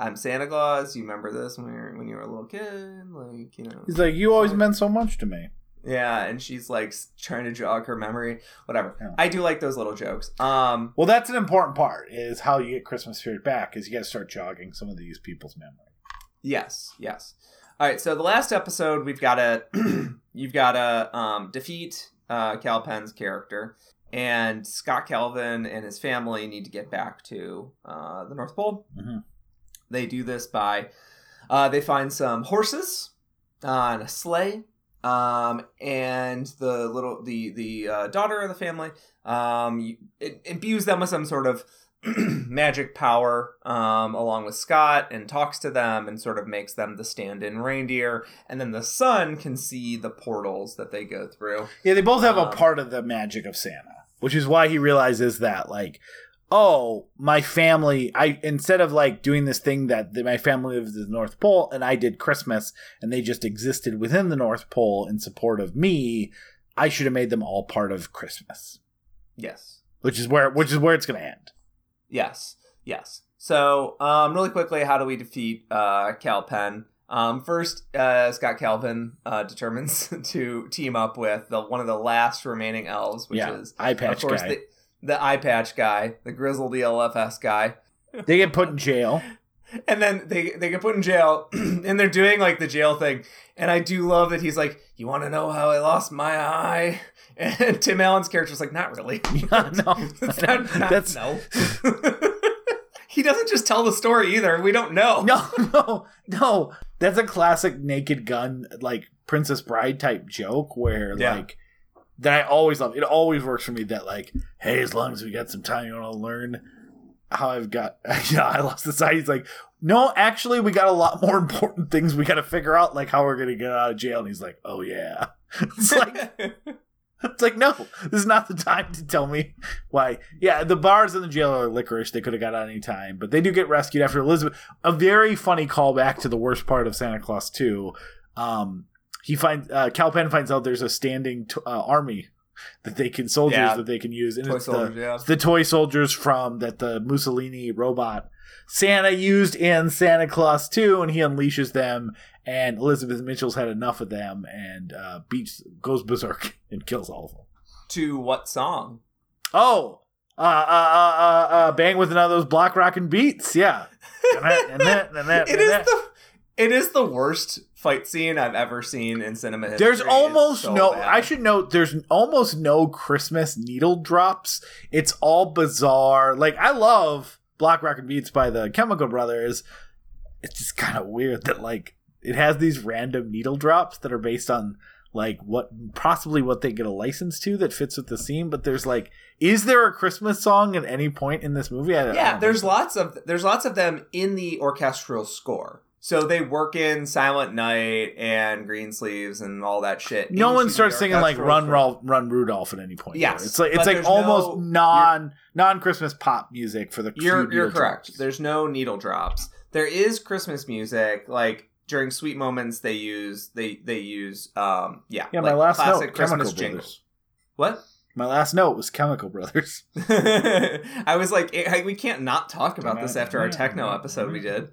I'm Santa Claus. You remember this when you were when you were a little kid, like you know. He's like, you always meant so much to me. Yeah, and she's like trying to jog her memory, whatever. Yeah. I do like those little jokes. Um, Well, that's an important part. Is how you get Christmas spirit back. Is you got to start jogging some of these people's memory. yes, yes. All right, so the last episode we've got to you've got to um, defeat uh, Kal Penn's character, and Scott Calvin and his family need to get back to uh, the North Pole. Mhm. They do this by uh, they find some horses on a sleigh, um, and the little the the uh, daughter of the family um, it imbues them with some sort of magic power um, along with Scott and talks to them and sort of makes them the stand-in reindeer. And then the son can see the portals that they go through. Yeah, they both have a Um, part of the magic of Santa, which is why he realizes that, like, oh, my family. I instead of like doing this thing that, that my family lives in the North Pole, and I did Christmas, and they just existed within the North Pole in support of me. I should have made them all part of Christmas, yes which is where which is where it's going to end. Yes, yes. So, um, really quickly, how do we defeat uh, Kal Penn? Um, first, uh, Scott Calvin uh, determines to team up with the one of the last remaining elves, which yeah, is, eye of course, guy. the the eye patch guy, the grizzled ELFS guy. they get put in jail. And then they they get put in jail, and they're doing like the jail thing. And I do love that he's like, "You want to know how I lost my eye?" And Tim Allen's character's like, "Not really." Yeah, no, That's not, not- That's- no. he doesn't just tell the story either. We don't know. No, no, no. That's a classic Naked Gun, like Princess Bride type joke where, Yeah. like, that I always love. It always works for me that, like, hey, as long as we got some time, you want to learn how I've got, yeah, I lost the sight. He's like, no, actually, we got a lot more important things we got to figure out, like how we're going to get out of jail. And he's like, oh, yeah. It's like, it's like, no, this is not the time to tell me why. Yeah, the bars in the jail are licorice. They could have got out any time, but they do get rescued after Elizabeth. A very funny callback to the worst part of Santa Clause 2. Um, he finds uh, Kal Penn finds out there's a standing t- uh, army that they can soldiers Yeah. that they can use, and Toy it's soldiers, the yeah. the toy soldiers from that the Mussolini robot Santa used in Santa Clause 2, and he unleashes them. And Elizabeth Mitchell's had enough of them and uh, beats goes berserk and kills all of them. to what song? Oh, uh, uh, uh, uh, uh, bang with another of those block rocking beats. Yeah. And that, and that, and that, It and is that. the it is the worst fight scene I've ever seen in cinema history. There's almost so no. bad. I should note. There's almost no Christmas needle drops. It's all bizarre. Like I love Block Rockin' Beats by the Chemical Brothers. It's just kind of weird that like it has these random needle drops that are based on like what possibly what they get a license to that fits with the scene. But there's like, is there a Christmas song at any point in this movie? I don't, I Yeah, there's lots of there's lots of them in the orchestral score. So they work in Silent Night and Green Sleeves and all that shit. No one starts singing like "Run, score. Run, Rudolph" at any point. there. Yes, it's like it's like almost no- non non Christmas pop music for the You're you're correct. drops. There's no needle drops. There is Christmas music like during sweet moments they use they they use um yeah Yeah, like my last classic note, Christmas jingles. Brothers. What? My last note was Chemical Brothers. I was like, eh, we can't not talk about this after our techno episode we did.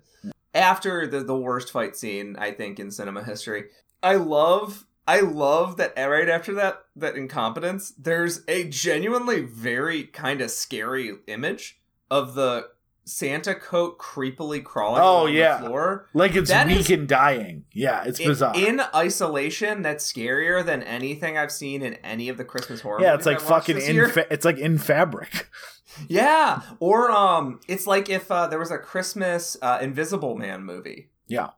After the the worst fight scene, I think in cinema history. I love I love that right after that that incompetence, there's a genuinely very kind of scary image of the Santa coat creepily crawling Oh, yeah. the floor. Like it's That weak is- and dying. Yeah, it's In- bizarre. In, isolation, that's scarier than anything I've seen in any of the Christmas horror. yeah, it's like fucking in. Fa- it's like in fabric. Yeah, or um, it's like if uh, there was a Christmas uh, Invisible Man movie. Yeah.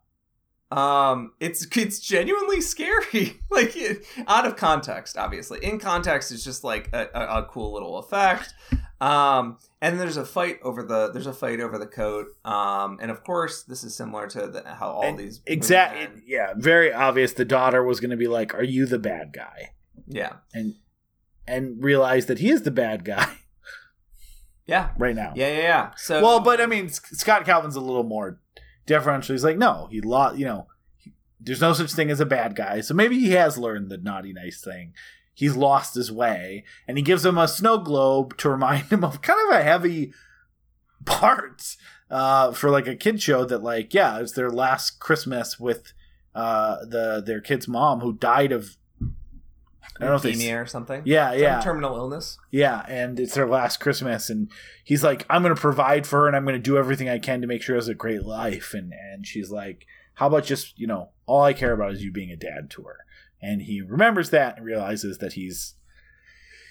Um, it's it's genuinely scary, like it, out of context. Obviously, in context, it's just like a, a, a cool little effect. Um, and there's a fight over the there's a fight over the coat. Um, and of course, this is similar to the, how all And these Exactly. Yeah, very obvious. The daughter was going to be like, "Are you the bad guy?" yeah, and and realize that he is the bad guy yeah, right now. yeah, yeah, yeah. So Well, but I mean, Scott Calvin's a little more deferential He's like, no, he lost. You know, he- there's no such thing as a bad guy. So maybe he has learned the naughty nice thing. He's lost his way, and he gives him a snow globe to remind him of kind of a heavy part uh, for like a kid show. That like, yeah, it's their last Christmas with uh, the their kid's mom who died of. I don't know if they, or something. yeah, Some yeah, terminal illness. yeah, and it's their last Christmas, and he's like, "I'm going to provide for her, and I'm going to do everything I can to make sure she has a great life." And and she's like, "How about just you know, all I care about is you being a dad to her." And he remembers that and realizes that he's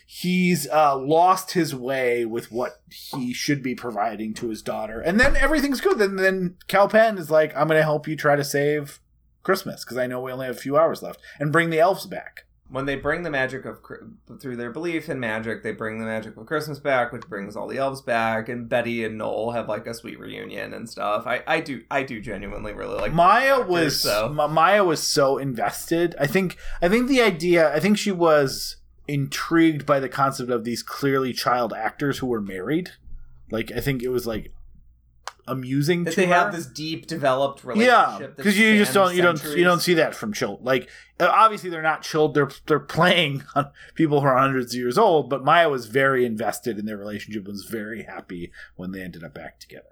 he's uh, lost his way with what he should be providing to his daughter, and then everything's good. Then then Kal Penn is like, "I'm to help you try to save Christmas because I know we only have a few hours left, and bring the elves back." When they bring the magic of through their belief in magic, they bring the magic of Christmas back, which brings all the elves back, and Betty and Noel have like a sweet reunion and stuff. I, I do I do genuinely really like Maya was so Ma- Maya was so invested. I think I think the idea I think she was intrigued by the concept of these clearly child actors who were married. Like I think it was like amusing that to they her. have this deep developed relationship. yeah, because you just don't you don't you don't see that from children. Like uh, obviously they're not chilled. They're they're playing on people who are hundreds of years old. But Maya was very invested in their relationship. Was very happy when they ended up back together.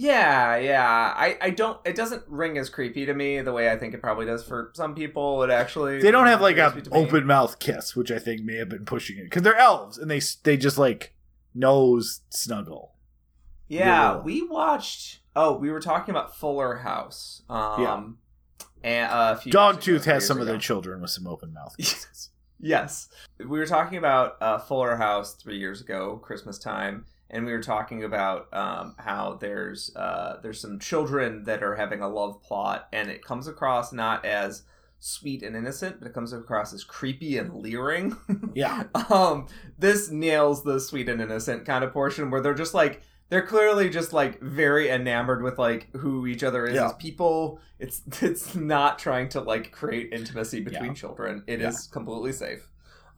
Yeah, yeah. I, I don't. It doesn't ring as creepy to me the way I think it probably does for some people. It actually They don't have like a creepy to me. open mouth kiss, which I think may have been pushing it because they're elves and they they just like nose snuggle. Yeah, we watched. Oh, we were talking about Fuller House. Um, Yeah. And uh, a few Dogtooth has some of ago. their children with some open mouth. Yes, we were talking about uh, Fuller House three years ago, Christmas time, and we were talking about um, how there's uh, there's some children that are having a love plot, and it comes across not as sweet and innocent, but it comes across as creepy and leering. yeah, um this nails the sweet and innocent kind of portion where they're just like they're clearly just like very enamored with like who each other is Yeah. as people it's it's not trying to like create intimacy between Yeah. children It is Yeah. completely safe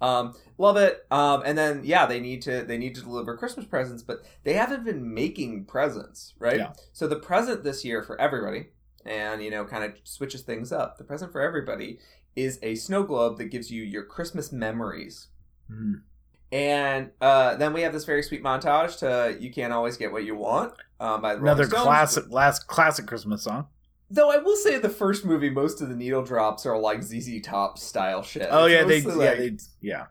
um love it um and then yeah they need to they need to deliver christmas presents but they haven't been making presents right Yeah. so the present this year for everybody and you know kind of switches things up the present for everybody is a snow globe that gives you your christmas memories Mhm. And uh, then we have this very sweet montage to "You Can't Always Get What You Want" um, by the another Stones. classic last classic Christmas song. Though I will say, the first movie, most of the needle drops are like ZZ Top style shit. Oh It's yeah, they mostly, yeah they yeah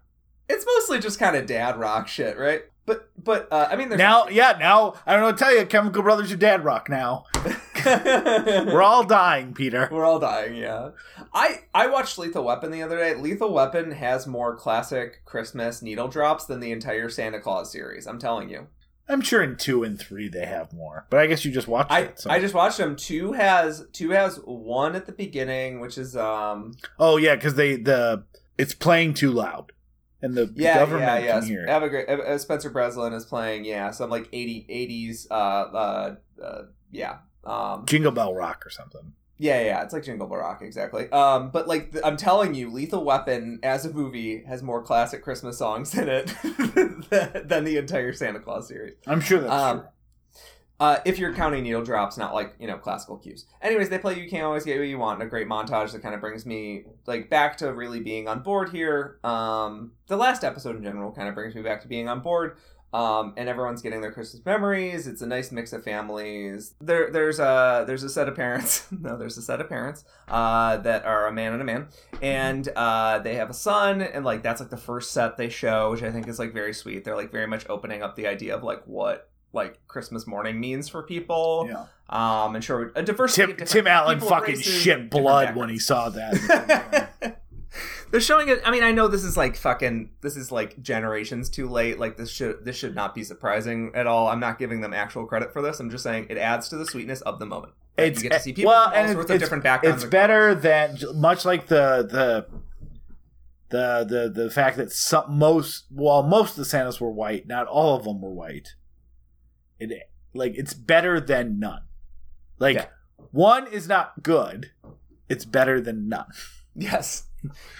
it's mostly just kind of dad rock shit, right? But but uh, I mean, there's now, yeah, now I don't know what to tell you. Chemical Brothers are dad rock now. We're all dying, Peter. We're all dying, yeah. I I watched Lethal Weapon the other day. Lethal Weapon has more classic Christmas needle drops than the entire Santa Claus series. I'm telling you. I'm sure in two and three they have more, but I guess you just watched I, it. So. I just watched them. Two has two has one at the beginning, which is um oh yeah, because they the it's playing too loud, and the yeah government yeah yeah. can hear it. Abigail, uh, Spencer Breslin is playing yeah some like 80 80s uh uh, uh yeah um Jingle Bell Rock or something. Yeah, yeah, it's like Jingle Bell Rock, exactly. Um, but like th- I'm telling you, Lethal Weapon as a movie has more classic Christmas songs in it than, the entire Santa Claus series. I'm sure that's Um, true. Uh, if you're counting needle drops, not like you know classical cues. Anyways, they play "You Can't Always Get What You Want" in a great montage that kind of brings me like back to really being on board here. Um, the last episode in general kind of brings me back to being on board. Um, and everyone's getting their Christmas memories. It's a nice mix of families. There, there's a there's a set of parents. no, there's a set of parents uh, that are a man and a man, and uh, they have a son, and like that's like the first set they show, which I think is like very sweet. They're like very much opening up the idea of like what like Christmas morning means for people. Yeah. Um, and sure, a diversity. Tim, Tim Allen fucking races, shit blood when he saw that. They're showing it. I mean, I know this is like fucking. This is like generations too late. Like this should this should not be surprising at all. I'm not giving them actual credit for this. I'm just saying it adds to the sweetness of the moment. Right? It's you get to see people well, all and sorts it's, of different backgrounds. It's better than much like the the the the the fact that some most well most of the Santas were white, not all of them were white. It like it's better than none. Like Yeah. one is not good. It's better than none. Yes,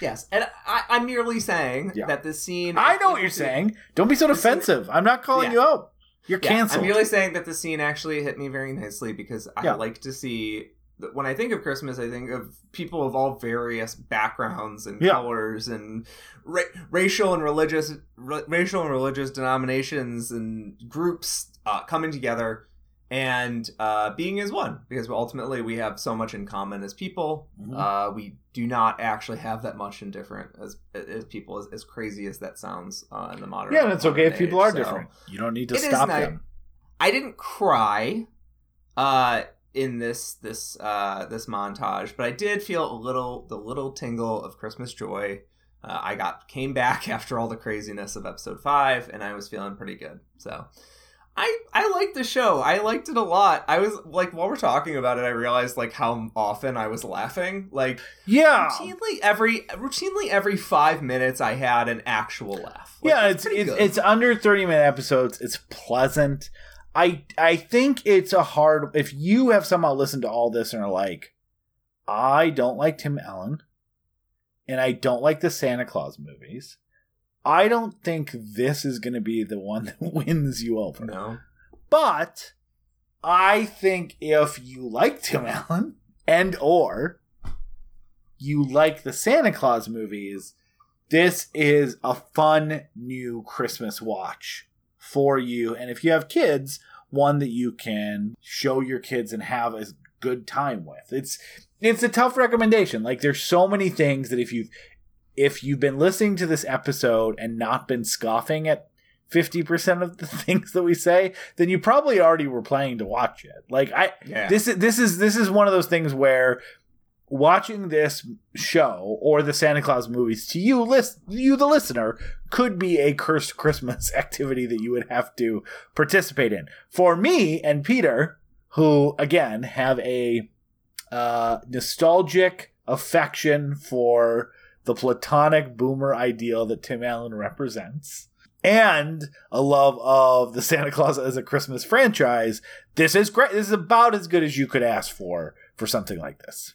yes, and I, I'm merely saying Yeah. that this scene. I know what you're saying. Don't be so defensive. I'm not calling Yeah. you out. You're Yeah, canceled. I'm merely saying that the scene actually hit me very nicely because I like to see. When I think of Christmas, I think of people of all various backgrounds and colors and ra- racial and religious, ra- racial and religious denominations and groups uh, coming together and uh, being as one. Because ultimately, we have so much in common as people. Mhm. Uh, we do not actually have that much in different as as people. As, as crazy as that sounds uh, in the modern. yeah, and it's okay if people age, are so- different. You don't need to It stop nice. them. I didn't cry uh in this this uh this montage, but I did feel a little the little tingle of Christmas joy. Uh, I got came back after all the craziness of episode 5 and I was feeling pretty good. So I I liked the show. I liked it a lot. I was like while we're talking about it I realized like how often I was laughing. Like Yeah. routinely every routinely every 5 minutes I had an actual laugh. Like, yeah, it's it's, it's under thirty minute episodes. It's pleasant. I I think it's a hard if you have somehow listened to all this and are like, I don't like Tim Allen, and I don't like the Santa Clause movies. I don't think this is going to be the one that wins you over. no. But I think if you like Tim Allen and or you like the Santa Clause movies, this is a fun new Christmas watch for you. And if you have kids, one that you can show your kids and have a good time with. It's it's a tough recommendation. Like there's so many things that if you've if you've been listening to this episode and not been scoffing at 50% of the things that we say, then you probably already were planning to watch it. Like I Yeah. this is this is this is one of those things where watching this show or the Santa Clause movies to you list you the listener could be a cursed Christmas activity that you would have to participate in. For me and Peter, who again have a uh, nostalgic affection for the platonic boomer ideal that Tim Allen represents. And a love of the Santa Clause as a Christmas franchise. This is great. This is about as good as you could ask for for something like this.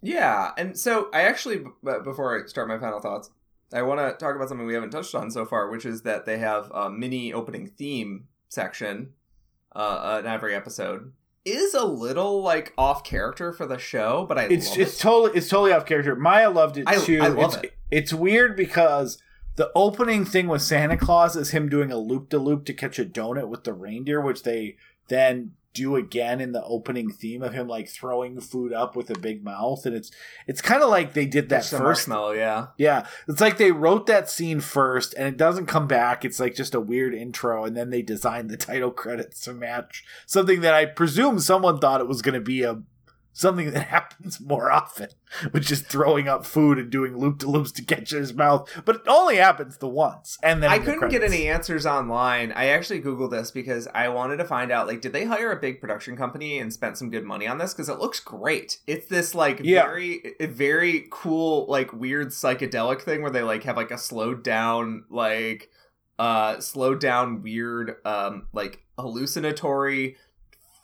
Yeah, and so I actually, before I start my final thoughts, I want to talk about something we haven't touched on so far, which is that they have a mini opening theme section uh, in every episode. Is a little like off character for the show, but I It's love it's it. totally it's totally off character. Maya loved it I- too. I love it's, it. It's weird because the opening thing with Santa Claus is him doing a loop de loop to catch a donut with the reindeer, which they then do again in the opening theme of him like throwing food up with a big mouth, and it's it's kind of like they did that Some first. marshmallow, yeah. Yeah, it's like they wrote that scene first, and it doesn't come back. It's like just a weird intro, and then they designed the title credits to match something that I presume someone thought it was going to be a something that happens more often, which is throwing up food and doing loop de loops to catch his mouth. But it only happens the once, and then I couldn't get any answers online. I actually googled this because I wanted to find out like did they hire a big production company and spent some good money on this because it looks great. It's this like Yeah. very very cool like weird psychedelic thing where they like have like a slowed down like uh slowed down weird um like hallucinatory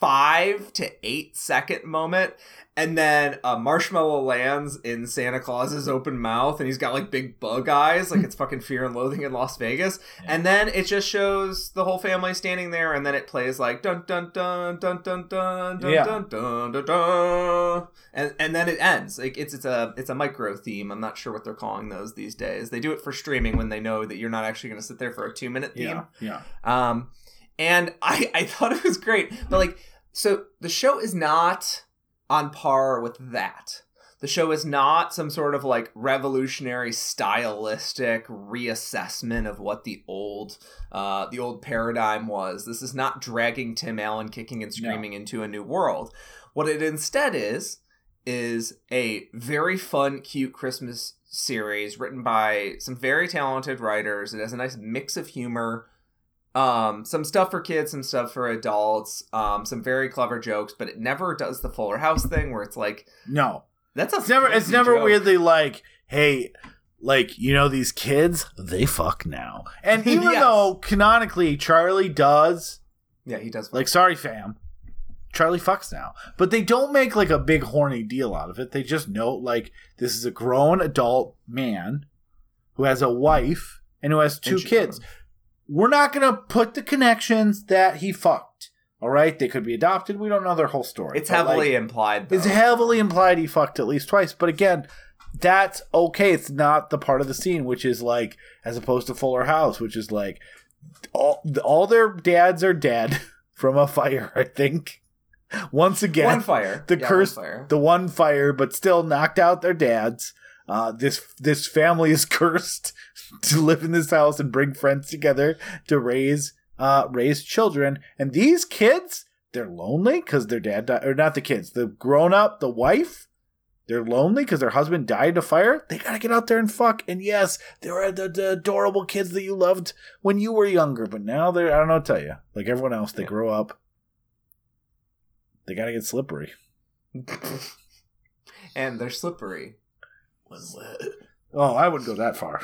5 to 8 second moment and then a marshmallow lands in Santa Claus's open mouth, and he's got like big bug eyes, like it's fucking Fear and Loathing in Las Vegas. And then it just shows the whole family standing there, and then it plays like dun dun dun dun dun dun dun Yeah. dun dun dun dun, and and then it ends. Like it's it's a it's a micro theme. I'm not sure what they're calling those these days. They do it for streaming when they know that you're not actually going to sit there for a two minute theme. Yeah, yeah. Um, and I I thought it was great, but like, so the show is not on par with that. The show is not some sort of like revolutionary stylistic reassessment of what the old uh, the old paradigm was. This is not dragging Tim Allen kicking and screaming into a new world. What it instead is is a very fun, cute Christmas series written by some very talented writers. It has a nice mix of humor, um, some stuff for kids, some stuff for adults, um, some very clever jokes, but it never does the Fuller House thing where it's like No, that's a it's never. It's never joke. weirdly like, hey, like you know these kids, they fuck now. And even Yes. though canonically Charlie does, Yeah, he does. like, sorry, fam, Charlie fucks now. But they don't make like a big horny deal out of it. They just note like this is a grown adult man who has a wife and who has two And kids. We're not gonna put the connections that he fucked. All right, they could be adopted. We don't know their whole story. It's But, like, heavily implied. Though. it's heavily implied he fucked at least twice. But again, that's okay. It's not the part of the scene, which is like, as opposed to Fuller House, which is like, all all their dads are dead from a fire. I think. Once again, one fire. the Yeah, curse, the one fire, but still knocked out their dads. Uh, this this family is cursed to live in this house and bring friends together to raise uh, raise children. And these kids, they're lonely because their dad died, or not the kids, the grown up, the wife. They're lonely because their husband died in a fire. They gotta get out there and fuck. And yes, they were the, the adorable kids that you loved when you were younger, but now they're I don't know what to tell you. Like everyone else, they grow up. They gotta get slippery. and they're slippery. Oh, I wouldn't go that far.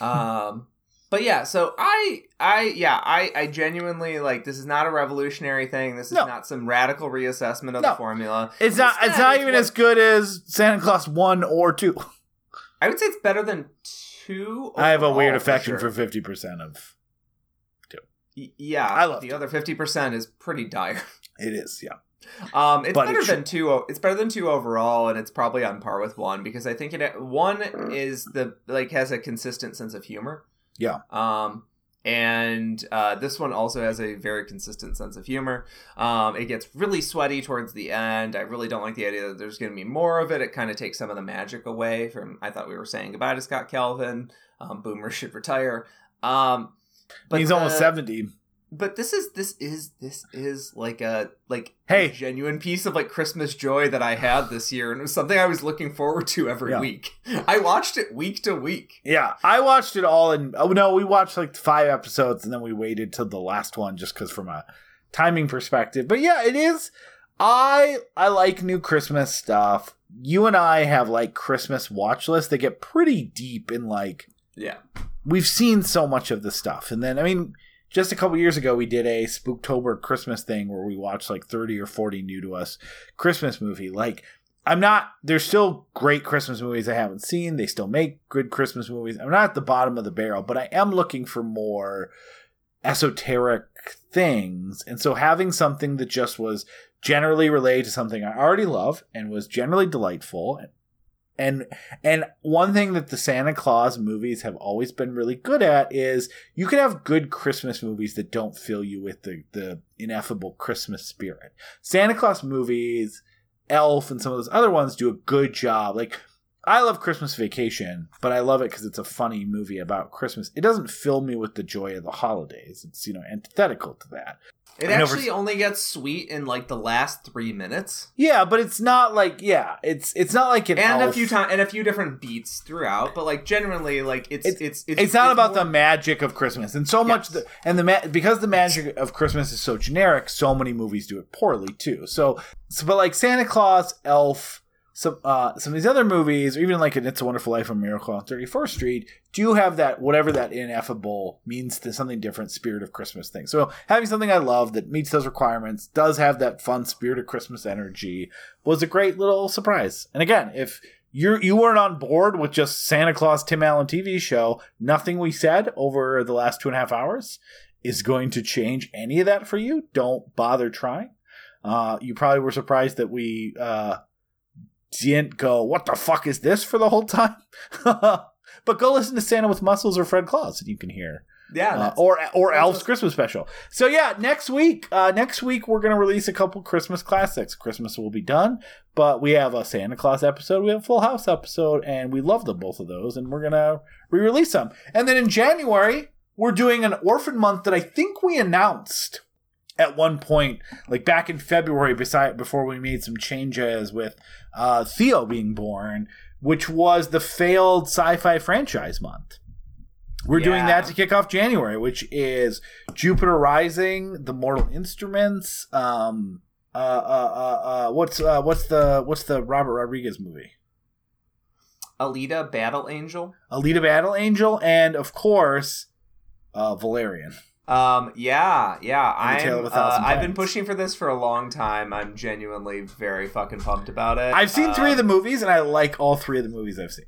um but yeah so i i yeah i i genuinely like this is not a revolutionary thing this is No. not some radical reassessment of No. the formula It's not. It's Instead, not even what- as good as Santa Clause one or two. i would say it's better than two I have a weird overall, affection sure. for fifty percent of. Y- yeah I love the it. other 50% is pretty dire It is, yeah. Um it's But better it than two it's better than two overall and it's probably on par with one because i think it one is the like has a consistent sense of humor Yeah. um and uh, this one also has a very consistent sense of humor. Um, it gets really sweaty towards the end. I really don't like the idea that there's going to be more of it. It kind of takes some of the magic away from. I thought we were saying goodbye to Scott Calvin. Um, Boomer should retire. Um, but He's almost seventy. But this is this is this is like a like Hey. a genuine piece of like Christmas joy that I had this year, and it was something I was looking forward to every Yeah. week. I watched it week to week. Yeah, I watched it all and Oh no, we watched like five episodes and then we waited till the last one just because from a timing perspective. But yeah, it is. I I like new Christmas stuff. You and I have like Christmas watch lists. They get pretty deep in like Yeah. we've seen so much of the stuff. And then, I mean, just a couple years ago, we did a Spooktober Christmas thing where we watched like 30 or 40 new to us Christmas movie. Like, I'm not, there's still great Christmas movies I haven't seen. They still make good Christmas movies. I'm not at the bottom of the barrel, but I am looking for more esoteric things. And so having something that just was generally related to something I already love and was generally delightful And and one thing that the Santa Clause movies have always been really good at is you can have good Christmas movies that don't fill you with the the ineffable Christmas spirit. Santa Clause movies, Elf, and some of those other ones do a good job. Like I love Christmas Vacation, but I love it because it's a funny movie about Christmas. It doesn't fill me with the joy of the holidays. It's you know antithetical to that. It I know actually for- only gets sweet in like the last three minutes, Yeah, but it's not like yeah, it's it's not like an and a few times and a few different beats throughout. But like generally, like it's It's- it's it's it's not about the magic of Christmas, and so much the and the ma- because the magic of Christmas is so generic. So many movies do it poorly too. So, so but like Santa Clause, Elf, some uh, some of these other movies, or even like an It's a Wonderful Life, or Miracle on 34th Street, do have that whatever that ineffable means to something different spirit of Christmas thing. So having something I love that meets those requirements does have that fun spirit of Christmas energy was a great little surprise. And again, if you you weren't on board with just Santa Claus Tim Allen TV show, nothing we said over the last two and a half hours is going to change any of that for you. Don't bother trying. Uh, you probably were surprised that we uh, didn't go, "What the fuck is this?" for the whole time. but go listen to Santa with Muscles or Fred Claus, and you can hear yeah. uh, or or Elf's Christmas special. So yeah, next week, uh, next week we're gonna release a couple Christmas classics. Christmas will be done, but we have a Santa Clause episode, we have a Full House episode, and we love them both of those, and we're gonna re-release them. And then in January, we're doing an Orphan Month that I think we announced at one point, like back in February, beside before we made some changes with uh, Theo being born, which was the failed sci-fi franchise month. We're doing that to kick off January, which is Jupiter Rising, The Mortal Instruments. Um, uh, uh, uh, uh, what's uh, what's the what's the Robert Rodriguez movie? Alita Battle Angel. Alita Battle Angel, and of course, uh, Valerian. Um, yeah, yeah. And the Tale I'm. of a Uh, I've been pushing for this for a long time. I'm genuinely very fucking pumped about it. I've seen three of the Um, movies, and I like all three of the movies I've seen.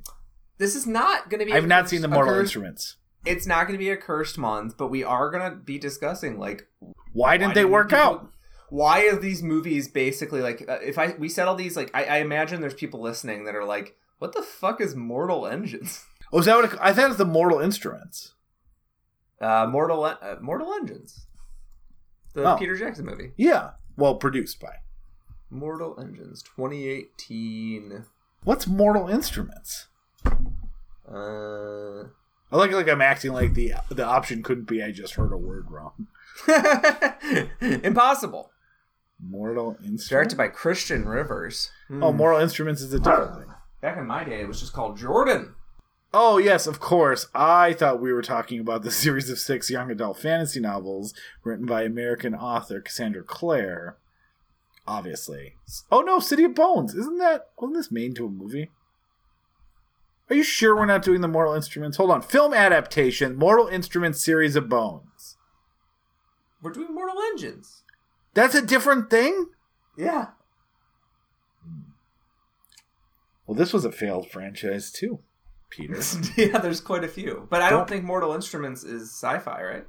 This is not going to be. I've not cursed- seen the Mortal cursed- Instruments. It's not going to be a cursed month, but we are going to be discussing like Why didn't why they didn't work people- out? Why are these movies basically like? Uh, if I we said all these like, I, I imagine there's people listening that are like, "What the fuck is Mortal Engines?" Oh, is that what it, I thought it was the Mortal Instruments? Uh, Mortal uh, Mortal Engines, the Oh. Peter Jackson movie. Yeah, well, produced by. Mortal Engines 2018. What's Mortal Instruments? Uh, I like like I'm acting like the the option couldn't be I just heard a word wrong. Impossible. Mortal Instruments. Directed by Christian Rivers. Oh, Hmm. Mortal Instruments is a different thing. Back in my day, it was just called Jordan. Oh yes, of course. I thought we were talking about the series of six young adult fantasy novels written by American author Cassandra Clare. Obviously. Oh no, City of Bones. Isn't that wasn't this made into a movie? Are you sure we're not doing the Mortal Instruments? Hold on. Film adaptation, Mortal Instruments series of Bones. We're doing Mortal Engines. That's a different thing? Yeah. Hmm. Well, this was a failed franchise too, Peter. yeah, there's quite a few. But I don't Don't- think Mortal Instruments is sci fi, right?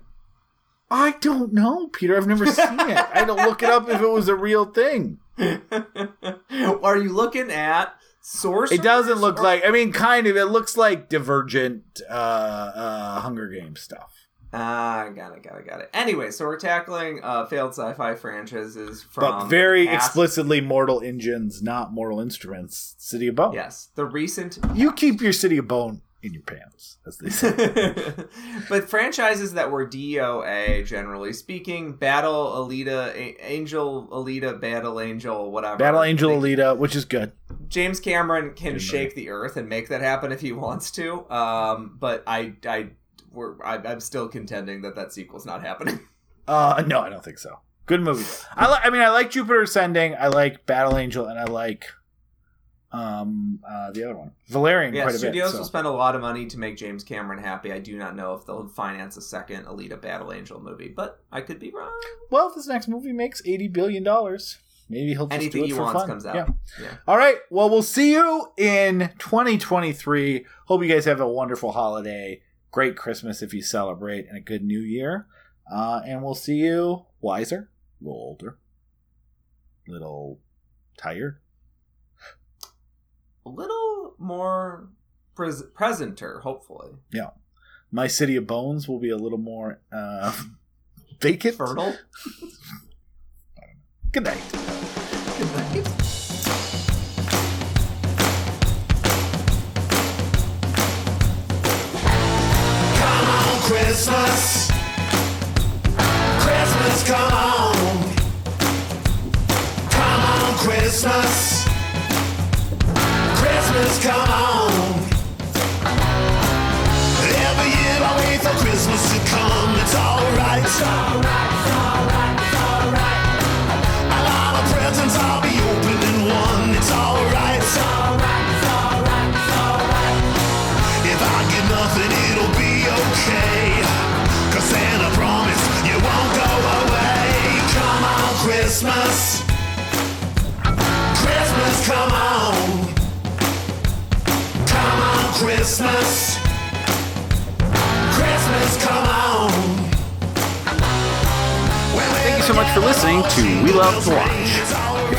I don't know, Peter. I've never seen it. I had to look it up if it was a real thing. Are you looking at source? It doesn't look like. I mean, kind of. It looks like Divergent, uh, uh, Hunger Games stuff. Ah, got it, got it, got it. Anyway, so we're tackling uh, failed sci-fi franchises from but very past- explicitly Mortal Engines, not Mortal Instruments. City of Bone. Yes, the recent. You keep your City of Bone in your pants, as they say. but franchises that were DOA, generally speaking, Battle Alita, A- Angel Alita, Battle Angel, whatever. Battle Angel Alita, which is good. James Cameron can shake the earth and make that happen if he wants to. Um, but I, I, we're, I, I'm still contending that that sequel's not happening. Uh, no, I don't think so. Good movie. I like. I mean, I like Jupiter Ascending. I like Battle Angel, and I like um uh the other one, Valerian, yeah, quite a bit. studios so. will spend a lot of money to make James Cameron happy. I do not know if they'll finance a second Alita Battle Angel movie, but I could be wrong. Well, if this next movie makes eighty billion dollars, maybe he'll just Anything do it he for wants fun. comes out. Yeah. Yeah. All right. Well, we'll see you in 2023. Hope you guys have a wonderful holiday, great Christmas if you celebrate, and a good New Year. Uh, and we'll see you wiser, a little older, a little tired. A little more pres- presenter, hopefully. Yeah. My City of Bones will be a little more uh, vacant. Fertile. Good night. Christmas. Christmas, come on. Every year I wait for Christmas to come. It's alright. It's alright, Christmas. Christmas, come on. Thank you so much for listening to We Love to Watch.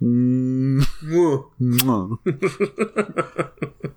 Mm.